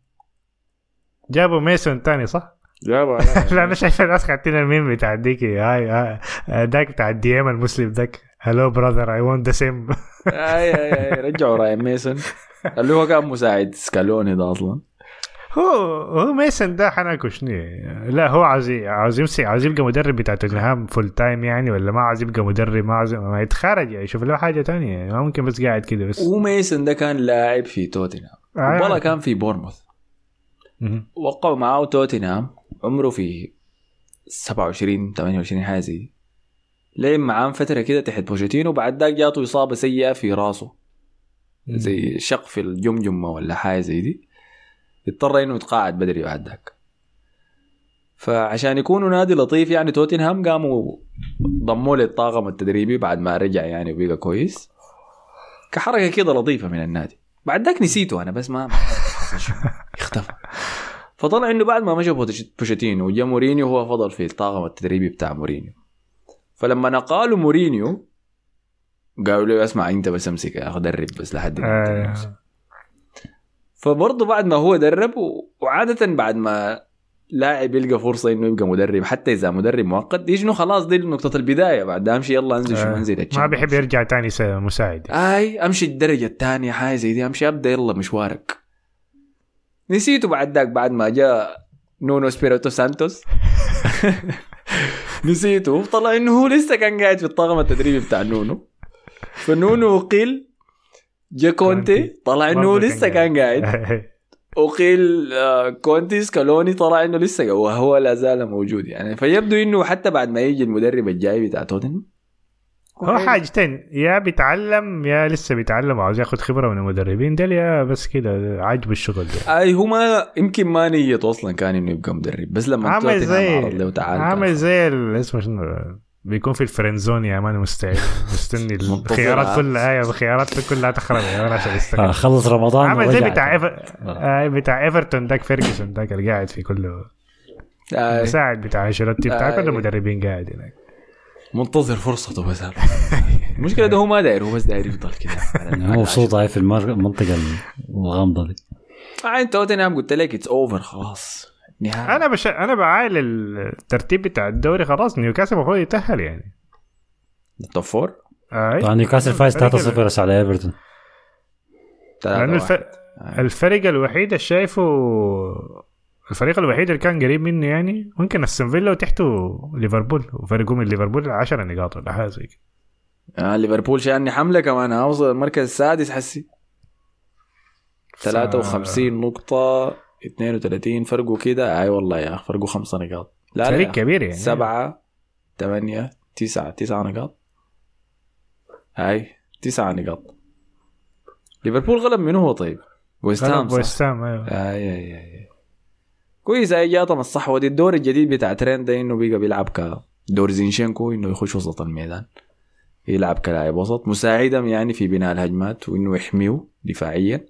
جابوا ميسون تاني صح؟ جابوا لا أنا شايف الناس قاعدين الميم بتاع ديكي. هاي هاي ذاك بتاع ال DM المسلم ذاك. hello brother I want the same I I I رجعوا راين ميسون. اللي هو كان مساعد ستيليني ده أصلا. هو هو ميسون ده حناكو شنو لا هو عاوز عاوز يمسك عاوز يبقى مدرب بتاع توتنهام full time يعني ولا ما عاوز يبقى مدرب ما عاوز ما يتخرج يعني. يشوف له حاجة تانية. يعني ما ممكن بس قاعد كده بس. وميسون ده كان لاعب في توتنهام. آه. والله كان في بورنموث. وقعوا معاه توتنهام عمره في 27 28 حاجة زي. لعب معاه فترة كده تحت بوشيتينو وبعد ذاك جاته إصابة سيئة في راسه. زي شق في الجمجمة ولا حاجة زي دي. اضطر إنه يتقاعد بدري بعد ذاك. فعشان يكونوا نادي لطيف يعني توتنهام قاموا ضموه للطاقم التدريبي بعد ما رجع يعني وبقى كويس. كحركة كده لطيفة من النادي. بعد ذاك نسيته أنا بس ما شنو. اختفى فطلع انه بعد ما مشى بوتشيتينو وجا مورينيو هو فضل في الطاقم التدريبي بتاع مورينيو فلما أقالوا مورينيو قالوا له اسمع انت بس امسك يا درب بس لحد آه. فبرضه بعد ما هو درب وعادة بعد ما لاعب يلقى فرصة إنه يبقى مدرب حتى إذا مدرب مؤقت دي شنو خلاص دي نقطه البداية بعد أمشي يلا أنزل شو آه. انزل ما. بيحب يرجع تاني س- مساعد أي أمشي الدرجة الثانية حاجة زي دي أمشي أبدأ يلا مشوارك نسيته بعد ذاك بعد ما جاء نونو إسبيريتو سانتوس. نسيته. طلع إنه هو لسه كان قاعد في الطاقم التدريبي بتاع نونو. فنونو أقيل جا كونتي. طلع إنه هو لسه كان قاعد. أقيل آه، كونتي ستيليني طلع إنه لسه وهو لا زال موجود يعني. فيبدو إنه حتى بعد ما يجي المدرب الجاي بتاع توتنهام هو حاجتين يا بيتعلم يا لسه بيتعلم وعاوز ياخد خبرة من المدربين ده يا بس كده عاجبه الشغل ده أي هو ما يمكن ما نيته أصلا كان إنه يبقى مدرب بس لما عامل زي عامل زي اسمه شنو بيكون في ال friend zone يا مان مستعد مستني الخيارات كلها أيوه الخيارات كلها تخرب يا مان عشان آه، يستقبل خلص رمضان عامل زي. بتاع إيفر... آه. بتاع إيفرتون دنكان فيرجسون داك اللي قاعد في كله. آي المساعد بتاع إنشيلوتي بتاع آه. كل المدربين قاعد هناك. منتظر فرصته بس. المشكلة ده هو ما داير هو بس داير يفضل كده مبسوط هاي في المر- المنطقة الغامضة دي. آه أنت توتنهام قلت لك it's over خلاص. نهاية. أنا بش... أنا بعايل الترتيب بتاع الدوري خلاص نيوكاسل المفروض يتأهل يعني. ال top four آه طبعا نيوكاسل فايز 3-0 بس على إيفرتون. لأنه الف... الفريق الوحيد اللي شايفه الفريق الوحيد اللي كان قريب منه يعني ممكن أستون فيلا وتحته ليفربول. وفرقوا من ليفربول 10 نقاط ولا حاجة زي كده. آه ليفربول شاني حملة كمان. أوصل المركز السادس حسي. 53 نقطة 32 فرقوا كده. أي والله يا أخي فرقوا خمسة نقاط. لا لا فريق أخي. كبير يعني. سبعة ثمانية تسعة تسعة نقاط. هاي تسعة نقاط. ليفربول غلب منو هو طيب؟ ويست هام؟ ويست هام أيوه. أي أي أي. كويس اي جاتهم الصحوة دي. الدور الجديد بتاع ترينت ده إنه بقى بيلعب كدور زينشينكو إنه يخش وسط الميدان. يلعب كلاعب وسط مساعدا يعني في بناء الهجمات وإنه يحميه دفاعيا.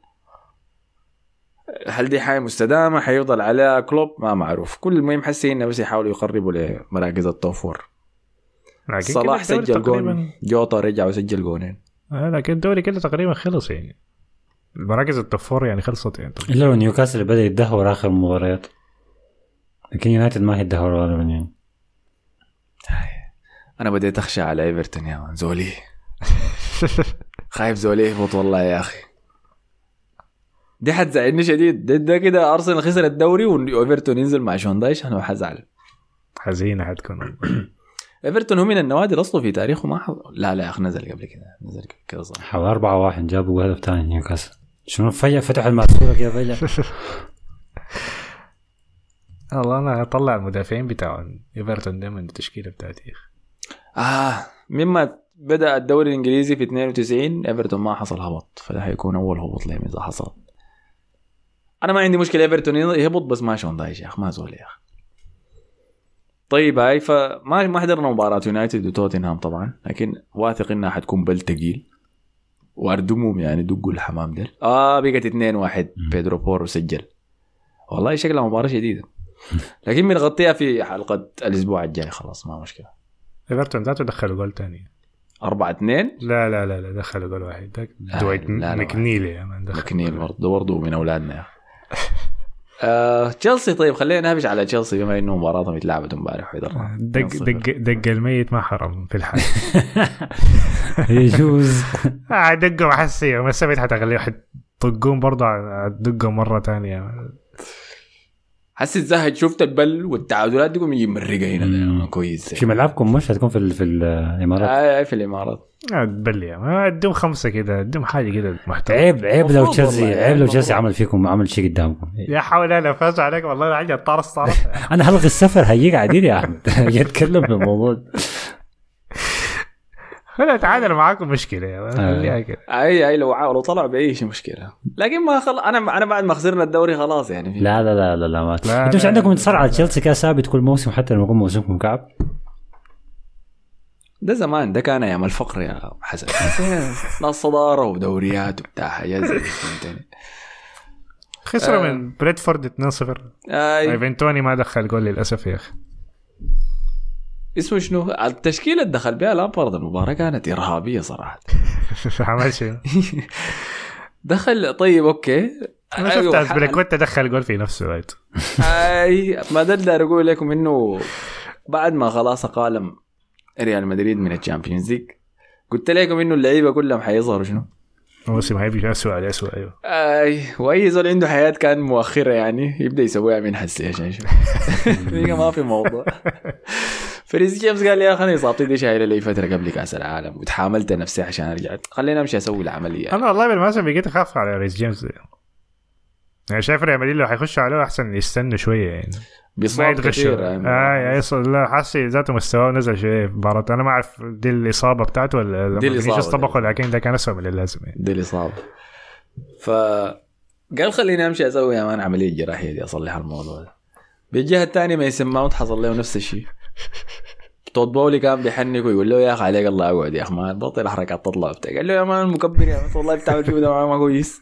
هل دي حاجة مستدامة؟ حيفضل عليها كلوب؟ ما معروف. كل المهم حسي إنه بس يحاولوا يقربوا لمراكز ال top four صلاح سجل جون. جوتا رجع وسجل جونين. آه لكن الدوري كده تقريبا خلص يعني. المراكز ال top four يعني خلصت يعني. الا نيوكاسل بدأ يتدهور آخر المباريات لكن يونايتد ما هيتدهور غالبا يعني. أنا بديت أخشى على إيفرتون يا مان زولي. خايف زولي يهبط والله يا أخي. دي حتزعلني شديد. ده, ده كده أرسنال خسر الدوري وايفرتون ينزل مع شون دايش أنا حزعل. حزينة حتكون. إيفرتون هو من النوادي الاصله في تاريخه ما حظ... لا لا يا أخي نزل قبل كده نزل قبل كده صح. حوالي 4 1 جابوا هدف ثاني نيوكاسل. شنو فجأة فتحوا الماسورة كده فجأة. والله أنا أطلع المدافعين بتاع إيفرتون ده من التشكيلة بتاعتي يا أخي. آه مما بدأ الدوري الإنجليزي في 92 إيفرتون ما حصل هبط فده حيكون أول هبوط لهم إذا حصل. أنا ما عندي مشكلة إيفرتون يهبط بس ما شون دايش يا أخي ما زول يا أخي. طيب هاي فما ما حضرنا مباراة يونايتد وتوتنهام طبعا لكن واثق إنها حتكون بل تقيل. واردمهم يعني دقوا الحمام ده آه بقت 2 1 بيدرو بورو سجل. والله شكلها مباراة شديدة. لكن بنغطيها في حلقة الأسبوع الجاي خلاص ما مشكلة. إيفرتون ذاته دخلوا جول تاني. 4 2 لا لا لا لا دخلوا جول واحد. آه، دويت لا، لا، مكنيلي يا مان دخل. مكنيل برضه برضه من أولادنا. يا أخي. آه، تشيلسي طيب خلينا نهبش على تشيلسي بما إنه مباراتهم اتلعبت امبارح ويدرنا دق دق دق الميت ما حرم في الحال. يجوز. آه دقوا حسي ما سويت حتخليه حتطقون برضه دقوا مرة تانية. حسيت زهد شفت البل والتعادلات دي قوم يجي مرقة هنا. مم. كويس. في ملعبكم مش هتكون في ال- في الإمارات؟ آه آه، في الإمارات. آه تبلي ما اديهم خمسة كده اديهم حاجة كده محترمة. عيب عيب لو تشيلسي عيب لو. تشيلسي عمل فيكم عمل شيء قدامكم. يا حول أنا فاز عليك والله العجل طارس طارس أنا هلغي السفر هيجي قاعدين يا أحمد. يتكلم في الموضوع. أنا أتعادل معاكم مشكلة. خليها كده أي أي لو لو طلعوا بأي مشكلة. لكن ما خل... أنا أنا بعد ما خسرنا الدوري خلاص يعني. لا لا لا لا لا ما أنتوا مش عندكم. انتصار على تشيلسي كده ثابت كل موسم حتى لما يكون موسمكم كعب؟ ده زمان ده كان أيام الفقر يا حسن. ناس صداره ودوريات وبتاع حاجات زي خسروا آه. من بريدفورد 2-0 أي. ايفنتوني ما دخل جول للأسف يا أخي. اسمه شنو؟ التشكيلة اللي دخل بها لامبارد المباراة كانت إرهابية صراحة. عمل شيء دخل طيب أوكي. أنا شفت اسبليكويتا دخل جول في نفسه رايت أي ما ده اللي أقول لكم إنه بعد ما خلاص قالم ريال مدريد من ال Champions League قلت لكم إنه اللعيبة كلهم حيظهروا شنو؟ الموسم هيبقى اسوء على اسوء أيوه. أي وأي زول عنده حياة كان مؤخرة يعني يبدأ يسويها من هسه عشان ما في موضوع. فريس جيمس قال يا أخي أنا اصابتي دي شايله لي فترة قبل كأس العالم وتحاملت نفسي عشان أرجع خلينا أمشي أسوي العملية. أنا والله بالمناسبة بقيت أخاف على ريس جيمس. يعني شايف ريال مدريد لو حيخشوا عليه أحسن يستنوا شوية يعني. بيصاب كثير آه يعني. يعني يص- لا حاسس ذاته مستواه نزل شوية في مباراة. أنا ما أعرف دي الإصابة بتاعته ولا دي. الإصابة طبقه لكن ده كان اسوء من اللازم يعني. دي الإصابة. ف قال خليني أمشي أسوي يا مان عملية جراحية دي أصلح الموضوع. ده بالجهة الثانية ميسن ماونت حصل له نفس الشيء. تود بولي كان بيحنك ويقول له يا أخي عليك الله أقعد يا أخي ما بطل حركات تطلع وبتاع قال له يا مان مكبر يا مان والله بتعمل فيه ده ما كويس.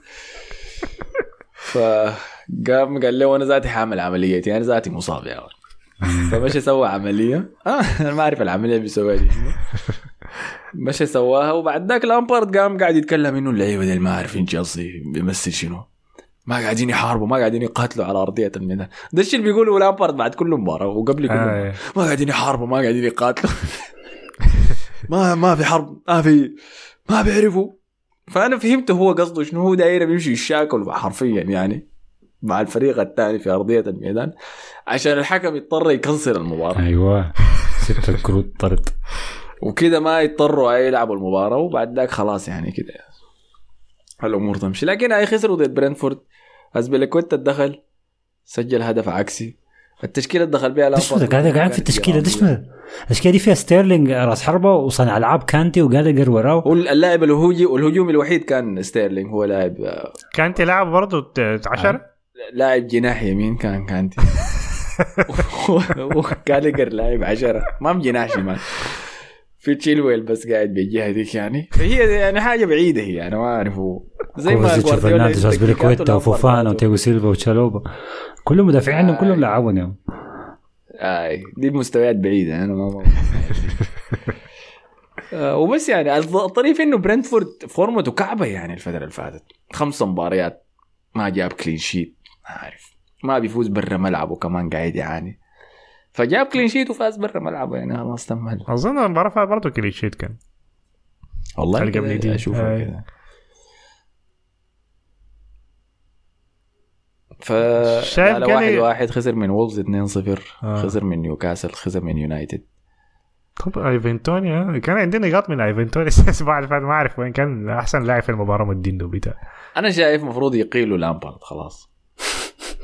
فقام قال له أنا ذاتي حامل عمليتي أنا ذاتي مصاب يا مان فمشى سوى عملية. آه أنا ما أعرف العملية بيسويها دي مشى سواها وبعد ذاك لامبارد قام قاعد يتكلم إنه اللعيبة دي ما عارفين تشيلسي بيمثل شنو. ما قاعدين يحاربوا ما قاعدين يقاتلوا على أرضية الميدان. ده الشيء اللي بيقوله لامبارد بعد كل مباراة وقبل كل مباراة. آه. ما قاعدين يحاربوا ما قاعدين يقاتلوا. ما ما في حرب ما في ما بيعرفوا. فأنا فهمت هو قصده شنو هو داير بيمشي يشاكل حرفيا يعني مع الفريق الثاني في أرضية الميدان عشان الحكم يضطر ي cancel المباراة. أيوه. ستة كروت طرد. وكده ما يضطروا يلعبوا المباراة وبعد ذاك خلاص يعني كده الأمور تمشي. لكن اي خسروا ضد برنتفورد اسبليكويتا دخل سجل هدف عكسي. التشكيلة اللي دخل بها لامبارد قاعد قاعد في كانت التشكيلة. شنو ده؟ التشكيلة دي فيها ستيرلينج راس حربة وصانع العاب كانتي وجالجر وراه هو اللاعب الهجومي والهجومي الوحيد كان ستيرلينج هو لاعب كانت تلعب برضه 10 لاعب جناح يمين كان كانتي. وجالجر لاعب عشرة. ما بجناح شمال. في تشيلويل بس قاعد بالجهه ديك يعني. فهي يعني حاجة بعيدة هي أنا ما اعرف زي ما جوارديولا تكتيكاته وفوفانا وتياغو سيلفا وتشالوبا. كلهم مدافعين عندهم كلهم لعبوا اليوم اي دي مستويات بعيدة أنا ما ما- آه، وبس يعني الطريف إنه برنتفورد form ته كعبة يعني الفترة اللي فاتت. خمس مباريات ما جاب clean sheet ما عارف ما بيفوز برا ملعبه كمان قاعد يعاني. فجاب clean sheet وفاز برا ملعبه يعني خلاص تم. أظن المباراه فيها برضه clean sheet كان والله اللي قبل كده دي. اشوفها آي. كده ف شايف كان واحد واحد خسر من وولفز 2-0 آه. خسر من نيوكاسل خسر من يونايتد طب ايفنتوني ها؟ كان عندنا نقاط من ايفنتوني الأسبوع اللي فات ما أعرف وين كان أحسن لاعب في المباراة مدين دوبيتا أنا شايف مفروض يقيلوا لامبارد خلاص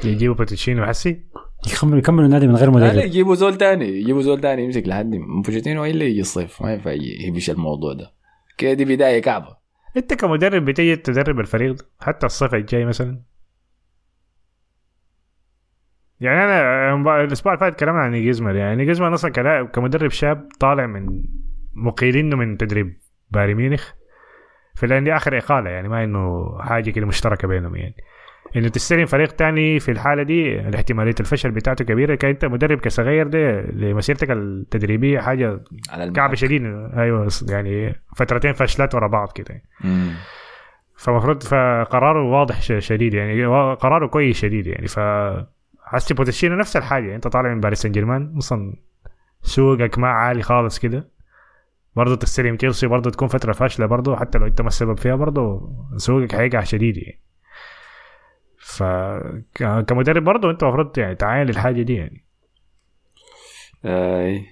يجيبوا بوتشينو حسي يكملوا يكملوا النادي من غير لا لا مدرب يجيبوا زول تاني يجيبوا زول تاني يمسك لحد بوشيتينو إلا يجي الصيف. ما ينفع يهبش الموضوع ده. كده دي بداية كعبة. أنت كمدرب بتيجي تدرب الفريق ده حتى الصيف الجاي مثلا؟ يعني أنا الأسبوع اللي فات تكلمنا عن نيجيزمان يعني نيجيزمان أصلا كلاعب كمدرب شاب طالع من مقيلينه من تدريب بايرن ميونخ. في دي آخر إقالة يعني ما إنه حاجة كده مشتركة بينهم يعني. انه تستلم فريق تاني في الحالة دي احتماليه الفشل بتاعته كبيرة. كان أنت مدرب كصغير ده لمسيرتك التدريبية حاجة على كعب شديد. أيوه يعني فترتين فشلات ورا بعض كده. فمفروض فقراره واضح شديد يعني قراره كويس شديد يعني. ف حسي بوشيتينو نفس الحاجة. أنت طالع من باريس سان جيرمان أصلا سوقك ما عالي خالص كده. برضه تستلم تشيلسي برضه تكون فترة فاشلة برضه حتى لو أنت ما السبب فيها برضه سوقك هيقع شديد يعني. ف ك- كمدرب برضه انت المفروض يعني تعاين للحاجه دي يعني. أي.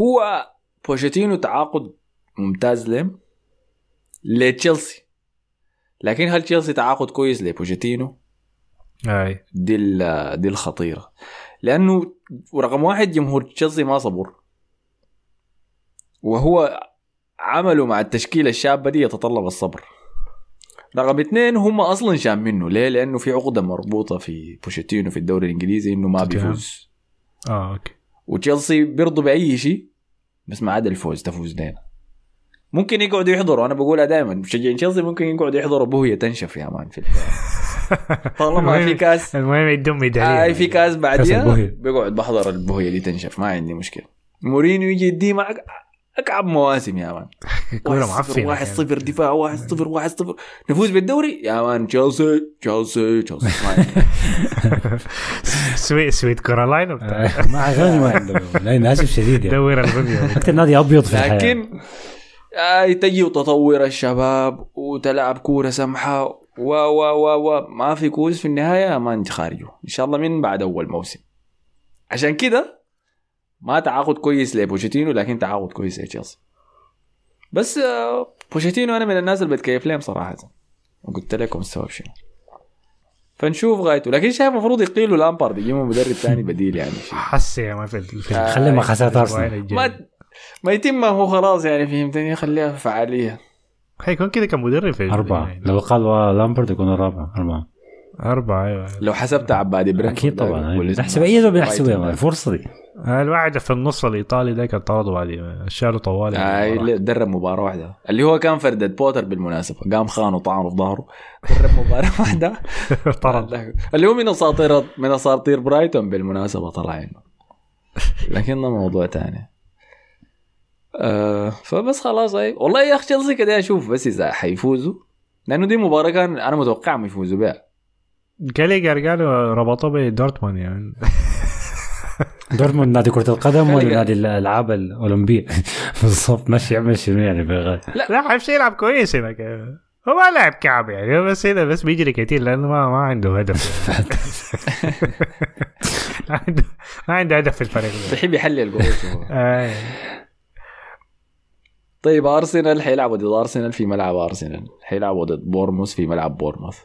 هو بوشيتينو تعاقد ممتاز له لتشيلسي. لكن هل تشيلسي تعاقد كويس لبوشيتينو؟ أي. دي دي الخطيرة. لأنه رقم واحد جمهور تشيلسي ما صبر. وهو عمله مع التشكيلة الشابة دي يتطلب الصبر. رقم اثنين هم أصلا شام منه. ليه؟ لأنه في عقدة مربوطة في بوشيتينو في الدوري الإنجليزي إنه ما. بيفوز. آه okay. وتشيلسي بيرضوا بأي شيء بس ما عدا الفوز تفوز لنا ممكن يقعدوا يحضروا. أنا بقولها دائما مشجعين تشيلسي ممكن يقعدوا يحضروا. بوهية تنشف يا man في. طالما في كاس المهم يدوم ميداليه آه في كاس بعديها. بقعد بحضر البوهية دي تنشف. ما عندي مشكلة. مورينيو يجي يديه معك. أكعب مواسم يا man. كوره واحد صفر، معفنه واحد كانت. صفر دفاع واحد صفر واحد صفر. نفوز بالدوري؟ يا man تشيلسي تشيلسي تشيلسي. ما. سويت سويت كورالاين وبتاع. ما عشان ما عنده لا ناسف شديد يعني. دور الفيديو أكثر نادي أبيض في الحياة. لكن آه تجي وتطور الشباب وتلعب كورة سمحة. و و و و. ما في كويس في النهاية ما أنت خارجه. إن شاء الله من بعد أول موسم. عشان كده ما تعاقد كويس لبوشيتينو لكن تعاقد كويس لتشيلسي بس آه، بوشيتينو أنا من الناس اللي بتكيف لهم صراحة وقلت لكم السبب شنو فنشوف غايته لكن شايف المفروض يقيلوا لامبارد يجيبوا مدرب ثاني بديل يعني. حس يا ما في آه، خلي ما خسارة أرسنال. الأسبوعين الجايين. ما ما يتم هو خلاص يعني فهمتني خليها فعالية حيكون كده كمدرب في أربعة يعني. لو قال لامبرد يكون الرابع أربعة أربعة أيوة. لو حسبت عباد إبراهيم أكيد طبعا نحسب أي زول مان، الفرصة دي. آه، الواحد في النص الإيطالي ده كان طرده بعد شالوا طوالي اي لا، درب مباراة واحدة. اللي هو كان فردة بوتر بالمناسبة. قام خانه طعنه في ظهره. درب مباراة واحدة. طرد. اللي هو من أساطير من أساطير برايتون بالمناسبة طلع إنه. لكنه موضوع تاني. آه فبس خلاص اي والله يا أخي تشيلسي كده أشوف بس إذا حيفوزوا. لأنه دي مباراة كان أنا متوقع ما يفوزوا بها. جاليجر قالوا ربطوه بدورتموند يعني دورتموند نادي كرة القدم ولا نادي الألعاب الأولمبية بالضبط ماشي يعمل شنو يعني بغاية لا حيمشي يلعب كويس هناك هو ما لاعب كعب يعني هو بس هنا بس بيجري كتير لأنه ما ما عنده هدف ما عنده ما عنده هدف في الفريق. بيحب يحلل. آه. طيب أرسنال حيلعبوا ضد أرسنال في ملعب أرسنال حيلعبوا ضد بورنموث في ملعب بورنموث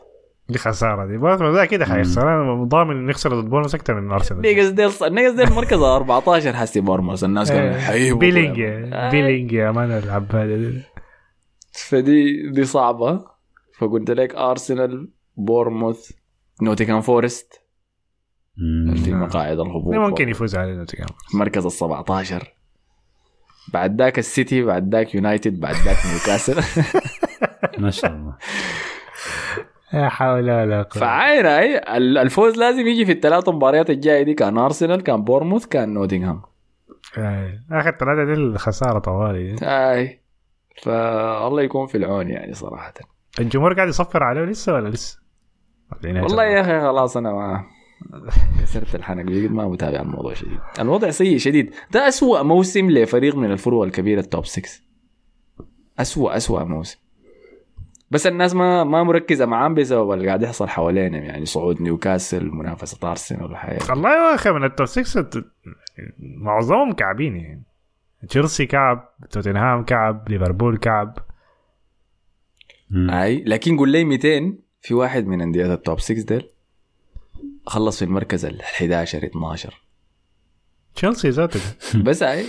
دي خسارة دي. بورنموث ده كده حيخسر. أنا ضامن إنه يخسر ضد بورنموث أكثر من أرسنال. نيجز ديل نيجز ديل مركز 14 حسي بورموس الناس كانوا آه، حيبوا بيلينج آه. بيلينج يا مان العباد فدي دي صعبة. فقلت لك أرسنال بورموث نوتيغهام فورست. في مقاعد الهبوط ده ممكن يفوز علينا نوتنغهام. مركز ال 17 بعد ذاك السيتي بعد ذاك يونايتد بعد ذاك نيوكاسل. ما شاء الله. لا حول ولا قوة. فعاين أي ال- الفوز لازم يجي في الثلاث مباريات الجاية دي كان أرسنال كان بورنموث كان نوتنغهام. اخر ثلاثة دي الخسارة طوالي. أي. فالله يكون في العون يعني صراحة. الجمهور قاعد يصفر عليه لسه ولا لسه؟ والله يا أخي خلاص أنا ما كسرت الحنك. بجد ما متابع الموضوع شديد. الوضع سيء شديد. ده أسوأ موسم لفريق من الفروع الكبيرة ال top 6 أسوأ أسوأ موسم. بس الناس ما ما مركزة معاهم بسبب اللي قاعد يحصل حوالينهم يعني صعود نيوكاسل منافسة أرسنال وحياة والله يا أخي من ال top 6 معظمهم كعبين يعني. تشيلسي كعب توتنهام كعب ليفربول كعب. أي لكن قول لي 200 في واحد من أندية ال top 6 ديل؟ خلص في المركز ال 11 12 تشيلسي ذاته. بس أي.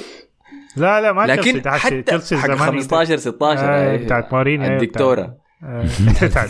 لا لا ما تشيلسي لكن تحت حتى تشيلسي حق زمان 15 16 آه،. بتاعت مورينيو، الدكتورة. رحلة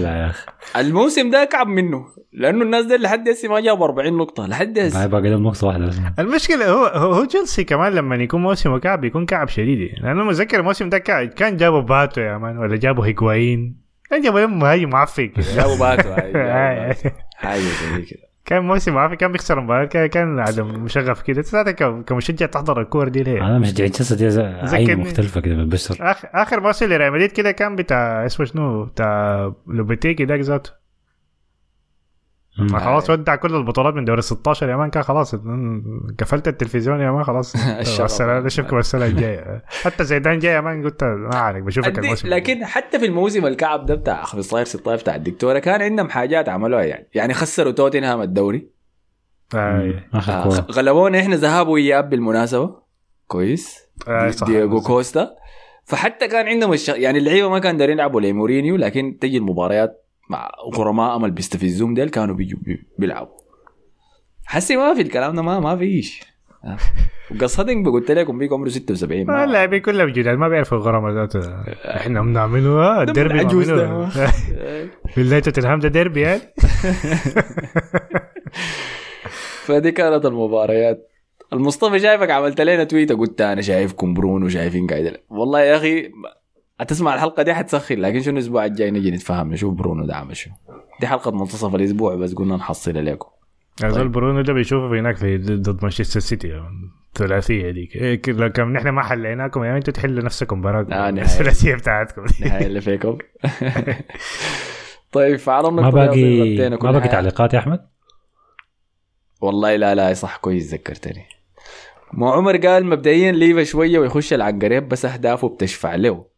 لا يا أخي. الموسم ده كعب منه لأنه الناس دي لحد هسه ما جابوا 40 نقطة لحد هسه. باقي لهم نقطة واحدة بس. المشكلة هو هو هو تشيلسي كمان لما يكون موسمه كعب بيكون كعب شديد. يعني. لأنه متذكر الموسم ده كان كان جابوا باتو يا مان ولا جابوا هيجوايين كان جابوا لهم مهاجم معفن كده. جابوا باتو هاي،. حاجة زي كده كان موسم معفن كان بيخسر مباراة كان كان عدم مشغف كده. ساعتها ك- كمشجع تحضر الكور دي ليه؟ أنا مشجع تشيلسي دي عين. مختلفة كده بالبشر. اخر آخر موسم لريال مدريد كده كان بتاع اسمه شنو؟ بتاع لوبيتيكي ذاك ذاته. خلاص ودع كل البطولات من دوري 16 يا man كان خلاص. قفلت التلفزيون يا man خلاص. اشوفكم السنة الجاية. حتى زيدان جاي يا man قلت ما عليك بشوفك الموسم. لكن حتى في الموسم الكعب ده بتاع 15 16 بتاع الدكتورة كان عندهم حاجات عملوها يعني. يعني خسروا توتنهام الدوري. آه، غلبونا إحنا ذهاب وإياب بالمناسبة. كويس. دي- صح. دييغو كوستا. فحتى كان عندهم الش... يعني اللعيبة ما كانوا دارين يلعبوا لمورينيو لكن تجي المباريات مع غرماء امل بيستفزوهم ديل كانوا بيجوا بي- بيلعبوا. حسي ما في الكلام ده ما ما فيش آه. وقصتك قلت لكم بيك عمره 76 آه، ما- اللاعبين كلهم جداد ما بيعرفوا الغرامة ذاته. إحنا بنعملوها الديربي. بنعملوها. بالله توتنهام ده. ديربي يعني. فدي كانت المباريات. المصطفى شايفك عملت لنا تويتة قلت أنا شايفكم برونو شايفين قاعد والله يا أخي هتسمع الحلقة دي حتسخن لكن شنو الأسبوع الجاي نجي نتفاهم نشوف برونو ده عمل شنو. دي حلقة منتصف الأسبوع بس قلنا نحصلها لكم. هذول برونو ده بيشوفوا هناك في ضد مانشستر سيتي الثلاثيه ديك إيه ك- لكن نحن ما حليناكم يعني أنتوا تحلوا نفسكم براكم. آه، نهاية. الثلاثية بتاعتكم. نهاية اللي فيكم. طيب فعلى ما باقي ما باقي تعليقات يا أحمد؟ والله لا لا صح كويس ذكرتني. مو عمر قال مبدئيا ليفا شوية ويخش العنقريب بس أهدافه بتشفع له.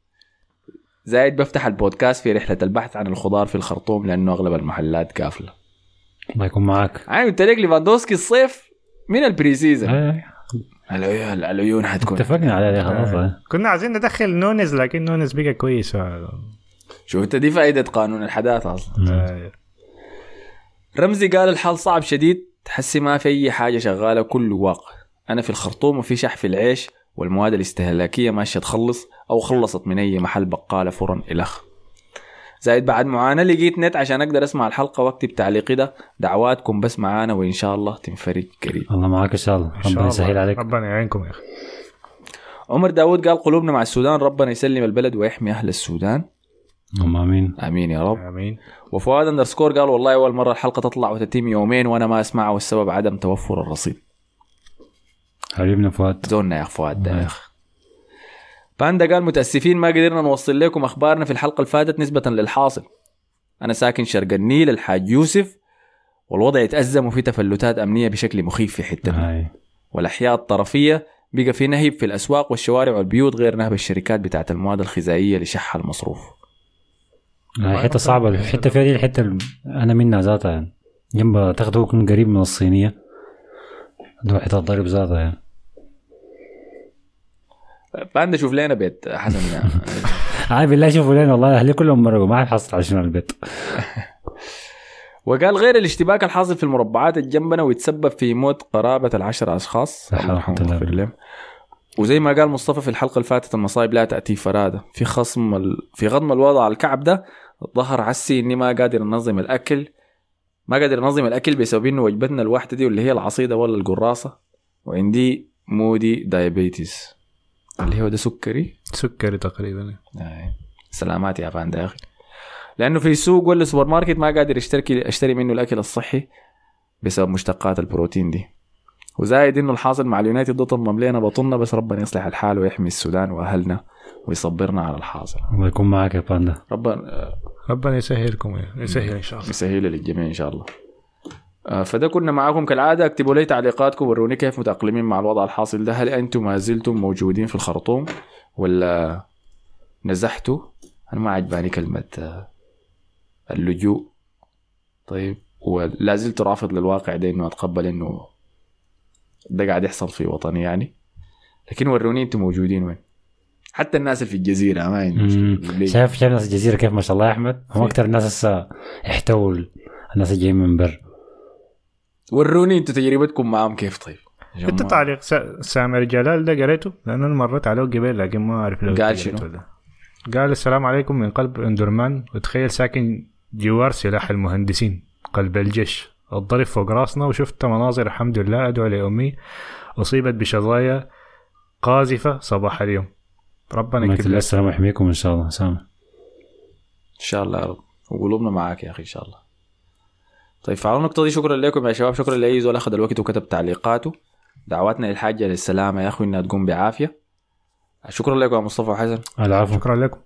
زايد بفتح البودكاست في رحلة البحث عن الخضار في الخرطوم لأنه أغلب المحلات قافلة. الله يكون معاك. عايز قلت لك ليفاندوسكي الصيف من ال pre-season إيه، العيون العيون حتكون اتفقنا على ده خلاص آه. كنا عايزين ندخل نونز لكن نونز بقى كويس. شو أنت دي فائده قانون الحداثة أصلا. آه، رمزي قال الحال صعب شديد تحسي ما في أي حاجة شغالة كله واقع. أنا في الخرطوم وفي شح في العيش والمواد الاستهلاكية ماشية تخلص أو خلصت من أي محل بقالة فرن الخ زايد بعد معاناه لقيت نت عشان أقدر أسمع الحلقة وأكتب تعليقي ده. دعواتكم بس معانا وإن شاء الله تنفرج قريب. الله معاك إن شاء الله. إن ربنا الله. يسهل عليك. ربنا يعينكم يا أخي. عمر داود قال قلوبنا مع السودان ربنا يسلم البلد ويحمي أهل السودان. اللهم آمين. آمين يا رب. آمين. وفؤاد اندرسكور قال والله أول مرة الحلقة تطلع وتتم يومين وأنا ما اسمعها والسبب عدم توفر الرصيد. حبيبنا فؤاد. زولنا يا فؤاد ده يا أخ. باندا قال متأسفين ما قدرنا نوصل لكم أخبارنا في الحلقة اللي فاتت نسبة للحاصل. أنا ساكن شرق النيل الحاج يوسف والوضع يتأزم وفي تفلتات أمنية بشكل مخيف في حتتنا والأحياء الطرفية بقى في نهب في الأسواق والشوارع والبيوت غير نهب الشركات بتاعت المواد الغذائية لشح المصروف. حتة صعبة. الحته فيها دي الحتة أنا منها ذاتها يعني. جنب تاخده يكون قريب من الصينية. ده حتة ضرب ذاتها يعني. باندا شوف لنا بيت حسن. هاي بالله شوفوا لنا والله أهلي كلهم مرقوا ما حصل على شنو البيت. وقال غير الاشتباك الحاصل في المربعات الجنبنا ويتسبب في موت قرابة العشر أشخاص. صح، الله يرحمهم. وزي ما قال مصطفى في الحلقة اللي فاتت المصايب لا تأتي فرادى. في خصم ال... في خضم الوضع على الكعب ده ظهر عسي إني ما قادر أنظم الأكل. ما قادر أنظم الأكل بسبب إنه وجبتنا الواحدة دي واللي هي العصيدة ولا القراصة. وعندي MODY diabetes اللي هو ده سكري؟ سكري تقريبا. آه. سلامات يا فان يا أخي. لأنه في السوق ولا سوبر ماركت ما قادر اشتري اشتري منه الأكل الصحي بسبب مشتقات البروتين دي. وزايد إنه الحاصل مع اليونايتد ده طمم لنا بطننا بس ربنا يصلح الحال ويحمي السودان وأهلنا ويصبرنا على الحاصل. الله يكون معاك يا باندا ربنا ربنا يسهلكم يسهل إن شاء الله. يسهل للجميع إن شاء الله. فده كنا معاكم كالعادة. اكتبوا لي تعليقاتكم وروني كيف متأقلمين مع الوضع الحاصل ده. هل أنتم ما زلتم موجودين في الخرطوم ولا نزحتوا؟ أنا ما عجباني كلمة آه، اللجوء. طيب ولا زلت رافض للواقع ده إنه أتقبل إنه ده قاعد يحصل في وطني يعني. لكن وروني أنتم موجودين وين؟ حتى الناس اللي في الجزيرة ما شايف شايف ناس الجزيرة كيف ما شاء الله يا أحمد؟ هم أكثر الناس هسه احتووا ال- الناس جايين من بر. وروني أنتم تجربتكم معاهم كيف طيب؟ انت. تعليق سا- سامر جلال ده قريته؟ لأنه أنا مريت عليه قبل لكن ما أعرف لو قال شنو؟ قال السلام عليكم من قلب إندرمان. وتخيل ساكن جوار سلاح المهندسين قلب الجيش. الضرب فوق راسنا وشفت مناظر الحمد لله أدعو لأمي. أصيبت بشظايا قاذفة صباح اليوم. ربنا الله يكتب يكتب لك. السلام ويحميكم إن شاء الله. سامع إن شاء الله يا رب. وقلوبنا معاك يا أخي إن شاء الله. طيب فعلى النقطة دي شكرا لكم يا شباب شكرا لأي زول أخذ الوقت وكتب تعليقاته. دعواتنا للحاجة للسلامة يا أخوي إنها تقوم بعافية. شكرا لكم يا مصطفى وحسن العفو. شكرا لكم.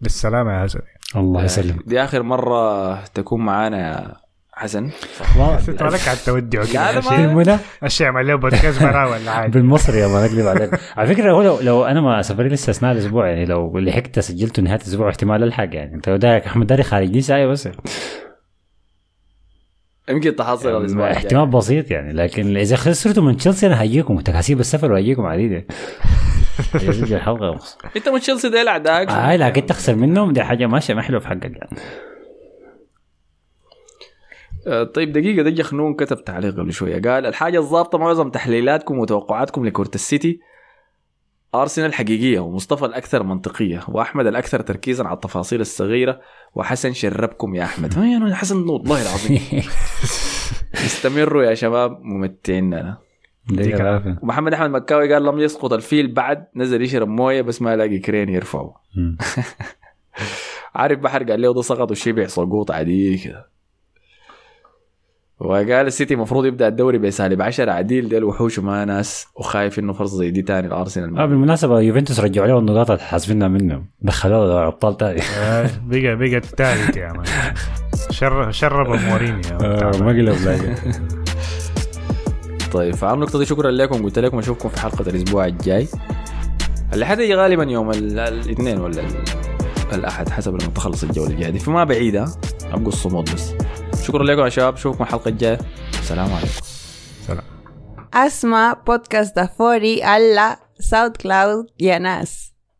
بالسلامة يا حسن. الله يسلم دي آخر مرة تكون معانا يا حسن. حسيت لك على التودع كده. لا، ما- المنى أشياء عمل له بودكاست برا ولا حاجة؟ بالمصري يا ما اكذب عليك على فكرة هو لو, لو أنا ما سفري لسه أثناء الأسبوع يعني لو لحقت سجلته نهاية الأسبوع احتمال ألحق يعني. أنت دارك أحمد داري خارج دي ساعة بس. يمكن تحصل الأسبوع الجاي. احتمال بسيط يعني لكن إذا خسرتوا من تشيلسي أنا هجيكم هسيب السفر وهجيكم عديد يسجل الحلقة أنت من تشيلسي ديل أعدائك هاي لكن تخسر منهم. دي حاجة ماشية ما حلوة في حقك يعني. آه، طيب دقيقة ده جخنون كتب تعليق قبل شوية. قال الحاجة الضابطة معظم تحليلاتكم وتوقعاتكم لكرة السيتي. أرسنال حقيقية ومصطفى الأكثر منطقية وأحمد الأكثر تركيزا على التفاصيل الصغيرة وحسن شربكم يا أحمد. ما يعني حسن والله العظيم. استمروا يا شباب ممتعيننا ومحمد أحمد مكاوي قال لم يسقط الفيل بعد نزل يشرب موية بس ما لاقي كرين يرفعه. عارف بحر قال له ده سقط وشبع سقوط عديل كده. وقال السيتي المفروض يبدأ الدوري بسالب 10 عديل ده الوحوش وما ناس وخايف إنه فرصة زي دي تاني الارسنال آه بالمناسبة يوفنتوس رجعوا له النقاط اللي حاسبينها منه دخلوه دوري أبطال تاني. آه، بقى بقى الثالث يا مان. شر شرب مورينيو. آه، ما قلب لاقي طيب فعلى النقطة دي شكرا لكم. قلت لكم أشوفكم في حلقة الأسبوع الجاي. اللي حتيجي غالبا يوم ال- الاثنين ولا ال- الأحد حسب لما تخلص الجولة الجاية دي. فما بعيدة ابقوا الصمود بس. شكرا لكم يا شباب. اشوفكم الحلقة الجاية. السلام عليكم. سلام. Asma Podcast da Fori alla SoundCloud y a Nas.